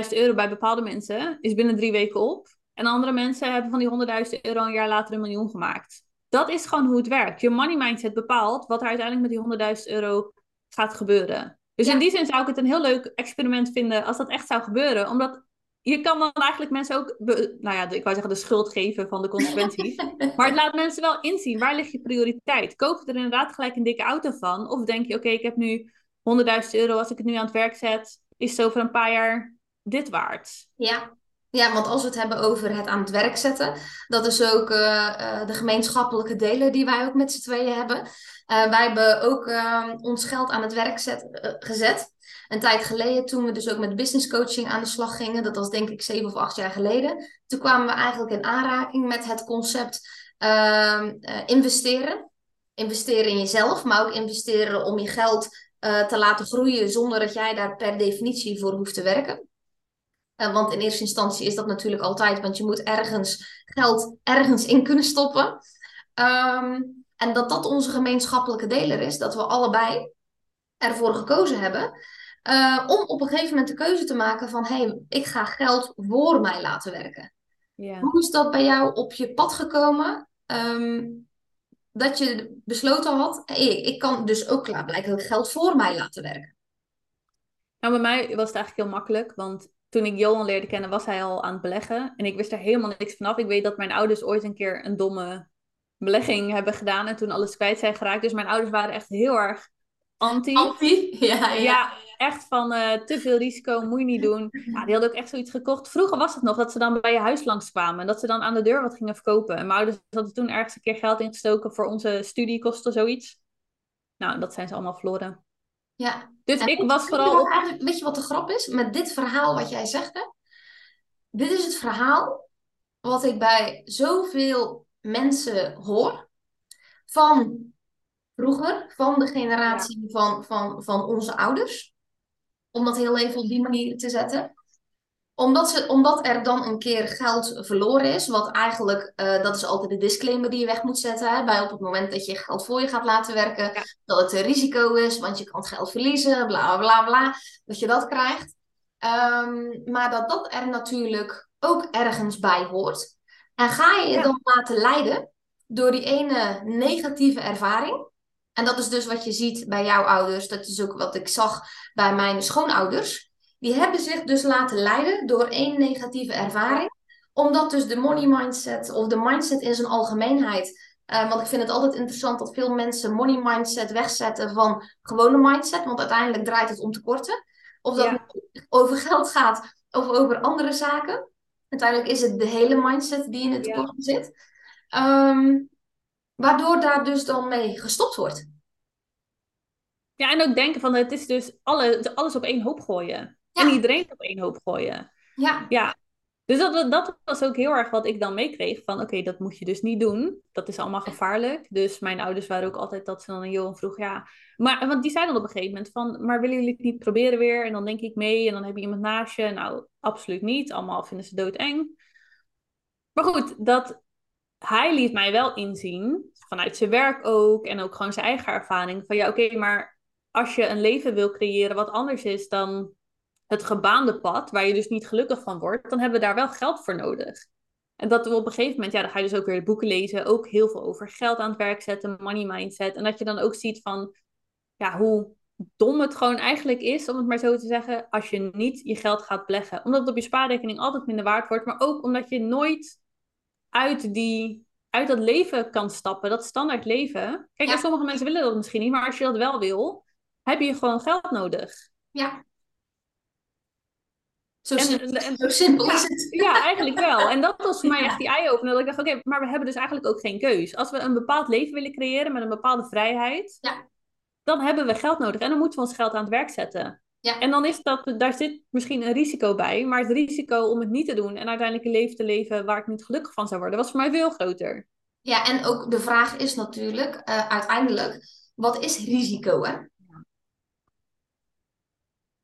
[SPEAKER 2] 100.000 euro bij bepaalde mensen is binnen drie weken op. En andere mensen hebben van die 100.000 euro een jaar later een miljoen gemaakt. Dat is gewoon hoe het werkt. Je money mindset bepaalt wat er uiteindelijk met die 100.000 euro gaat gebeuren. Dus in die zin zou ik het een heel leuk experiment vinden als dat echt zou gebeuren. Omdat je kan dan eigenlijk mensen ook, nou ja, ik wou zeggen de schuld geven van de consequenties. maar het laat mensen wel inzien, waar ligt je prioriteit? Koop je er inderdaad gelijk een dikke auto van? Of denk je, oké, ik heb nu 100.000 euro, als ik het nu aan het werk zet, is het over een paar jaar dit waard?
[SPEAKER 1] Ja, ja, want als we het hebben over het aan het werk zetten, dat is ook uh, de gemeenschappelijke delen die wij ook met z'n tweeën hebben. Uh, wij hebben ook uh, ons geld aan het werk zet, gezet. een tijd geleden, toen we dus ook met business coaching aan de slag gingen, dat was denk ik zeven of acht jaar geleden, toen kwamen we eigenlijk in aanraking met het concept ehm, eh, investeren. Investeren in jezelf, maar ook investeren om je geld te laten groeien zonder dat jij daar per definitie voor hoeft te werken. Uh, want in eerste instantie is dat natuurlijk altijd, want je moet ergens geld ergens in kunnen stoppen. Um, en dat dat onze gemeenschappelijke deler is, dat we allebei ervoor gekozen hebben. Uh, om op een gegeven moment de keuze te maken van hé, hey, ik ga geld voor mij laten werken. Yeah. Hoe is dat bij jou op je pad gekomen? Um, dat je besloten had, hey, ik kan dus ook klaarblijkelijk geld voor mij laten werken.
[SPEAKER 2] Nou, bij mij was het eigenlijk heel makkelijk, want toen ik Johan leerde kennen, was hij al aan het beleggen. En ik wist er helemaal niks vanaf. Ik weet dat mijn ouders ooit een keer een domme belegging hebben gedaan en toen alles kwijt zijn geraakt. Dus mijn ouders waren echt heel erg anti.
[SPEAKER 1] Anti? Ja, ja.
[SPEAKER 2] ja echt van uh, te veel risico, moet je niet doen. Ja, die hadden ook echt zoiets gekocht. Vroeger was het nog dat ze dan bij je huis langskwamen en dat ze dan aan de deur wat gingen verkopen. En mijn ouders hadden toen ergens een keer geld ingestoken voor onze studiekosten, zoiets. Nou, dat zijn ze allemaal verloren.
[SPEAKER 1] Ja.
[SPEAKER 2] Dus ik was vooral...
[SPEAKER 1] Eigenlijk, weet je wat de grap is? Met dit verhaal wat jij zegt, hè? Dit is het verhaal wat ik bij zoveel mensen hoor. Van vroeger, van de generatie van, van, van onze ouders. Om dat heel even op die manier te zetten. Omdat, ze, omdat er dan een keer geld verloren is, wat eigenlijk, uh, dat is altijd de disclaimer die je weg moet zetten. Hè, bij op het moment dat je geld voor je gaat laten werken, dat het een risico is, want je kan het geld verliezen, bla bla bla, dat je dat krijgt. Um, maar dat dat er natuurlijk ook ergens bij hoort. En ga je je dan laten leiden door die ene negatieve ervaring. En dat is dus wat je ziet bij jouw ouders. Dat is ook wat ik zag bij mijn schoonouders. Die hebben zich dus laten leiden door één negatieve ervaring. Omdat dus de money mindset of de mindset in zijn algemeenheid. Uh, want ik vind het altijd interessant dat veel mensen money mindset wegzetten van gewone mindset. Want uiteindelijk draait het om tekorten. Of dat het over geld gaat of over andere zaken. Uiteindelijk is het de hele mindset die in het tekort zit. Um, waardoor daar dus dan mee gestopt wordt.
[SPEAKER 2] Ja, en ook denken van het is dus alle, alles op één hoop gooien. En iedereen op één hoop gooien.
[SPEAKER 1] Ja.
[SPEAKER 2] ja. Dus dat, dat was ook heel erg wat ik dan meekreeg. Van oké, dat moet je dus niet doen. Dat is allemaal gevaarlijk. Dus mijn ouders waren ook altijd dat ze dan aan Johan vroeg. Ja, maar want die zeiden dan op een gegeven moment van... Maar willen jullie het niet proberen weer? En dan denk ik mee. En dan heb je iemand naast je. Nou, absoluut niet. Allemaal vinden ze doodeng. Maar goed, dat, hij liet mij wel inzien. Vanuit zijn werk ook. En ook gewoon zijn eigen ervaring. Van ja, oké, maar als je een leven wil creëren wat anders is dan het gebaande pad, waar je dus niet gelukkig van wordt, dan hebben we daar wel geld voor nodig. En dat we op een gegeven moment, ja, dan ga je dus ook weer boeken lezen, ook heel veel over geld aan het werk zetten, money mindset. En dat je dan ook ziet van, ja, hoe dom het gewoon eigenlijk is, om het maar zo te zeggen, als je niet je geld gaat beleggen. Omdat het op je spaarrekening altijd minder waard wordt, maar ook omdat je nooit uit, die, uit dat leven kan stappen, dat standaard leven. Kijk, sommige mensen willen dat misschien niet, maar als je dat wel wil, heb je gewoon geld nodig.
[SPEAKER 1] Ja. Zo, simpel, en, zo simpel is het.
[SPEAKER 2] Ja, eigenlijk wel. En dat was voor mij echt die eye-opener. Dat ik dacht, oké, maar we hebben dus eigenlijk ook geen keus. Als we een bepaald leven willen creëren met een bepaalde vrijheid,
[SPEAKER 1] ja.
[SPEAKER 2] dan hebben we geld nodig. En dan moeten we ons geld aan het werk zetten.
[SPEAKER 1] Ja.
[SPEAKER 2] En dan is dat, daar zit misschien een risico bij. Maar het risico om het niet te doen en uiteindelijk een leven te leven waar ik niet gelukkig van zou worden, was voor mij veel groter.
[SPEAKER 1] Ja, en ook de vraag is natuurlijk uh, uiteindelijk, wat is risico? Hè?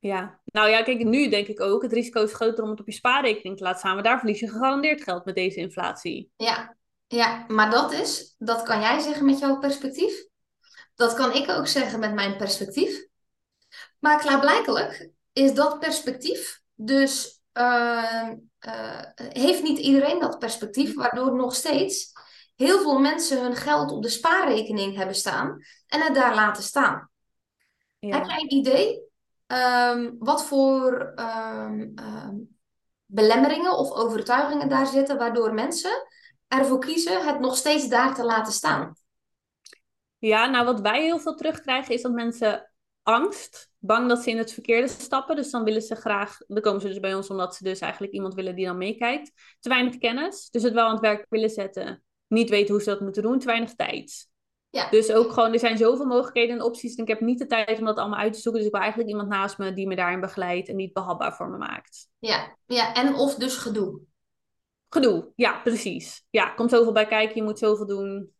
[SPEAKER 2] Ja, nou ja, kijk, nu denk ik ook, het risico is groter om het op je spaarrekening te laten staan, maar daar verlies je gegarandeerd geld met deze inflatie.
[SPEAKER 1] Ja, ja, maar dat is, dat kan jij zeggen met jouw perspectief. Dat kan ik ook zeggen met mijn perspectief. Maar klaarblijkelijk is dat perspectief dus, uh, uh, heeft niet iedereen dat perspectief, waardoor nog steeds heel veel mensen hun geld op de spaarrekening hebben staan en het daar laten staan. Ja. Heb jij een idee um, wat voor um, um, belemmeringen of overtuigingen daar zitten, waardoor mensen ervoor kiezen het nog steeds daar te laten staan?
[SPEAKER 2] Ja, nou wat wij heel veel terugkrijgen is dat mensen angst, bang dat ze in het verkeerde stappen. Dus dan willen ze graag, dan komen ze dus bij ons omdat ze dus eigenlijk iemand willen die dan meekijkt. Te weinig kennis, dus het wel aan het werk willen zetten. Niet weten hoe ze dat moeten doen, te weinig tijd.
[SPEAKER 1] Ja.
[SPEAKER 2] Dus ook gewoon, er zijn zoveel mogelijkheden en opties. En ik heb niet de tijd om dat allemaal uit te zoeken. Dus ik wil eigenlijk iemand naast me die me daarin begeleidt en die het behapbaar voor me maakt.
[SPEAKER 1] Ja, ja. en of dus gedoe.
[SPEAKER 2] Gedoe, ja, precies. Ja, komt zoveel bij kijken, je moet zoveel doen.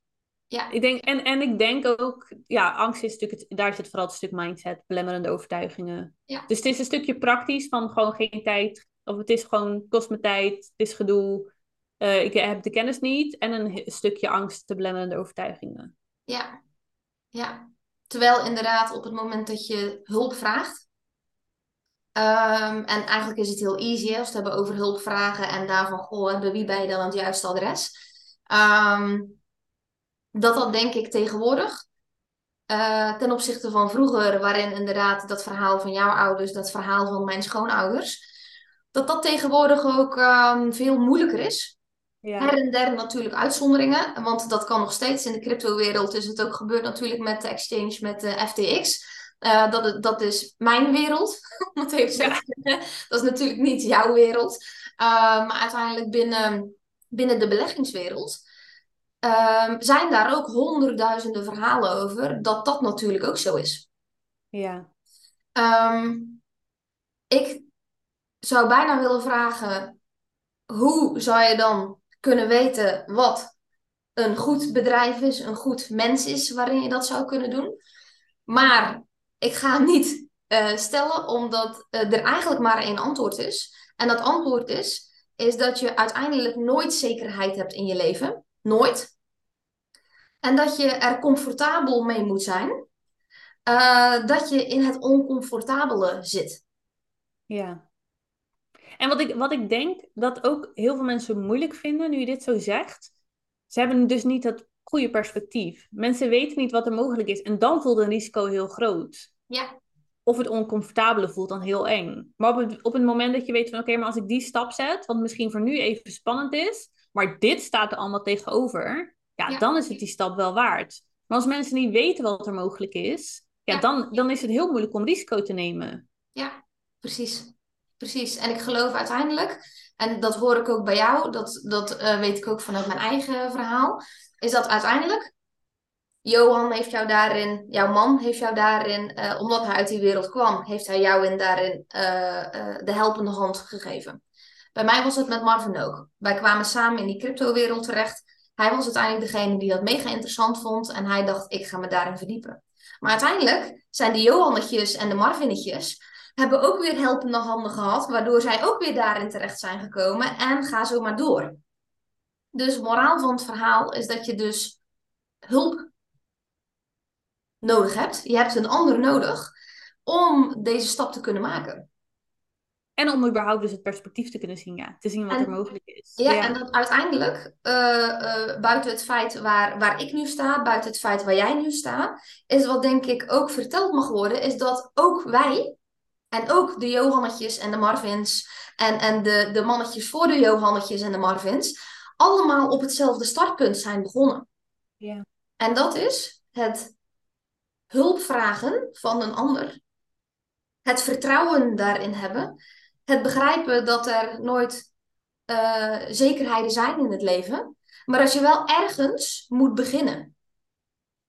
[SPEAKER 1] Ja.
[SPEAKER 2] Ik denk, en, en ik denk ook, ja, angst is natuurlijk, het, daar zit vooral het stuk mindset, belemmerende overtuigingen.
[SPEAKER 1] Ja.
[SPEAKER 2] Dus het is een stukje praktisch van gewoon geen tijd, of het is gewoon, kost me tijd, het is gedoe, eh, ik heb de kennis niet, en een stukje angst, de belemmerende overtuigingen.
[SPEAKER 1] Ja, ja. Terwijl inderdaad op het moment dat je hulp vraagt, ehm, en eigenlijk is het heel easy als we het hebben over hulp vragen en daarvan, goh, bij wie ben je dan het juiste adres? Ehm, dat dat denk ik tegenwoordig, uh, ten opzichte van vroeger, waarin inderdaad dat verhaal van jouw ouders, dat verhaal van mijn schoonouders, dat dat tegenwoordig ook um, veel moeilijker is. Ja. Her en der natuurlijk uitzonderingen, want dat kan nog steeds in de crypto-wereld. Is het ook gebeurd natuurlijk met de exchange met de FTX. Uh, dat, dat is mijn wereld, om het even zo te zeggen. Dat is natuurlijk niet jouw wereld. Uh, maar uiteindelijk binnen, binnen de beleggingswereld uh, zijn daar ook honderdduizenden verhalen over dat dat natuurlijk ook zo is.
[SPEAKER 2] Ja.
[SPEAKER 1] Um, ik zou bijna willen vragen, hoe zou je dan kunnen weten wat een goed bedrijf is, een goed mens is waarin je dat zou kunnen doen. Maar ik ga niet uh, stellen, omdat uh, er eigenlijk maar één antwoord is. En dat antwoord is, is dat je uiteindelijk nooit zekerheid hebt in je leven. Nooit. En dat je er comfortabel mee moet zijn. Uh, dat je in het oncomfortabele zit.
[SPEAKER 2] Ja. En wat ik, wat ik denk dat ook heel veel mensen moeilijk vinden, nu je dit zo zegt, ze hebben dus niet dat goede perspectief. Mensen weten niet wat er mogelijk is en dan voelt een risico heel groot.
[SPEAKER 1] Ja.
[SPEAKER 2] Of het oncomfortabele voelt dan heel eng. Maar op het, op het moment dat je weet van oké, maar als ik die stap zet, wat misschien voor nu even spannend is, maar dit staat er allemaal tegenover, ja, ja. dan is het die stap wel waard. Maar als mensen niet weten wat er mogelijk is, ja, ja. Dan, dan is het heel moeilijk om risico te nemen.
[SPEAKER 1] Ja, precies precies. En ik geloof uiteindelijk, en dat hoor ik ook bij jou, dat, dat uh, weet ik ook vanuit mijn eigen verhaal, is dat uiteindelijk Johan heeft jou daarin, jouw man heeft jou daarin, uh, omdat hij uit die wereld kwam, heeft hij jou in daarin uh, de helpende hand gegeven. Bij mij was het met Marvin ook. Wij kwamen samen in die crypto-wereld terecht. Hij was uiteindelijk degene die dat mega interessant vond en hij dacht, ik ga me daarin verdiepen. Maar uiteindelijk zijn de Johannetjes en de Marvinnetjes hebben ook weer helpende handen gehad, waardoor zij ook weer daarin terecht zijn gekomen en ga zo maar door. Dus moraal van het verhaal is dat je dus hulp nodig hebt. Je hebt een ander nodig om deze stap te kunnen maken.
[SPEAKER 2] En om überhaupt dus het perspectief te kunnen zien, ja. Te zien wat
[SPEAKER 1] en,
[SPEAKER 2] er mogelijk is.
[SPEAKER 1] Ja, ja, en dat uiteindelijk, uh, uh, buiten het feit waar, waar ik nu sta, buiten het feit waar jij nu staat, is wat denk ik ook verteld mag worden, is dat ook wij, en ook de Johannetjes en de Marvins en, en de, de mannetjes voor de Johannetjes en de Marvins, allemaal op hetzelfde startpunt zijn begonnen.
[SPEAKER 2] Ja.
[SPEAKER 1] En dat is het hulp vragen van een ander, het vertrouwen daarin hebben, het begrijpen dat er nooit uh, zekerheden zijn in het leven, maar als je wel ergens moet beginnen.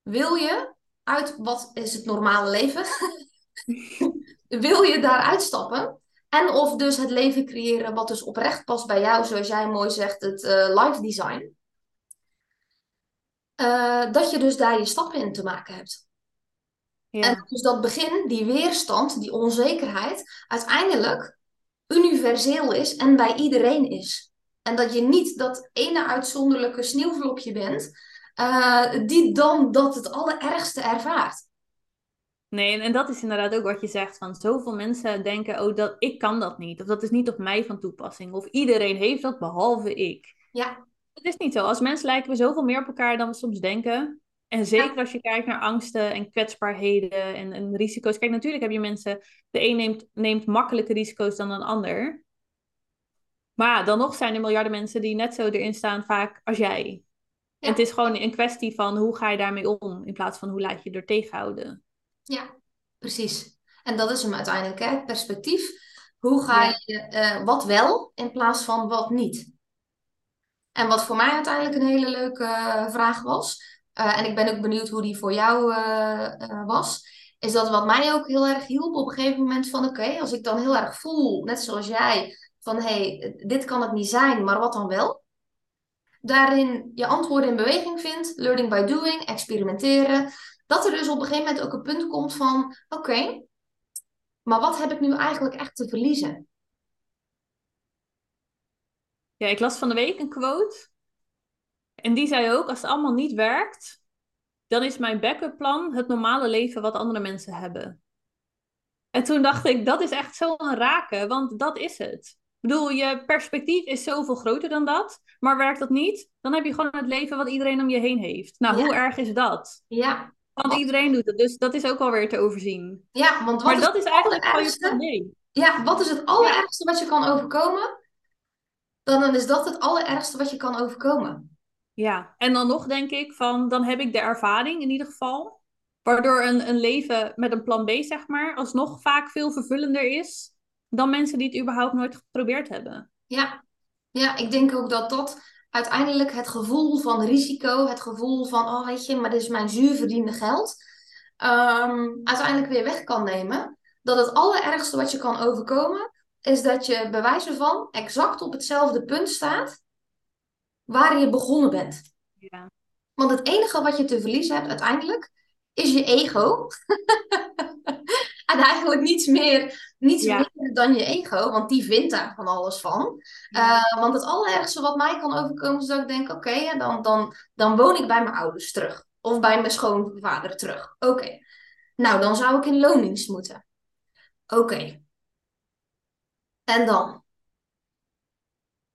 [SPEAKER 1] Wil je uit wat is het normale leven? wil je daar uitstappen? En of dus het leven creëren wat dus oprecht past bij jou, zoals jij mooi zegt, het uh, life design. Uh, dat je dus daar je stappen in te maken hebt.
[SPEAKER 2] Ja.
[SPEAKER 1] En dus dat begin, die weerstand, die onzekerheid, uiteindelijk universeel is en bij iedereen is. En dat je niet dat ene uitzonderlijke sneeuwvlokje bent, uh, die dan dat het allerergste ervaart.
[SPEAKER 2] Nee, en, dat is inderdaad ook wat je zegt. Van zoveel mensen denken, oh, dat, ik kan dat niet. Of dat is niet op mij van toepassing. Of iedereen heeft dat, behalve ik.
[SPEAKER 1] Ja.
[SPEAKER 2] Het is niet zo. Als mensen lijken we zoveel meer op elkaar dan we soms denken. En zeker ja. als je kijkt naar angsten en kwetsbaarheden en, en, risico's. Kijk, natuurlijk heb je mensen... De een neemt, neemt makkelijke risico's dan een ander. Maar dan nog zijn er miljarden mensen die net zo erin staan vaak als jij. Ja. Het is gewoon een kwestie van hoe ga je daarmee om... in plaats van hoe laat je er tegenhouden.
[SPEAKER 1] Ja, precies. En dat is hem uiteindelijk, hè? perspectief. Hoe ga ja. je uh, wat wel in plaats van wat niet? En wat voor mij uiteindelijk een hele leuke uh, vraag was, eh, en ik ben ook benieuwd hoe die voor jou eh, eh, was, is dat wat mij ook heel erg hielp op een gegeven moment van oké, als ik dan heel erg voel, net zoals jij, van hé, hey, dit kan het niet zijn, maar wat dan wel? Daarin je antwoorden in beweging vindt, learning by doing, experimenteren. Dat er dus op een gegeven moment ook een punt komt van oké, maar wat heb ik nu eigenlijk echt te verliezen?
[SPEAKER 2] Ja, ik las van de week een quote. En die zei ook, als het allemaal niet werkt, dan is mijn backup plan het normale leven wat andere mensen hebben. En toen dacht ik, dat is echt zo'n raken, want dat is het. Ik bedoel, je perspectief is zoveel groter dan dat. Maar werkt dat niet, dan heb je gewoon het leven wat iedereen om je heen heeft. Nou, hoe erg is dat?
[SPEAKER 1] Ja.
[SPEAKER 2] Want iedereen doet het, dus dat is ook alweer te overzien.
[SPEAKER 1] Ja, want wat
[SPEAKER 2] maar
[SPEAKER 1] is
[SPEAKER 2] dat is
[SPEAKER 1] het
[SPEAKER 2] eigenlijk gewoon je probleem.
[SPEAKER 1] Ja, wat is het allerergste wat je kan overkomen? Dan, dan is dat het allerergste wat je kan overkomen.
[SPEAKER 2] Ja, en dan nog denk ik van, dan heb ik de ervaring in ieder geval. Waardoor een, een leven met een plan B, zeg maar, alsnog vaak veel vervullender is dan mensen die het überhaupt nooit geprobeerd hebben.
[SPEAKER 1] Ja, ja ik denk ook dat dat uiteindelijk het gevoel van risico, het gevoel van, oh weet je, maar dit is mijn zuurverdiende geld, ehm, uiteindelijk weer weg kan nemen. Dat het allerergste wat je kan overkomen, is dat je bij wijze van exact op hetzelfde punt staat waar je begonnen bent.
[SPEAKER 2] Ja.
[SPEAKER 1] Want het enige wat je te verliezen hebt uiteindelijk, is je ego. en eigenlijk niets meer, niets
[SPEAKER 2] Ja.
[SPEAKER 1] meer dan je ego, want die vindt daar van alles van. Uh, want het allerergste wat mij kan overkomen is dat ik denk, oké, okay, dan, dan, dan woon ik bij mijn ouders terug. Of bij mijn schoonvader terug. Oké. Okay. Nou, dan zou ik in loondienst moeten. Oké. Okay. En dan?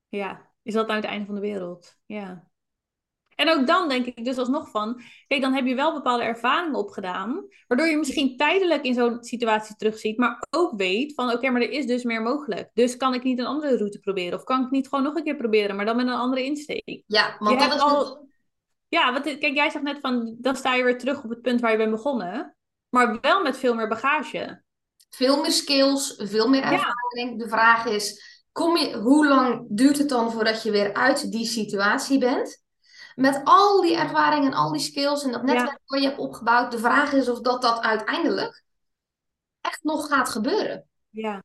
[SPEAKER 2] Ja, is dat nou het einde van de wereld? Ja. En ook dan denk ik dus alsnog van, kijk, dan heb je wel bepaalde ervaringen opgedaan, waardoor je misschien tijdelijk in zo'n situatie terugziet, maar ook weet van, oké, maar er is dus meer mogelijk. Dus kan ik niet een andere route proberen? Of kan ik niet gewoon nog een keer proberen, maar dan met een andere insteek?
[SPEAKER 1] Ja, want
[SPEAKER 2] je
[SPEAKER 1] dat is
[SPEAKER 2] al...
[SPEAKER 1] het...
[SPEAKER 2] Ja, want kijk, jij zegt net van, dan sta je weer terug op het punt waar je bent begonnen, maar wel met veel meer bagage.
[SPEAKER 1] Veel meer skills, veel meer ervaring. Ja. De vraag is, kom je, hoe lang duurt het dan voordat je weer uit die situatie bent? Met al die ervaring en al die skills en dat netwerk ja. wat je hebt opgebouwd. De vraag is of dat, dat uiteindelijk echt nog gaat gebeuren.
[SPEAKER 2] Ja.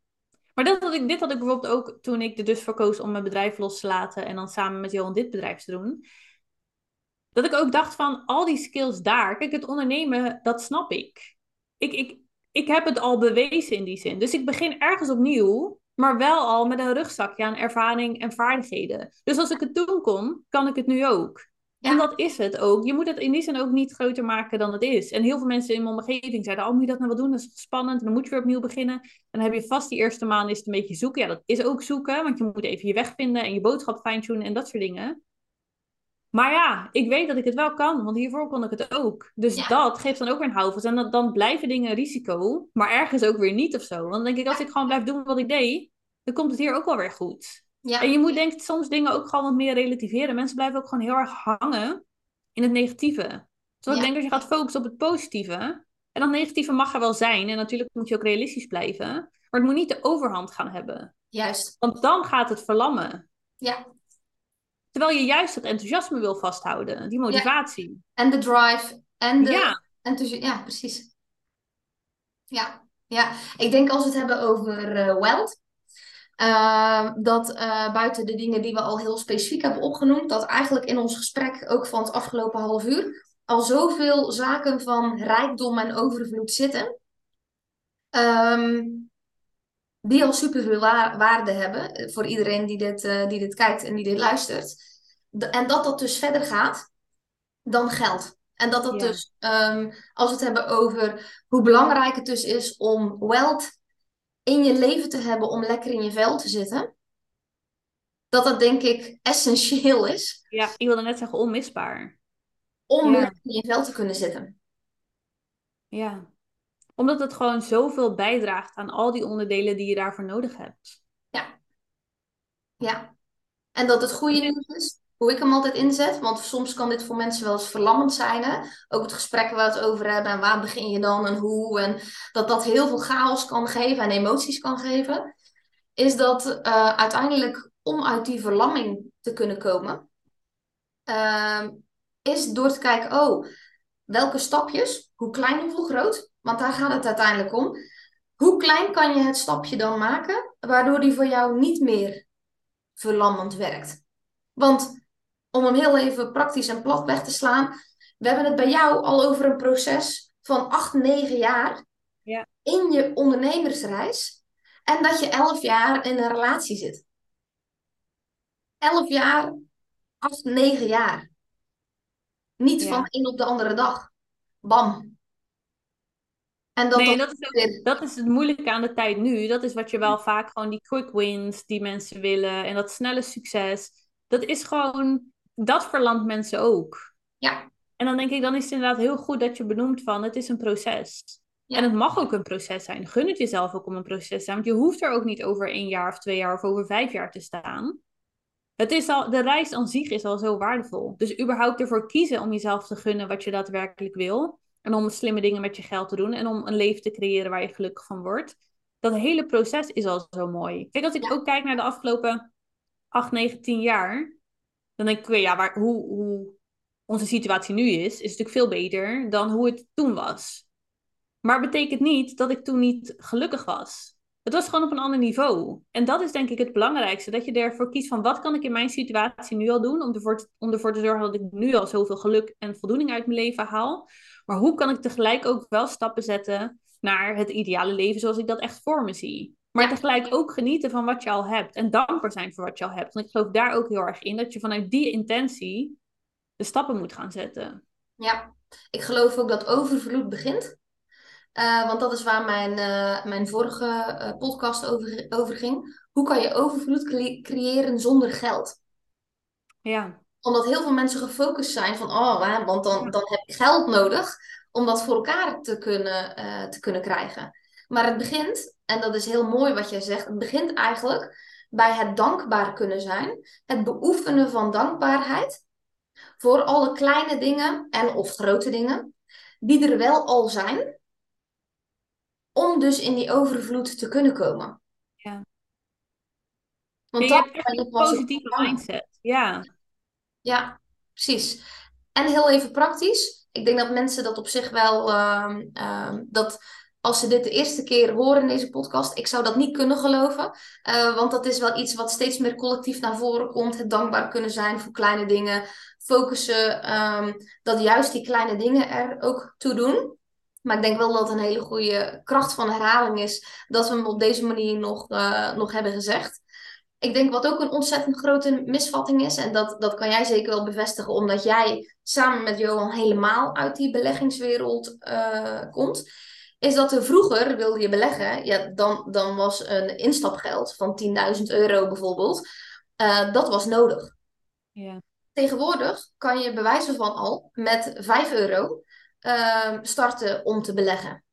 [SPEAKER 2] Maar dat had ik, dit had ik bijvoorbeeld ook toen ik er dus voor koos om mijn bedrijf los te laten en dan samen met Johan dit bedrijf te doen. Dat ik ook dacht van al die skills daar. Kijk, het ondernemen, dat snap ik. Ik, ik, ik heb het al bewezen in die zin. Dus ik begin ergens opnieuw, maar wel al met een rugzakje aan ervaring en vaardigheden. Dus als ik het toen kon, kan ik het nu ook. Ja. En dat is het ook. Je moet het in die zin ook niet groter maken dan het is. En heel veel mensen in mijn omgeving zeiden, oh, moet je dat nou wel doen? Dat is spannend. En dan moet je weer opnieuw beginnen. En dan heb je vast die eerste maand is het een beetje zoeken. Ja, dat is ook zoeken, want je moet even je weg vinden en je boodschap fine-tunen en dat soort dingen. Maar ja, ik weet dat ik het wel kan, want hiervoor kon ik het ook. Dus ja. dat geeft dan ook weer een houvast. En dan, dan blijven dingen een risico, maar ergens ook weer niet of zo. Want dan denk ik, als ik gewoon blijf doen wat ik deed, dan komt het hier ook wel weer goed. Ja. En je moet denk ik soms dingen ook gewoon wat meer relativeren. Mensen blijven ook gewoon heel erg hangen in het negatieve. Dus ik denk dat je gaat focussen op het positieve. En dat negatieve mag er wel zijn. En natuurlijk moet je ook realistisch blijven. Maar het moet niet de overhand gaan hebben.
[SPEAKER 1] Juist.
[SPEAKER 2] Want dan gaat het verlammen.
[SPEAKER 1] Ja.
[SPEAKER 2] Terwijl je juist dat enthousiasme wil vasthouden. Die motivatie.
[SPEAKER 1] En de drive. En de
[SPEAKER 2] ja.
[SPEAKER 1] enthousiasme. Ja, precies. Ja. ja. Ik denk als we het hebben over uh, wealth. Uh, dat uh, buiten de dingen die we al heel specifiek hebben opgenoemd, dat eigenlijk in ons gesprek ook van het afgelopen half uur al zoveel zaken van rijkdom en overvloed zitten, um, die al superveel wa waarde hebben voor iedereen die dit, uh, die dit kijkt en die dit luistert. De, en dat dat dus verder gaat dan geld. En dat dat
[SPEAKER 2] Ja.
[SPEAKER 1] dus, um, als we het hebben over hoe belangrijk het dus is om wealth in je leven te hebben om lekker in je vel te zitten. Dat dat denk ik essentieel is
[SPEAKER 2] Ja, ik wilde net zeggen onmisbaar.
[SPEAKER 1] om
[SPEAKER 2] Ja.
[SPEAKER 1] lekker in je vel te kunnen zitten.
[SPEAKER 2] Ja. Omdat het gewoon zoveel bijdraagt aan al die onderdelen die je daarvoor nodig hebt.
[SPEAKER 1] Ja. En dat het goede nieuws is, hoe ik hem altijd inzet, want soms kan dit voor mensen wel eens verlammend zijn. Hè? Ook het gesprek waar we het over hebben en waar begin je dan en hoe. En dat dat heel veel chaos kan geven en emoties kan geven. Is dat eh, uiteindelijk om uit die verlamming te kunnen komen, ehm, is door te kijken, oh, welke stapjes, hoe klein of hoe groot, want daar gaat het uiteindelijk om. Hoe klein kan je het stapje dan maken, waardoor die voor jou niet meer verlammend werkt? Want om hem heel even praktisch en plat weg te slaan, we hebben het bij jou al over een proces van 8, 9 jaar
[SPEAKER 2] ja.
[SPEAKER 1] in je ondernemersreis en dat je 11 jaar in een relatie zit. 11 jaar, 8, 9 jaar. Niet
[SPEAKER 2] Ja.
[SPEAKER 1] van een op de andere dag. Bam. En dat
[SPEAKER 2] Nee,
[SPEAKER 1] dat
[SPEAKER 2] dat is, ook- dat is het moeilijke aan de tijd nu. Dat is wat je wel vaak gewoon die quick wins die mensen willen en dat snelle succes. Dat is gewoon, dat verlandt mensen ook.
[SPEAKER 1] Ja,
[SPEAKER 2] En dan denk ik, dan is het inderdaad heel goed dat je benoemt van het is een proces.
[SPEAKER 1] Ja.
[SPEAKER 2] En het mag ook een proces zijn. Gun het jezelf ook om een proces te zijn. Want je hoeft er ook niet over één jaar of twee jaar of over vijf jaar te staan. Het is al, de reis aan zich is al zo waardevol. Dus überhaupt ervoor kiezen om jezelf te gunnen wat je daadwerkelijk wil. En om slimme dingen met je geld te doen. En om een leven te creëren waar je gelukkig van wordt. Dat hele proces is al zo mooi. Kijk, als ik ook kijk naar de afgelopen 8, 9, 10 jaar. Dan denk ik, ja, hoe, hoe onze situatie nu is, is natuurlijk veel beter dan hoe het toen was. Maar betekent niet dat ik toen niet gelukkig was. Het was gewoon op een ander niveau. En dat is denk ik het belangrijkste. Dat je ervoor kiest van wat kan ik in mijn situatie nu al doen. Om ervoor te, om ervoor te zorgen dat ik nu al zoveel geluk en voldoening uit mijn leven haal. Maar hoe kan ik tegelijk ook wel stappen zetten naar het ideale leven zoals ik dat echt voor me zie. Maar tegelijk ook genieten van wat je al hebt. En dankbaar zijn voor wat je al hebt. Want ik geloof daar ook heel erg in. Dat je vanuit die intentie de stappen moet gaan zetten.
[SPEAKER 1] ja. Ik geloof ook dat overvloed begint. Eh, want dat is waar mijn, eh, mijn vorige eh, podcast over, over ging. Hoe kan je overvloed cre- creëren zonder geld?
[SPEAKER 2] Ja,
[SPEAKER 1] Omdat heel veel mensen gefocust zijn van, oh, want dan, dan heb ik geld nodig om dat voor elkaar te kunnen, te kunnen krijgen. Maar het begint, en dat is heel mooi wat jij zegt, het begint eigenlijk bij het dankbaar kunnen zijn. Het beoefenen van dankbaarheid voor alle kleine dingen en of grote dingen die er wel al zijn, om dus in die overvloed te kunnen komen.
[SPEAKER 2] Ja.
[SPEAKER 1] Want
[SPEAKER 2] je een positieve mindset. Ja,
[SPEAKER 1] Ja, precies. En heel even praktisch. Ik denk dat mensen dat op zich wel, ehm, ehm, dat als ze dit de eerste keer horen in deze podcast, ik zou dat niet kunnen geloven. Eh, want dat is wel iets wat steeds meer collectief naar voren komt. Het dankbaar kunnen zijn voor kleine dingen. Focussen, ehm, dat juist die kleine dingen er ook toe doen. Maar ik denk wel dat een hele goede kracht van herhaling is dat we hem op deze manier nog, eh, nog hebben gezegd. Ik denk wat ook een ontzettend grote misvatting is, en dat, dat kan jij zeker wel bevestigen, omdat jij samen met Johan helemaal uit die beleggingswereld eh, komt, is dat er vroeger wilde je beleggen, ja, dan, dan was een instapgeld van 10.000 euro bijvoorbeeld, eh, dat was nodig.
[SPEAKER 2] ja.
[SPEAKER 1] Tegenwoordig kan je bewijzen van al met 5 euro eh, starten om te beleggen.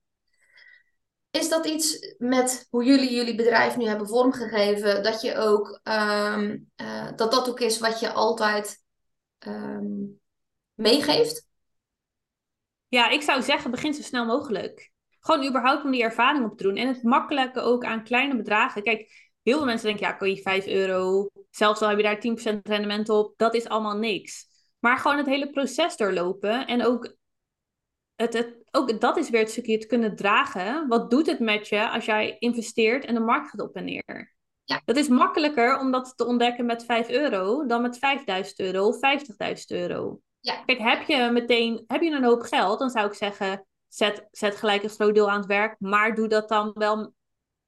[SPEAKER 1] Is dat iets met hoe jullie jullie bedrijf nu hebben vormgegeven, dat je ook ehm, eh, dat dat ook is wat je altijd ehm, meegeeft?
[SPEAKER 2] ja, ik zou zeggen, begin zo snel mogelijk. Gewoon überhaupt om die ervaring op te doen. En het makkelijke ook aan kleine bedragen. Kijk, heel veel mensen denken, ja, kan je 5 euro, zelfs al heb je daar 10% rendement op, dat is allemaal niks. Maar gewoon het hele proces doorlopen en ook, het, het, ook dat is weer het stukje het kunnen dragen. Wat doet het met je als jij investeert en de markt gaat op en neer?
[SPEAKER 1] Ja.
[SPEAKER 2] Dat is makkelijker om dat te ontdekken met 5 euro dan met 5000 euro of 50.000 euro.
[SPEAKER 1] Ja.
[SPEAKER 2] Kijk, heb je meteen heb je een hoop geld, dan zou ik zeggen, zet, zet gelijk een groot deel aan het werk, maar doe dat dan wel,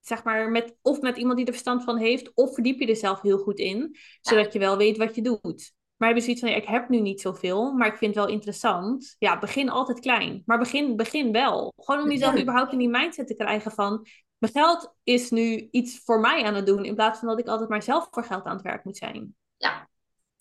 [SPEAKER 2] zeg maar, met, of met iemand die er verstand van heeft, of verdiep je er zelf heel goed in, zodat je wel weet wat je doet. Maar heb je zoiets van, ja, ik heb nu niet zoveel, maar ik vind het wel interessant. Ja, begin altijd klein. Maar begin, begin wel. Gewoon om jezelf überhaupt in die mindset te krijgen van... Mijn geld is nu iets voor mij aan het doen... in plaats van dat ik altijd maar zelf voor geld aan het werk moet zijn.
[SPEAKER 1] Ja,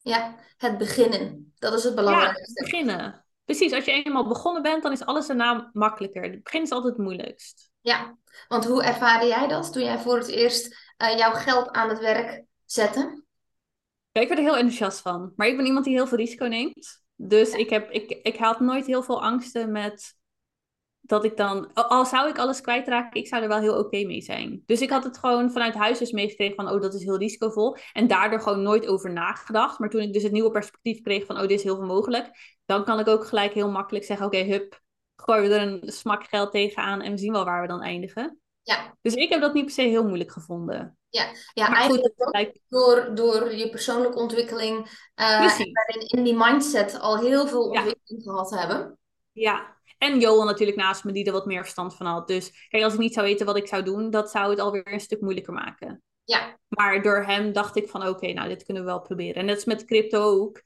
[SPEAKER 1] ja, het beginnen. Dat is het
[SPEAKER 2] Ja,
[SPEAKER 1] belangrijkste.
[SPEAKER 2] beginnen. Precies, als je eenmaal begonnen bent, dan is alles daarna makkelijker. Het begin is altijd het moeilijkst.
[SPEAKER 1] Ja, want hoe ervaarde jij dat toen jij voor het eerst eh, jouw geld aan het werk zette?
[SPEAKER 2] Ja, ik werd er heel enthousiast van. Maar ik ben iemand die heel veel risico neemt. Dus ik, heb, ik, ik had nooit heel veel angsten met dat ik dan, al zou ik alles kwijtraken, ik zou er wel heel oké mee zijn. Dus ik had het gewoon vanuit huis dus meegekregen van, oh, dat is heel risicovol. En daardoor gewoon nooit over nagedacht. Maar toen ik dus het nieuwe perspectief kreeg van, oh, dit is heel veel mogelijk. Dan kan ik ook gelijk heel makkelijk zeggen, oké, hup, gooien we er een smak geld tegenaan en we zien wel waar we dan eindigen.
[SPEAKER 1] Ja.
[SPEAKER 2] Dus ik heb dat niet per se heel moeilijk gevonden.
[SPEAKER 1] Ja, ja eigenlijk goed, door, door je persoonlijke ontwikkeling uh, en in die mindset al heel veel ontwikkeling gehad hebben.
[SPEAKER 2] Ja, en Joel natuurlijk naast me, die er wat meer verstand van had. Dus kijk, als ik niet zou weten wat ik zou doen, dat zou het alweer een stuk moeilijker maken.
[SPEAKER 1] Ja.
[SPEAKER 2] Maar door hem dacht ik van, oké, nou, dit kunnen we wel proberen. En dat is met crypto ook.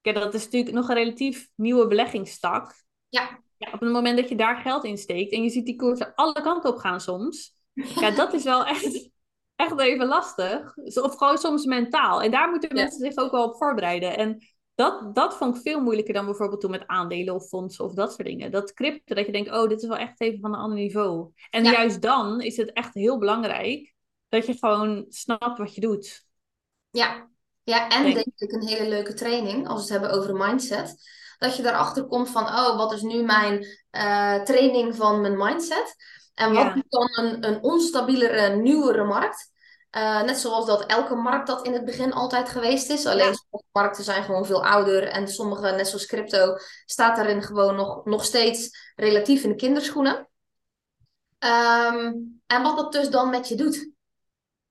[SPEAKER 2] Kijk, dat is natuurlijk nog een relatief nieuwe beleggingstak.
[SPEAKER 1] Ja.
[SPEAKER 2] ja. Op het moment dat je daar geld in steekt en je ziet die koersen alle kanten op gaan soms. Ja, dat is wel echt, echt even lastig. Of gewoon soms mentaal. En daar moeten mensen zich ook wel op voorbereiden. En dat, dat vond ik veel moeilijker dan bijvoorbeeld toen met aandelen of fondsen of dat soort dingen. Dat crypto, dat je denkt, oh, dit is wel echt even van een ander niveau. En juist dan is het echt heel belangrijk dat je gewoon snapt wat je doet.
[SPEAKER 1] Ja, ja en denk. ik een hele leuke training, als we het hebben over mindset. Dat je daarachter komt van, oh, wat is nu mijn uh, training van mijn mindset? En wat is dan een, een onstabielere, nieuwere markt? Uh, net zoals dat elke markt dat in het begin altijd geweest is. Alleen sommige markten zijn gewoon veel ouder. En sommige, net zoals crypto, staat daarin gewoon nog, nog steeds relatief in de kinderschoenen. Um, en wat dat dus dan met je doet.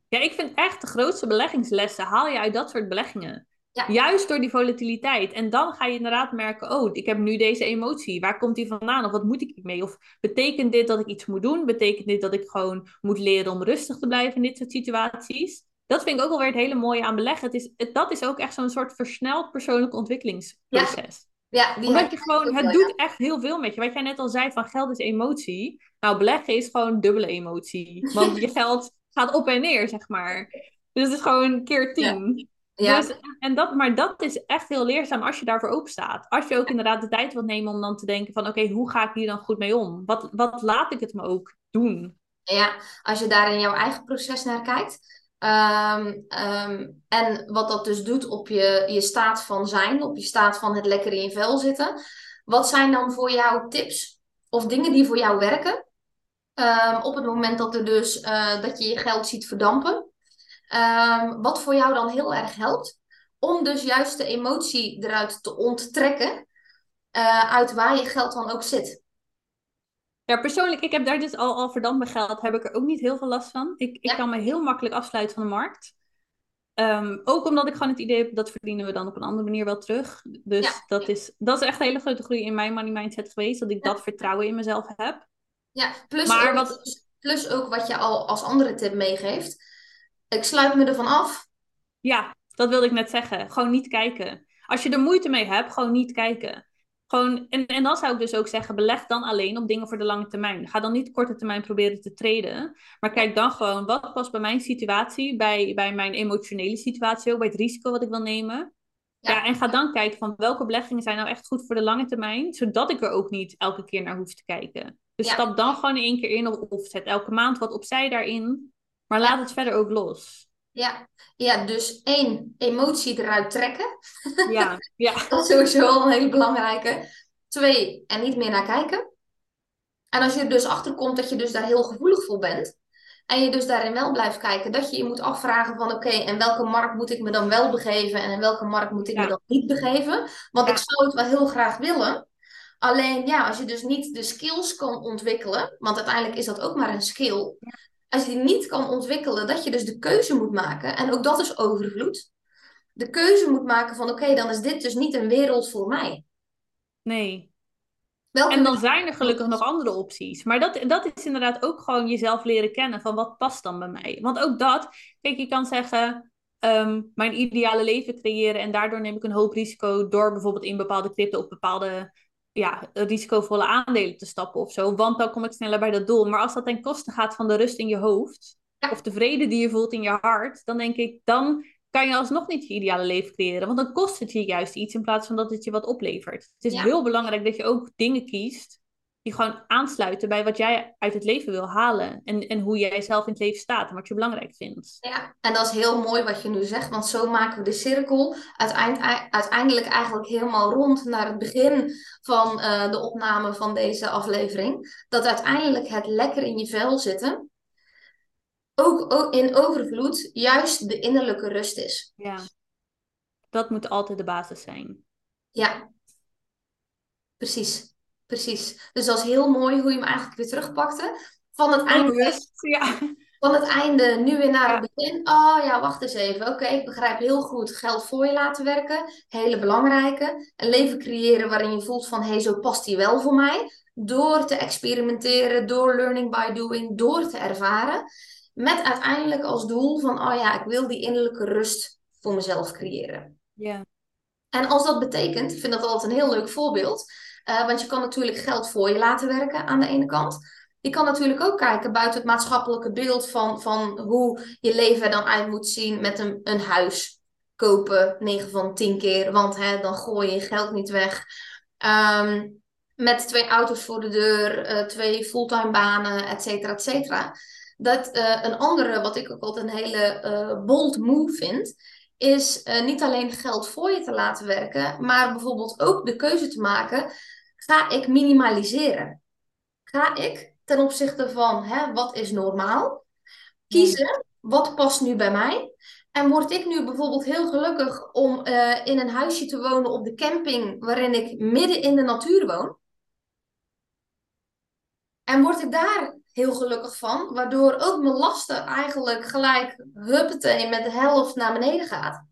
[SPEAKER 2] Ja, ik vind echt de grootste beleggingslessen haal je uit dat soort beleggingen. Ja. Juist door die volatiliteit. En dan ga je inderdaad merken, oh, ik heb nu deze emotie. Waar komt die vandaan? Of wat moet ik mee? Of betekent dit dat ik iets moet doen? Betekent dit dat ik gewoon moet leren om rustig te blijven in dit soort situaties? Dat vind ik ook wel weer het hele mooie aan beleggen. Het is, dat is ook echt zo'n soort versneld persoonlijk ontwikkelingsproces.
[SPEAKER 1] Ja.
[SPEAKER 2] Ja, Omdat je gewoon, het doet echt heel veel met je. Wat jij net al zei, van geld is emotie. Nou, beleggen is gewoon dubbele emotie. Want je geld gaat op en neer, zeg maar. Dus het is gewoon keer tien. Ja. Dus, en dat, maar dat is echt heel leerzaam als je daarvoor open staat. Als je ook inderdaad de tijd wilt nemen om dan te denken van... oké, hoe ga ik hier dan goed mee om? Wat, wat laat ik het me ook doen?
[SPEAKER 1] Ja, als je daar in jouw eigen proces naar kijkt... Ehm, ehm, en wat dat dus doet op je, je staat van zijn, op je staat van het lekker in je vel zitten. Wat zijn dan voor jou tips of dingen die voor jou werken? Um, op het moment dat, er dus, uh, dat je je geld ziet verdampen. Um, wat voor jou dan heel erg helpt. Om dus juist de emotie eruit te onttrekken. Uh, uit waar je geld dan ook zit.
[SPEAKER 2] Ja, persoonlijk, ik heb daar dus al, al verdampt geld, heb ik er ook niet heel veel last van. Ik, ik kan me heel makkelijk afsluiten van de markt. Um, ook omdat ik gewoon het idee heb, dat verdienen we dan op een andere manier wel terug. Dus ja. dat, is, dat is echt een hele grote groei in mijn money mindset geweest. Dat ik dat vertrouwen in mezelf heb.
[SPEAKER 1] Ja, plus, maar ook, wat... plus ook wat je al als andere tip meegeeft. Ik sluit me ervan af.
[SPEAKER 2] Ja, dat wilde ik net zeggen. Gewoon niet kijken. Als je er moeite mee hebt, gewoon niet kijken. Gewoon, en, en dan zou ik dus ook zeggen, beleg dan alleen op dingen voor de lange termijn. Ga dan niet korte termijn proberen te treden. Maar kijk dan gewoon, wat past bij mijn situatie, bij, bij mijn emotionele situatie, ook bij het risico wat ik wil nemen. Ja. ja. en ga dan kijken van welke beleggingen zijn nou echt goed voor de lange termijn, zodat ik er ook niet elke keer naar hoef te kijken. Dus stap dan gewoon één keer in of, of zet elke maand wat opzij daarin. Maar laat het verder ook los.
[SPEAKER 1] Ja, ja dus één, emotie eruit trekken.
[SPEAKER 2] Ja, ja.
[SPEAKER 1] dat is sowieso een hele belangrijke. Twee, en niet meer naar kijken. En als je er dus achter komt dat je dus daar heel gevoelig voor bent. En je dus daarin wel blijft kijken. Dat je je moet afvragen van oké, en welke markt moet ik me dan wel begeven. En in welke markt moet ik me dan niet begeven. Want ik zou het wel heel graag willen. Alleen ja, als je dus niet de skills kan ontwikkelen. Want uiteindelijk is dat ook maar een skill als je die niet kan ontwikkelen, dat je dus de keuze moet maken. En ook dat is overvloed. De keuze moet maken van oké, dan is dit dus niet een wereld voor mij.
[SPEAKER 2] Nee. Welke en dan zijn er gelukkig nog andere opties. Maar dat, dat is inderdaad ook gewoon jezelf leren kennen van wat past dan bij mij. Want ook dat, kijk, je kan zeggen, ehm, mijn ideale leven creëren en daardoor neem ik een hoop risico door bijvoorbeeld in bepaalde crypto op bepaalde ja, risicovolle aandelen te stappen of zo. Want dan kom ik sneller bij dat doel. Maar als dat ten koste gaat van de rust in je hoofd. Of de vrede die je voelt in je hart. Dan denk ik, dan kan je alsnog niet je ideale leven creëren. Want dan kost het je juist iets in plaats van dat het je wat oplevert. Het is heel belangrijk dat je ook dingen kiest die gewoon aansluiten bij wat jij uit het leven wil halen. En, en hoe jij zelf in het leven staat en wat je belangrijk vindt.
[SPEAKER 1] Ja, en dat is heel mooi wat je nu zegt, want zo maken we de cirkel uiteindelijk eigenlijk helemaal rond naar het begin van uh, de opname van deze aflevering. Dat uiteindelijk het lekker in je vel zitten, ook in overvloed, juist de innerlijke rust is.
[SPEAKER 2] Ja, dat moet altijd de basis zijn.
[SPEAKER 1] Ja, precies. Precies. Dus dat is heel mooi hoe je hem eigenlijk weer terugpakte. Van het einde. Ja. Van het einde nu weer naar het begin. Oh ja, wacht eens even. Oké, ik begrijp heel goed. Geld voor je laten werken. Hele belangrijke. Een leven creëren waarin je voelt van hé, hey, zo past die wel voor mij. Door te experimenteren, door learning by doing, door te ervaren. Met uiteindelijk als doel van oh ja, ik wil die innerlijke rust voor mezelf creëren.
[SPEAKER 2] Ja.
[SPEAKER 1] En als dat betekent, ik vind dat altijd een heel leuk voorbeeld uh, want je kan natuurlijk geld voor je laten werken aan de ene kant. Je kan natuurlijk ook kijken buiten het maatschappelijke beeld van, van hoe je leven er dan uit moet zien met een, een huis kopen, 9 van 10 keer, want hè, dan gooi je geld niet weg. Um, met twee auto's voor de deur, uh, twee fulltime banen, et cetera, et cetera. Dat uh, een andere, wat ik ook altijd een hele uh, bold move vind, is niet alleen geld voor je te laten werken, maar bijvoorbeeld ook de keuze te maken ga ik minimaliseren? Ga ik ten opzichte van hè, wat is normaal kiezen wat past nu bij mij? En word ik nu bijvoorbeeld heel gelukkig om uh, in een huisje te wonen op de camping waarin ik midden in de natuur woon? En word ik daar heel gelukkig van, waardoor ook mijn lasten eigenlijk gelijk huppetee met de helft naar beneden gaat?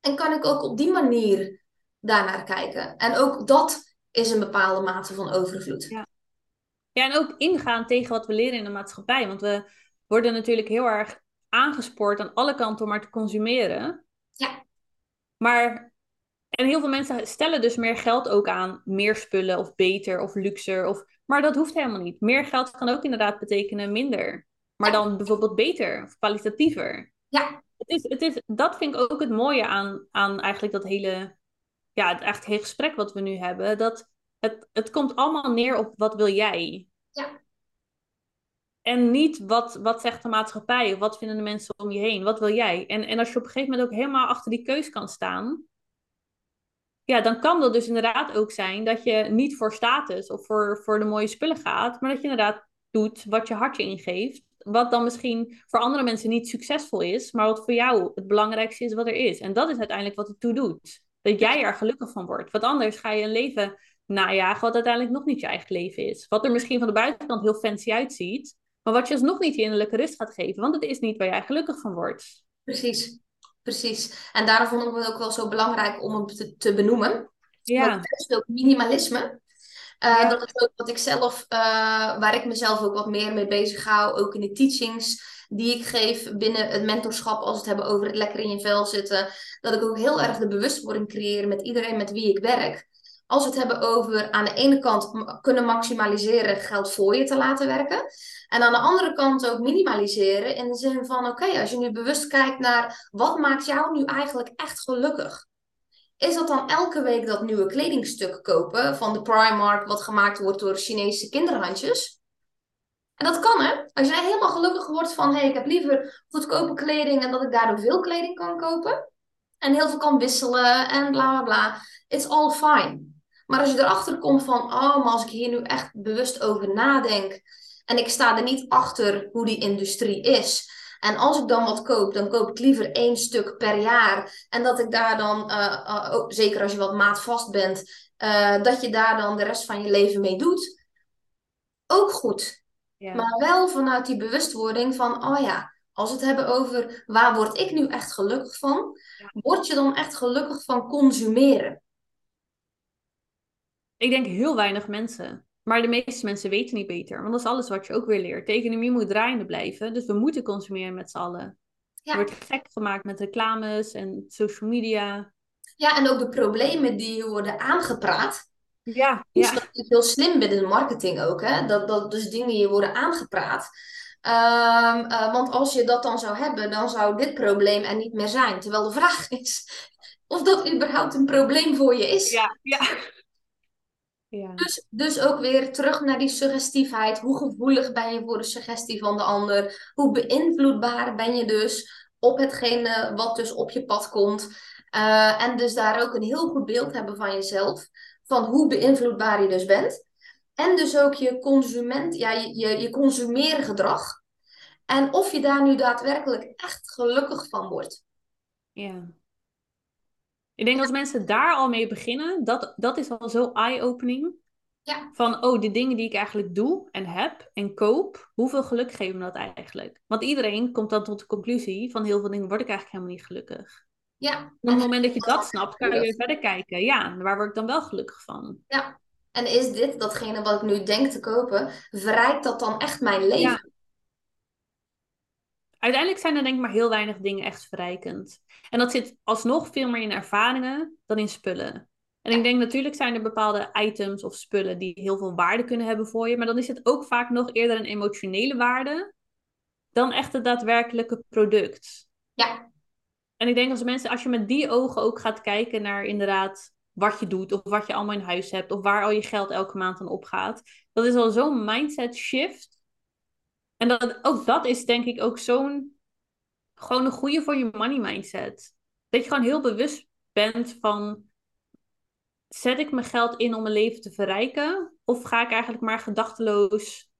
[SPEAKER 1] En kan ik ook op die manier daarnaar kijken? En ook dat is een bepaalde mate van overvloed.
[SPEAKER 2] Ja. ja, en ook ingaan tegen wat we leren in de maatschappij. Want we worden natuurlijk heel erg aangespoord aan alle kanten om maar te consumeren.
[SPEAKER 1] Ja.
[SPEAKER 2] Maar, en heel veel mensen stellen dus meer geld ook aan meer spullen of beter of luxer. Of, maar dat hoeft helemaal niet. Meer geld kan ook inderdaad betekenen minder. Maar dan bijvoorbeeld beter of kwalitatiever.
[SPEAKER 1] Ja.
[SPEAKER 2] Het is, het is, dat vind ik ook het mooie aan, aan eigenlijk dat hele ja, het echt hele gesprek wat we nu hebben, dat het, het komt allemaal neer op wat wil jij?
[SPEAKER 1] Ja.
[SPEAKER 2] En niet wat, wat zegt de maatschappij of wat vinden de mensen om je heen. Wat wil jij? En, en als je op een gegeven moment ook helemaal achter die keus kan staan, ja, dan kan dat dus inderdaad ook zijn dat je niet voor status of voor, voor de mooie spullen gaat, maar dat je inderdaad doet wat je hartje ingeeft. Wat dan misschien voor andere mensen niet succesvol is, maar wat voor jou het belangrijkste is wat er is. En dat is uiteindelijk wat het toe doet. Dat jij er gelukkig van wordt. Want anders ga je een leven najagen wat uiteindelijk nog niet je eigen leven is. Wat er misschien van de buitenkant heel fancy uitziet. Maar wat je alsnog niet je innerlijke rust gaat geven. Want het is niet waar jij gelukkig van wordt.
[SPEAKER 1] Precies, precies. En daarom vond ik het ook wel zo belangrijk om hem te, te benoemen.
[SPEAKER 2] Ja.
[SPEAKER 1] Want het is ook minimalisme. Uh, Dat is ook wat ik zelf, uh, waar ik mezelf ook wat meer mee bezig hou, ook in de teachings die ik geef binnen het mentorschap, als we het hebben over het lekker in je vel zitten, dat ik ook heel erg de bewustwording creëer met iedereen met wie ik werk. Als we het hebben over aan de ene kant kunnen maximaliseren, geld voor je te laten werken. En aan de andere kant ook minimaliseren in de zin van: oké, als je nu bewust kijkt naar wat maakt jou nu eigenlijk echt gelukkig? Is dat dan elke week dat nieuwe kledingstuk kopen van de Primark, wat gemaakt wordt door Chinese kinderhandjes? En dat kan, hè? Als jij helemaal gelukkig wordt van, hé, hey, ik heb liever goedkope kleding en dat ik daardoor veel kleding kan kopen. En heel veel kan wisselen en bla bla bla. It's all fine. Maar als je erachter komt van, oh, maar als ik hier nu echt bewust over nadenk en ik sta er niet achter hoe die industrie is. En als ik dan wat koop, dan koop ik liever één stuk per jaar. En dat ik daar dan, uh, uh, zeker als je wat maatvast bent, uh, dat je daar dan de rest van je leven mee doet. Ook goed. Maar wel vanuit die bewustwording van, oh ja, als we het hebben over waar word ik nu echt gelukkig van, word je dan echt gelukkig van consumeren?
[SPEAKER 2] Ik denk heel weinig mensen. Maar de meeste mensen weten niet beter. Want dat is alles wat je ook weer leert. De economie moet draaiende blijven. Dus we moeten consumeren met z'n allen. Ja. Er wordt gek gemaakt met reclames en social media.
[SPEAKER 1] Ja, en ook de problemen die worden aangepraat.
[SPEAKER 2] Ja, dus
[SPEAKER 1] ja. dat is heel slim binnen de marketing ook, hè? Dat, dat dus dingen je worden aangepraat. Um, want als je dat dan zou hebben, dan zou dit probleem er niet meer zijn. Terwijl de vraag is of dat überhaupt een probleem voor je is.
[SPEAKER 2] Ja, ja. Ja.
[SPEAKER 1] Dus, dus ook weer terug naar die suggestiefheid. Hoe gevoelig ben je voor de suggestie van de ander? Hoe beïnvloedbaar ben je dus op hetgene wat dus op je pad komt? Uh, en dus daar ook een heel goed beeld hebben van jezelf. Van hoe beïnvloedbaar je dus bent. En dus ook je consument, ja, je, je, je consumeergedrag. En of je daar nu daadwerkelijk echt gelukkig van wordt.
[SPEAKER 2] Ja. Ik denk als mensen daar al mee beginnen, dat, dat is al zo eye-opening.
[SPEAKER 1] Ja.
[SPEAKER 2] Van, oh, de dingen die ik eigenlijk doe en heb en koop, hoeveel geluk geven me dat eigenlijk? Want iedereen komt dan tot de conclusie van heel veel dingen word ik eigenlijk helemaal niet gelukkig.
[SPEAKER 1] Ja.
[SPEAKER 2] op het moment dat je dat snapt, kan je weer verder kijken. Ja, waar word ik dan wel gelukkig van?
[SPEAKER 1] Ja. En is dit datgene wat ik nu denk te kopen, verrijkt dat dan echt mijn leven? Ja.
[SPEAKER 2] Uiteindelijk zijn er denk ik maar heel weinig dingen echt verrijkend. En dat zit alsnog veel meer in ervaringen dan in spullen. En ik denk natuurlijk zijn er bepaalde items of spullen die heel veel waarde kunnen hebben voor je. Maar dan is het ook vaak nog eerder een emotionele waarde dan echt het daadwerkelijke product.
[SPEAKER 1] Ja.
[SPEAKER 2] En ik denk als mensen, als je met die ogen ook gaat kijken naar inderdaad wat je doet of wat je allemaal in huis hebt of waar al je geld elke maand aan opgaat. Dat is al zo'n mindset shift. En dat, ook dat is denk ik ook zo'n, gewoon een goede voor je money mindset. Dat je gewoon heel bewust bent van, zet ik mijn geld in om mijn leven te verrijken? Of ga ik eigenlijk maar gedachteloos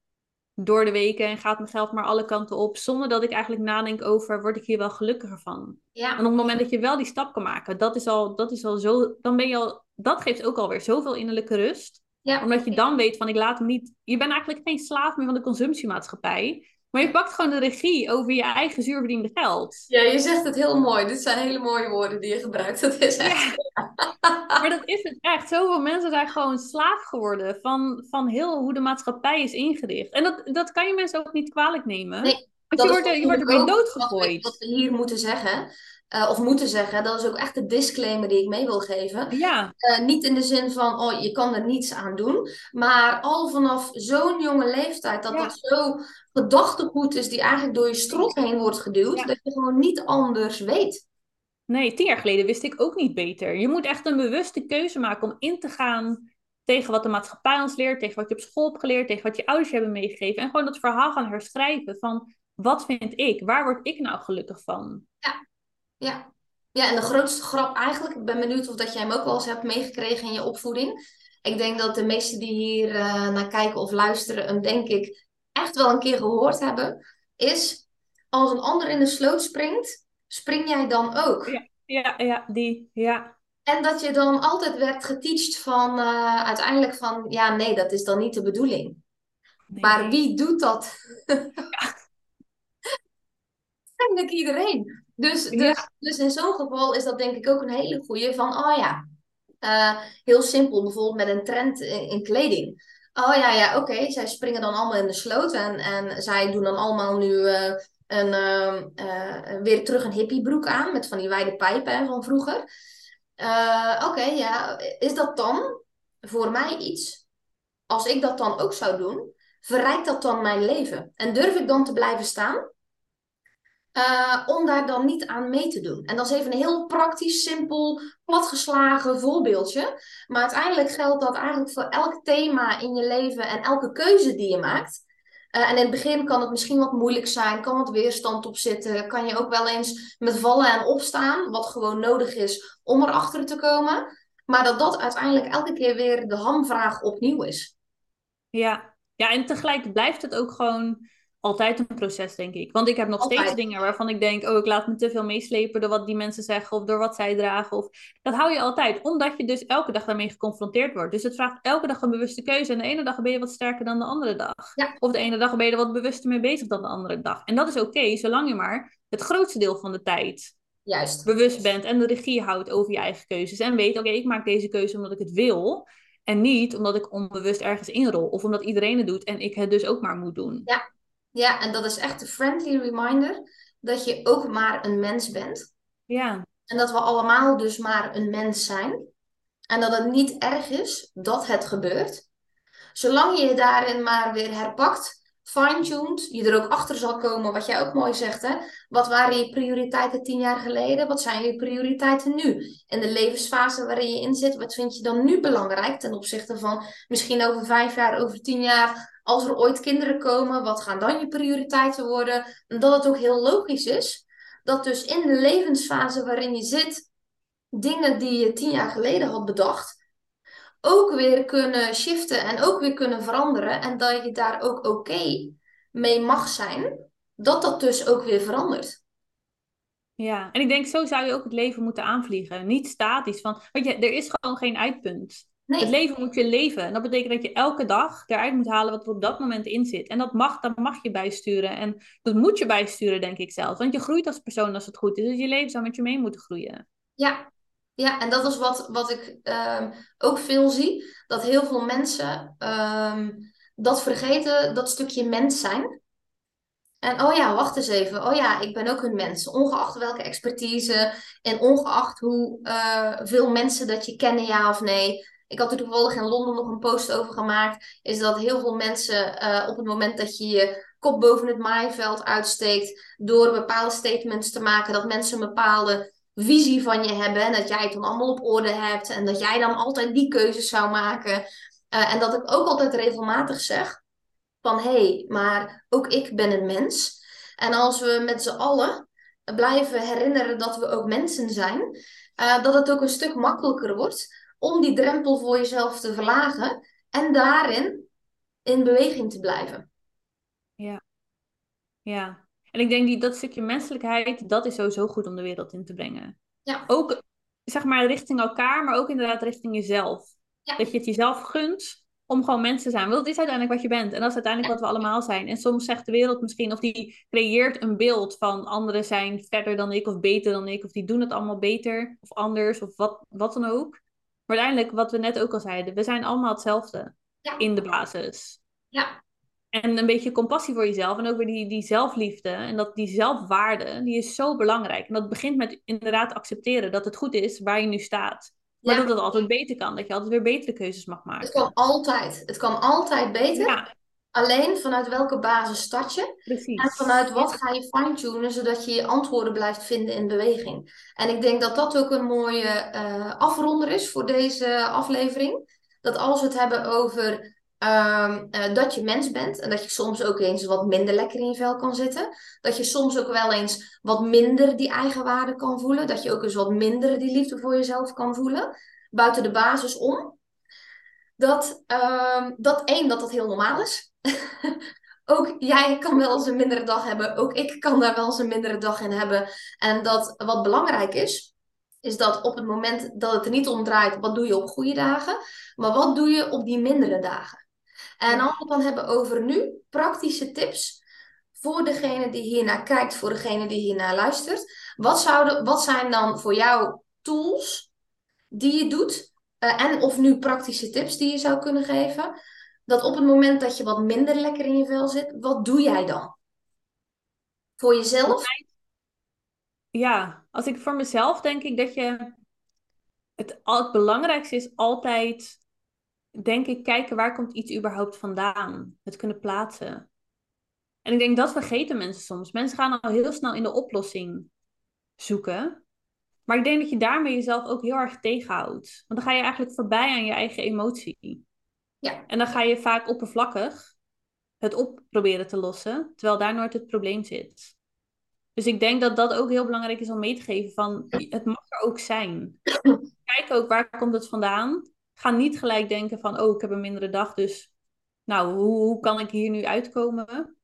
[SPEAKER 2] door de weken en gaat mijn geld maar alle kanten op, zonder dat ik eigenlijk nadenk over, word ik hier wel gelukkiger van?
[SPEAKER 1] Ja.
[SPEAKER 2] En op het moment dat je wel die stap kan maken, dat is al, dat is al zo, dan ben je al, dat geeft ook alweer zoveel innerlijke rust.
[SPEAKER 1] Ja.
[SPEAKER 2] Omdat je dan weet van, ik laat hem niet, je bent eigenlijk geen slaaf meer van de consumptiemaatschappij. Maar je pakt gewoon de regie over je eigen zuurverdiende geld.
[SPEAKER 1] Ja, je zegt het heel mooi. Dit zijn hele mooie woorden die je gebruikt. Dat is echt. Ja.
[SPEAKER 2] maar dat is het echt. Zoveel mensen zijn gewoon slaaf geworden van, van heel hoe de maatschappij is ingericht. En dat, dat kan je mensen ook niet kwalijk nemen.
[SPEAKER 1] Nee,
[SPEAKER 2] Want je wordt, er, je wordt erbij doodgegooid.
[SPEAKER 1] Wat we, hier moeten zeggen. Uh, of moeten zeggen, dat is ook echt de disclaimer die ik mee wil geven.
[SPEAKER 2] Ja.
[SPEAKER 1] Uh, niet in de zin van, oh, je kan er niets aan doen. Maar al vanaf zo'n jonge leeftijd, dat ja. dat zo gedachtegoed is die eigenlijk door je strot heen wordt geduwd, ja. dat je gewoon niet anders weet.
[SPEAKER 2] Nee, tien jaar geleden wist ik ook niet beter. Je moet echt een bewuste keuze maken om in te gaan tegen wat de maatschappij ons leert, tegen wat je op school hebt geleerd, tegen wat je ouders je hebben meegegeven. En gewoon dat verhaal gaan herschrijven van wat vind ik, waar word ik nou gelukkig van?
[SPEAKER 1] Ja, ja. Ja, en de grootste grap eigenlijk, ik ben benieuwd of dat jij hem ook wel eens hebt meegekregen in je opvoeding. Ik denk dat de meesten die hier uh, naar kijken of luisteren, hem denk ik echt wel een keer gehoord hebben, is als een ander in de sloot springt, spring jij dan ook?
[SPEAKER 2] Ja, ja, ja die, ja.
[SPEAKER 1] En dat je dan altijd werd geteacht van uh, uiteindelijk van, ja nee, dat is dan niet de bedoeling. Nee. Maar wie doet dat? Ja. Eigenlijk iedereen. Dus, dus, dus in zo'n geval is dat denk ik ook een hele goede van, oh ja, uh, heel simpel bijvoorbeeld met een trend in, in kleding. Oh ja, ja, oké. Okay. Zij springen dan allemaal in de sloot en, en zij doen dan allemaal nu uh, een, uh, uh, weer terug een hippiebroek aan met van die wijde pijpen van vroeger. oké, okay, ja. Is dat dan voor mij iets? Als ik dat dan ook zou doen, verrijkt dat dan mijn leven? En durf ik dan te blijven staan? Uh, om daar dan niet aan mee te doen. En dat is even een heel praktisch, simpel, platgeslagen voorbeeldje. Maar uiteindelijk geldt dat eigenlijk voor elk thema in je leven en elke keuze die je maakt. Uh, en in het begin kan het misschien wat moeilijk zijn, kan wat weerstand op zitten, kan je ook wel eens met vallen en opstaan, wat gewoon nodig is om erachter te komen. Maar dat dat uiteindelijk elke keer weer de hamvraag opnieuw is.
[SPEAKER 2] Ja, ja en tegelijk blijft het ook gewoon altijd een proces, denk ik. Want ik heb nog altijd. steeds dingen waarvan ik denk, oh, ik laat me te veel meeslepen door wat die mensen zeggen of door wat zij dragen. Of... Dat hou je altijd, omdat je dus elke dag daarmee geconfronteerd wordt. Dus het vraagt elke dag een bewuste keuze. En de ene dag ben je wat sterker dan de andere dag.
[SPEAKER 1] Ja.
[SPEAKER 2] Of de ene dag ben je er wat bewuster mee bezig dan de andere dag. En dat is oké, okay, zolang je maar het grootste deel van de tijd
[SPEAKER 1] Juist.
[SPEAKER 2] bewust bent en de regie houdt over je eigen keuzes. En weet, oké, okay, ik maak deze keuze omdat ik het wil. En niet omdat ik onbewust ergens inrol. Of omdat iedereen het doet en ik het dus ook maar moet doen.
[SPEAKER 1] Ja, ja, en dat is echt een friendly reminder dat je ook maar een mens bent.
[SPEAKER 2] Ja.
[SPEAKER 1] En dat we allemaal dus maar een mens zijn. En dat het niet erg is dat het gebeurt. Zolang je je daarin maar weer herpakt fine-tuned, je er ook achter zal komen, wat jij ook mooi zegt, hè? Wat waren je prioriteiten tien jaar geleden? Wat zijn je prioriteiten nu? En de levensfase waarin je in zit, wat vind je dan nu belangrijk ten opzichte van misschien over vijf jaar, over tien jaar, als er ooit kinderen komen, wat gaan dan je prioriteiten worden? En dat het ook heel logisch is, dat dus in de levensfase waarin je zit, dingen die je tien jaar geleden had bedacht, ook weer kunnen shiften en ook weer kunnen veranderen. En dat je daar ook oké mee mag zijn, dat dat dus ook weer verandert.
[SPEAKER 2] Ja, en ik denk zo zou je ook het leven moeten aanvliegen. Niet statisch. Van, weet je, er is gewoon geen uitpunt. Nee. Het leven moet je leven. En dat betekent dat je elke dag eruit moet halen wat er op dat moment in zit. En dat mag, dat mag je bijsturen. En dat moet je bijsturen, denk ik zelf. Want je groeit als persoon als het goed is. Dus je leven zou met je mee moeten groeien.
[SPEAKER 1] Ja, ja, en dat is wat, wat ik um, ook veel zie. Dat heel veel mensen um, dat vergeten, dat stukje mens zijn. En oh ja, wacht eens even. Oh ja, ik ben ook een mens. Ongeacht welke expertise en ongeacht hoe uh, veel mensen dat je kennen, ja of nee. Ik had er toevallig in Londen nog een post over gemaakt. Is dat heel veel mensen uh, op het moment dat je je kop boven het maaiveld uitsteekt. door bepaalde statements te maken, dat mensen een bepaalde visie van je hebben. En dat jij het dan allemaal op orde hebt. En dat jij dan altijd die keuzes zou maken. Uh, en dat ik ook altijd regelmatig zeg: van hé, hey, maar ook ik ben een mens. En als we met z'n allen blijven herinneren dat we ook mensen zijn, uh, dat het ook een stuk makkelijker wordt om die drempel voor jezelf te verlagen en daarin in beweging te blijven.
[SPEAKER 2] Ja, ja. En ik denk die, dat stukje menselijkheid, dat is sowieso goed om de wereld in te brengen. Ja. Ook, zeg maar, richting elkaar, maar ook inderdaad richting jezelf. Dat je het jezelf gunt om gewoon mensen te zijn. Want dat is uiteindelijk wat je bent. En dat is uiteindelijk wat we allemaal zijn. En soms zegt de wereld misschien, of die creëert een beeld van anderen zijn verder dan ik, of beter dan ik, of die doen het allemaal beter, of anders, of wat, wat dan ook. Maar uiteindelijk, wat we net ook al zeiden, we zijn allemaal hetzelfde in de basis.
[SPEAKER 1] Ja.
[SPEAKER 2] En een beetje compassie voor jezelf en ook weer die, die zelfliefde en dat, die zelfwaarde, die is zo belangrijk. En dat begint met inderdaad accepteren dat het goed is waar je nu staat. Maar dat het altijd beter kan, dat je altijd weer betere keuzes mag maken.
[SPEAKER 1] Het kan altijd. Het kan altijd beter. Ja. Alleen vanuit welke basis start je? Precies. En vanuit wat ga je fine-tunen, zodat je je antwoorden blijft vinden in beweging. En ik denk dat dat ook een mooie uh, afronder is voor deze aflevering. Dat als we het hebben over Um, uh, dat je mens bent en dat je soms ook eens wat minder lekker in je vel kan zitten. Dat je soms ook wel eens wat minder die eigenwaarde kan voelen. Dat je ook eens wat minder die liefde voor jezelf kan voelen. Buiten de basis om. Dat, um, dat één, dat dat heel normaal is. ook jij kan wel eens een mindere dag hebben. Ook ik kan daar wel eens een mindere dag in hebben. En dat wat belangrijk is, is dat op het moment dat het er niet om draait, wat doe je op goede dagen? Maar wat doe je op die mindere dagen? En als we het dan hebben over nu, praktische tips voor degene die hiernaar kijkt, voor degene die hiernaar luistert. Wat, zouden, wat zijn dan voor jou tools die je doet? Uh, en of nu praktische tips die je zou kunnen geven? Dat op het moment dat je wat minder lekker in je vel zit, wat doe jij dan? Voor jezelf?
[SPEAKER 2] Ja, als ik voor mezelf denk ik dat je het, het belangrijkste is altijd denk ik, kijken waar komt iets überhaupt vandaan. Het kunnen plaatsen. En ik denk dat vergeten mensen soms. Mensen gaan al heel snel in de oplossing zoeken. Maar ik denk dat je daarmee jezelf ook heel erg tegenhoudt. Want dan ga je eigenlijk voorbij aan je eigen emotie.
[SPEAKER 1] Ja.
[SPEAKER 2] En dan ga je vaak oppervlakkig het op proberen te lossen, terwijl daar nooit het probleem zit. Dus ik denk dat dat ook heel belangrijk is om mee te geven van het mag er ook zijn. Kijk ook waar komt het vandaan ga niet gelijk denken van, oh, ik heb een mindere dag, dus nou, hoe, hoe kan ik hier nu uitkomen?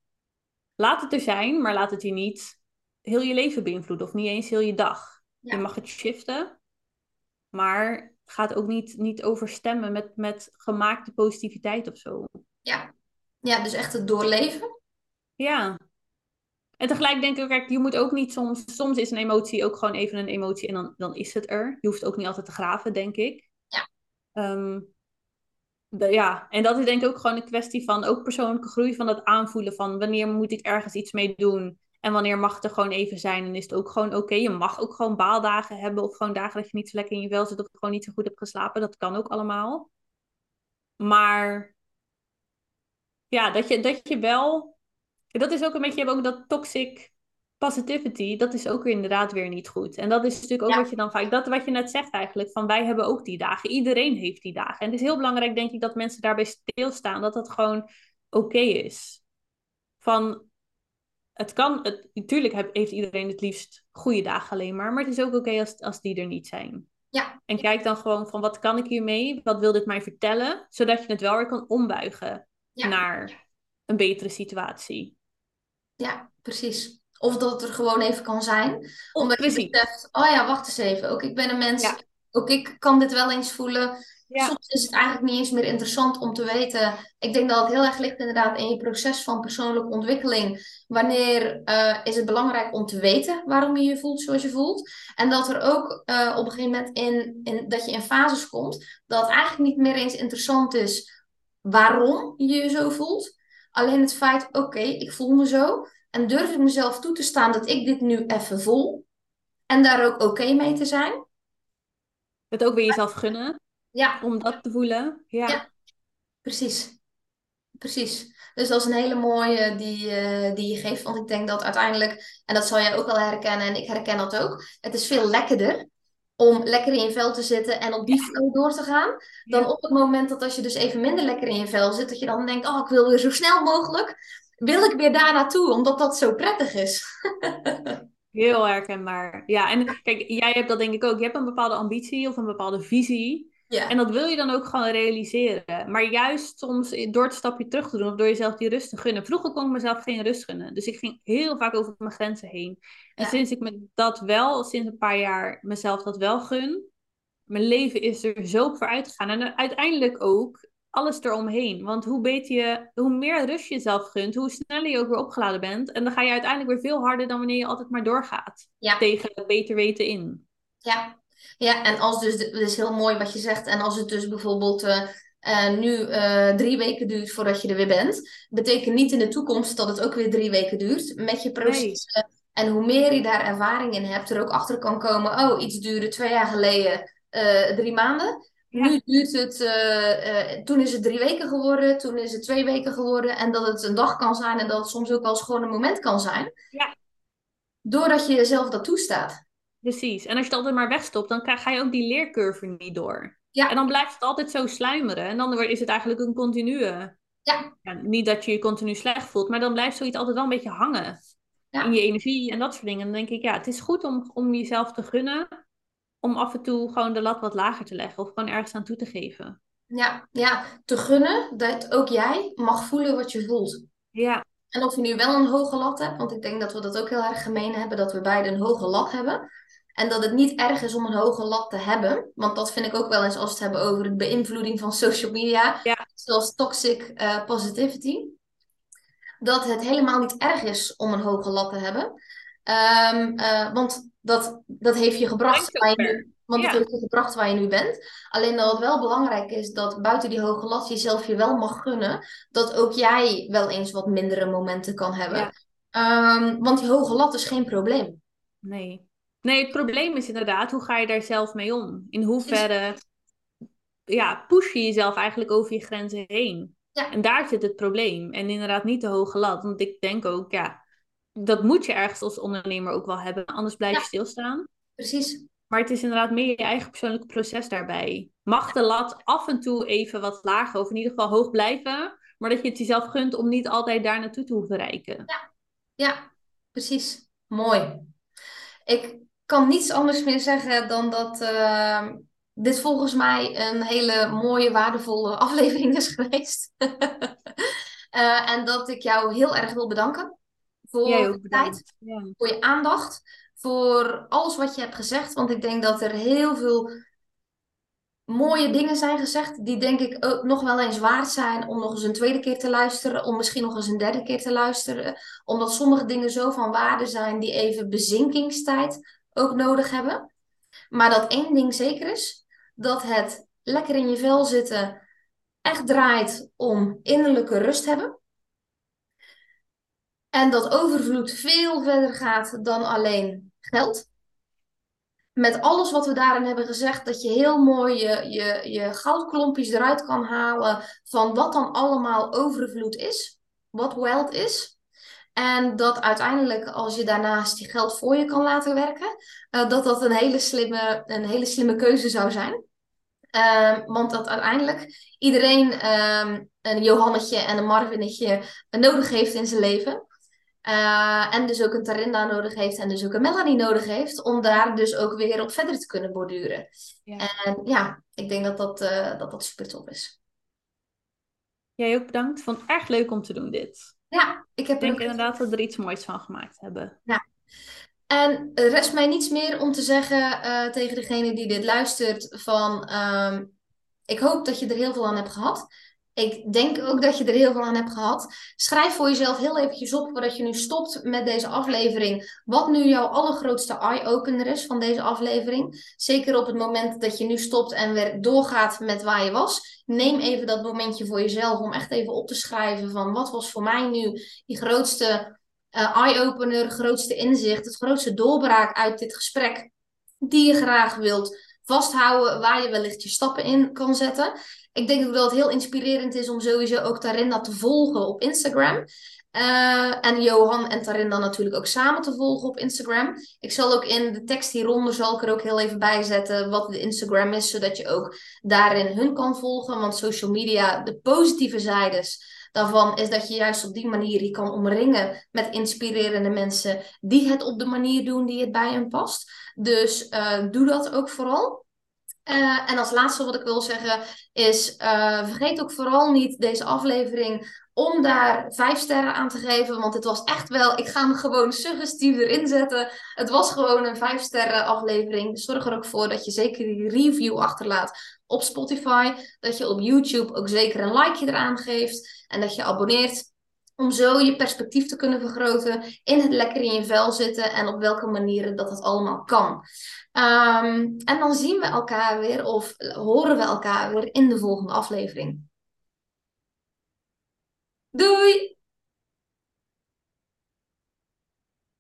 [SPEAKER 2] Laat het er zijn, maar laat het je niet heel je leven beïnvloeden of niet eens heel je dag. Je mag het shiften, maar gaat ook niet, niet overstemmen met, met gemaakte positiviteit of zo.
[SPEAKER 1] Ja. ja, dus echt het doorleven.
[SPEAKER 2] Ja. En tegelijk denk ik ook, kijk, je moet ook niet soms, soms is een emotie ook gewoon even een emotie en dan, dan is het er. Je hoeft ook niet altijd te graven, denk ik. Um, ja, en dat is denk ik ook gewoon een kwestie van ook persoonlijke groei, van dat aanvoelen van wanneer moet ik ergens iets mee doen en wanneer mag het er gewoon even zijn en is het ook gewoon oké. Je mag ook gewoon baaldagen hebben of gewoon dagen dat je niet zo lekker in je vel zit of gewoon niet zo goed hebt geslapen. Dat kan ook allemaal. Maar ja, dat je, dat je wel. Dat is ook een beetje, je hebt ook dat toxic positivity, dat is ook inderdaad weer niet goed. En dat is natuurlijk ook
[SPEAKER 1] Ja.
[SPEAKER 2] wat je dan vaak, dat wat je net zegt eigenlijk, van wij hebben ook die dagen. Iedereen heeft die dagen. En het is heel belangrijk, denk ik, dat mensen daarbij stilstaan, dat dat gewoon oké is. Van, het kan, het, natuurlijk heb- heeft iedereen het liefst goede dagen alleen maar, maar het is ook oké als, als die er niet zijn.
[SPEAKER 1] Ja.
[SPEAKER 2] En kijk dan gewoon van, wat kan ik hiermee? Wat wil dit mij vertellen? Zodat je het wel weer kan ombuigen
[SPEAKER 1] Ja.
[SPEAKER 2] naar een betere situatie.
[SPEAKER 1] Ja, precies. Of dat het er gewoon even kan zijn. Omdat je beseft, oh ja, wacht eens even. Ook ik ben een mens.
[SPEAKER 2] Ja.
[SPEAKER 1] Ook ik kan dit wel eens voelen.
[SPEAKER 2] Ja.
[SPEAKER 1] Soms is het eigenlijk niet eens meer interessant om te weten. Ik denk dat het heel erg ligt inderdaad in je proces van persoonlijke ontwikkeling. Wanneer eh, is het belangrijk om te weten waarom je je voelt zoals je voelt. En dat er ook eh, op een gegeven moment in, in, dat je in fases komt. Dat het eigenlijk niet meer eens interessant is waarom je je zo voelt. Alleen het feit, oké, ik voel me zo. En durf ik mezelf toe te staan dat ik dit nu even voel. En daar ook oké mee te zijn.
[SPEAKER 2] Het ook weer jezelf gunnen
[SPEAKER 1] Ja,
[SPEAKER 2] om dat te voelen. Ja.
[SPEAKER 1] Ja. precies. Precies. Dus dat is een hele mooie die, eh, die je geeft. Want ik denk dat uiteindelijk, en dat zal jij ook wel herkennen en ik herken dat ook. Het is veel lekkerder om lekker in je vel te zitten en op die flow door te gaan. Dan
[SPEAKER 2] Ja.
[SPEAKER 1] op het moment dat als je dus even minder lekker in je vel zit, dat je dan denkt, oh ik wil weer zo snel mogelijk. Wil ik weer daar naartoe, omdat dat zo prettig is.
[SPEAKER 2] Heel herkenbaar. Ja, en kijk, jij hebt dat denk ik ook. Je hebt een bepaalde ambitie of een bepaalde visie.
[SPEAKER 1] Ja.
[SPEAKER 2] En dat wil je dan ook gewoon realiseren. Maar juist soms door het stapje terug te doen of door jezelf die rust te gunnen. Vroeger kon ik mezelf geen rust gunnen. Dus ik ging heel vaak over mijn grenzen heen. En
[SPEAKER 1] Ja.
[SPEAKER 2] sinds ik me dat wel, sinds een paar jaar mezelf dat wel gun. Mijn leven is er zo op vooruit gegaan. En uiteindelijk ook alles eromheen. Want hoe beter je, hoe meer rust je jezelf gunt, hoe sneller je ook weer opgeladen bent. En dan ga je uiteindelijk weer veel harder dan wanneer je altijd maar doorgaat.
[SPEAKER 1] Ja.
[SPEAKER 2] Tegen beter weten in.
[SPEAKER 1] Ja, ja en als dus, het is heel mooi wat je zegt, en als het dus bijvoorbeeld eh, eh, nu eh, drie weken duurt voordat je er weer bent, betekent niet in de toekomst dat het ook weer drie weken duurt met je processen. En hoe meer je daar ervaring in hebt, er ook achter kan komen, oh, iets duurde twee jaar geleden drie maanden.
[SPEAKER 2] Ja.
[SPEAKER 1] Nu duurt het, toen is het drie weken geworden, toen is het twee weken geworden. En dat het een dag kan zijn en dat het soms ook wel eens gewoon een moment kan zijn.
[SPEAKER 2] Ja.
[SPEAKER 1] Doordat je jezelf dat toestaat.
[SPEAKER 2] Precies. En als je het altijd maar wegstopt, dan krijg- ga je ook die leercurve niet door.
[SPEAKER 1] Ja.
[SPEAKER 2] En dan blijft het altijd zo sluimeren. En dan is het eigenlijk een continue.
[SPEAKER 1] Ja.
[SPEAKER 2] Ja, niet dat je je continu slecht voelt, maar dan blijft zoiets altijd wel een beetje hangen.
[SPEAKER 1] Ja.
[SPEAKER 2] In je energie en dat soort dingen. En dan denk ik, ja, het is goed om, om jezelf te gunnen. Om af en toe gewoon de lat wat lager te leggen. Of gewoon ergens aan toe te geven.
[SPEAKER 1] Ja, ja, te gunnen dat ook jij mag voelen wat je voelt.
[SPEAKER 2] Ja,
[SPEAKER 1] En of je nu wel een hoge lat hebt, want ik denk dat we dat ook heel erg gemeen hebben, dat we beide een hoge lat hebben. En dat het niet erg is om een hoge lat te hebben, want dat vind ik ook wel eens als we het hebben over de beïnvloeding van social media,
[SPEAKER 2] Ja.
[SPEAKER 1] zoals toxic eh, positivity. Dat het helemaal niet erg is om een hoge lat te hebben. Ehm, eh, want dat, dat heeft je gebracht waar je nu, want dat
[SPEAKER 2] Ja.
[SPEAKER 1] heeft je gebracht waar je nu bent. Alleen dat het wel belangrijk is dat buiten die hoge lat jezelf je wel mag gunnen. Dat ook jij wel eens wat mindere momenten kan hebben.
[SPEAKER 2] Ja.
[SPEAKER 1] Ehm, want die hoge lat is geen probleem.
[SPEAKER 2] nee. Nee, het probleem is inderdaad, hoe ga je daar zelf mee om? In hoeverre ja, push je jezelf eigenlijk over je grenzen heen?
[SPEAKER 1] Ja.
[SPEAKER 2] En daar zit het probleem. En inderdaad niet de hoge lat. Want ik denk ook, ja, dat moet je ergens als ondernemer ook wel hebben. Anders blijf je
[SPEAKER 1] Ja.
[SPEAKER 2] stilstaan.
[SPEAKER 1] Precies.
[SPEAKER 2] Maar het is inderdaad meer je eigen persoonlijke proces daarbij. Mag de lat af en toe even wat lager, of in ieder geval hoog blijven. Maar dat je het jezelf gunt om niet altijd daar naartoe te hoeven reiken.
[SPEAKER 1] Ja, precies. Mooi. Ik kan niets anders meer zeggen dan dat ehm, dit volgens mij een hele mooie, waardevolle aflevering is geweest. Eh, en dat ik jou heel erg wil bedanken voor je tijd.
[SPEAKER 2] Ja.
[SPEAKER 1] voor je aandacht, voor alles wat je hebt gezegd. Want ik denk dat er heel veel mooie dingen zijn gezegd, die denk ik ook nog wel eens waard zijn om nog eens een tweede keer te luisteren, om misschien nog eens een derde keer te luisteren. Omdat sommige dingen zo van waarde zijn die even bezinkingstijd ook nodig hebben. Maar dat één ding zeker is, dat het lekker in je vel zitten echt draait om innerlijke rust hebben. En dat overvloed veel verder gaat dan alleen geld. met alles wat we daarin hebben gezegd, dat je heel mooi je, je, je goudklompjes eruit kan halen van wat dan allemaal overvloed is, wat wealth is. En dat uiteindelijk, als je daarnaast je geld voor je kan laten werken, uh, dat dat een hele slimme, een hele slimme keuze zou zijn. Uh, want dat uiteindelijk iedereen uh, een Johannetje en een Marvinetje nodig heeft in zijn leven. Uh, en dus ook een Tarinda nodig heeft en dus ook een Melanie nodig heeft. Om daar dus ook weer op verder te kunnen borduren. Ja. En ja, ik denk dat dat, uh, dat, dat super tof is.
[SPEAKER 2] Jij ook bedankt. Vond het erg leuk om te doen dit.
[SPEAKER 1] Ja,
[SPEAKER 2] ik heb ik denk inderdaad dat we er iets moois van gemaakt hebben.
[SPEAKER 1] Ja. En rest mij niets meer om te zeggen uh, tegen degene die dit luistert van... Um, ik hoop dat je er heel veel aan hebt gehad. Ik denk ook dat je er heel veel aan hebt gehad. Schrijf voor jezelf heel eventjes op voordat je nu stopt met deze aflevering. Wat nu jouw allergrootste eye-opener is van deze aflevering. Zeker op het moment dat je nu stopt en weer doorgaat met waar je was. Neem even dat momentje voor jezelf om echt even op te schrijven van wat was voor mij nu die grootste uh, eye-opener, grootste inzicht, het grootste doorbraak uit dit gesprek. Die je graag wilt vasthouden, waar je wellicht je stappen in kan zetten. Ik denk ook dat het heel inspirerend is om sowieso ook Tarinda te volgen op Instagram. Uh, en Johan en Tarinda natuurlijk ook samen te volgen op Instagram. Ik zal ook in de tekst hieronder zal ik er ook heel even bij zetten wat de Instagram is, zodat je ook daarin hun kan volgen. Want social media, de positieve zijdes daarvan is dat je juist op die manier je kan omringen met inspirerende mensen die het op de manier doen die het bij hen past. Dus uh, doe dat ook vooral. Uh, en als laatste wat ik wil zeggen is, uh, vergeet ook vooral niet deze aflevering om daar vijf sterren aan te geven. Want het was echt wel, ik ga hem gewoon suggestief erin zetten. Het was gewoon een vijf sterren aflevering. Zorg er ook voor dat je zeker die review achterlaat op Spotify. Dat je op YouTube ook zeker een likeje eraan geeft. En dat je abonneert om zo je perspectief te kunnen vergroten, in het lekker in je vel zitten en op welke manieren dat het allemaal kan. Um, en dan zien we elkaar weer of horen we elkaar weer in de volgende aflevering. Doei!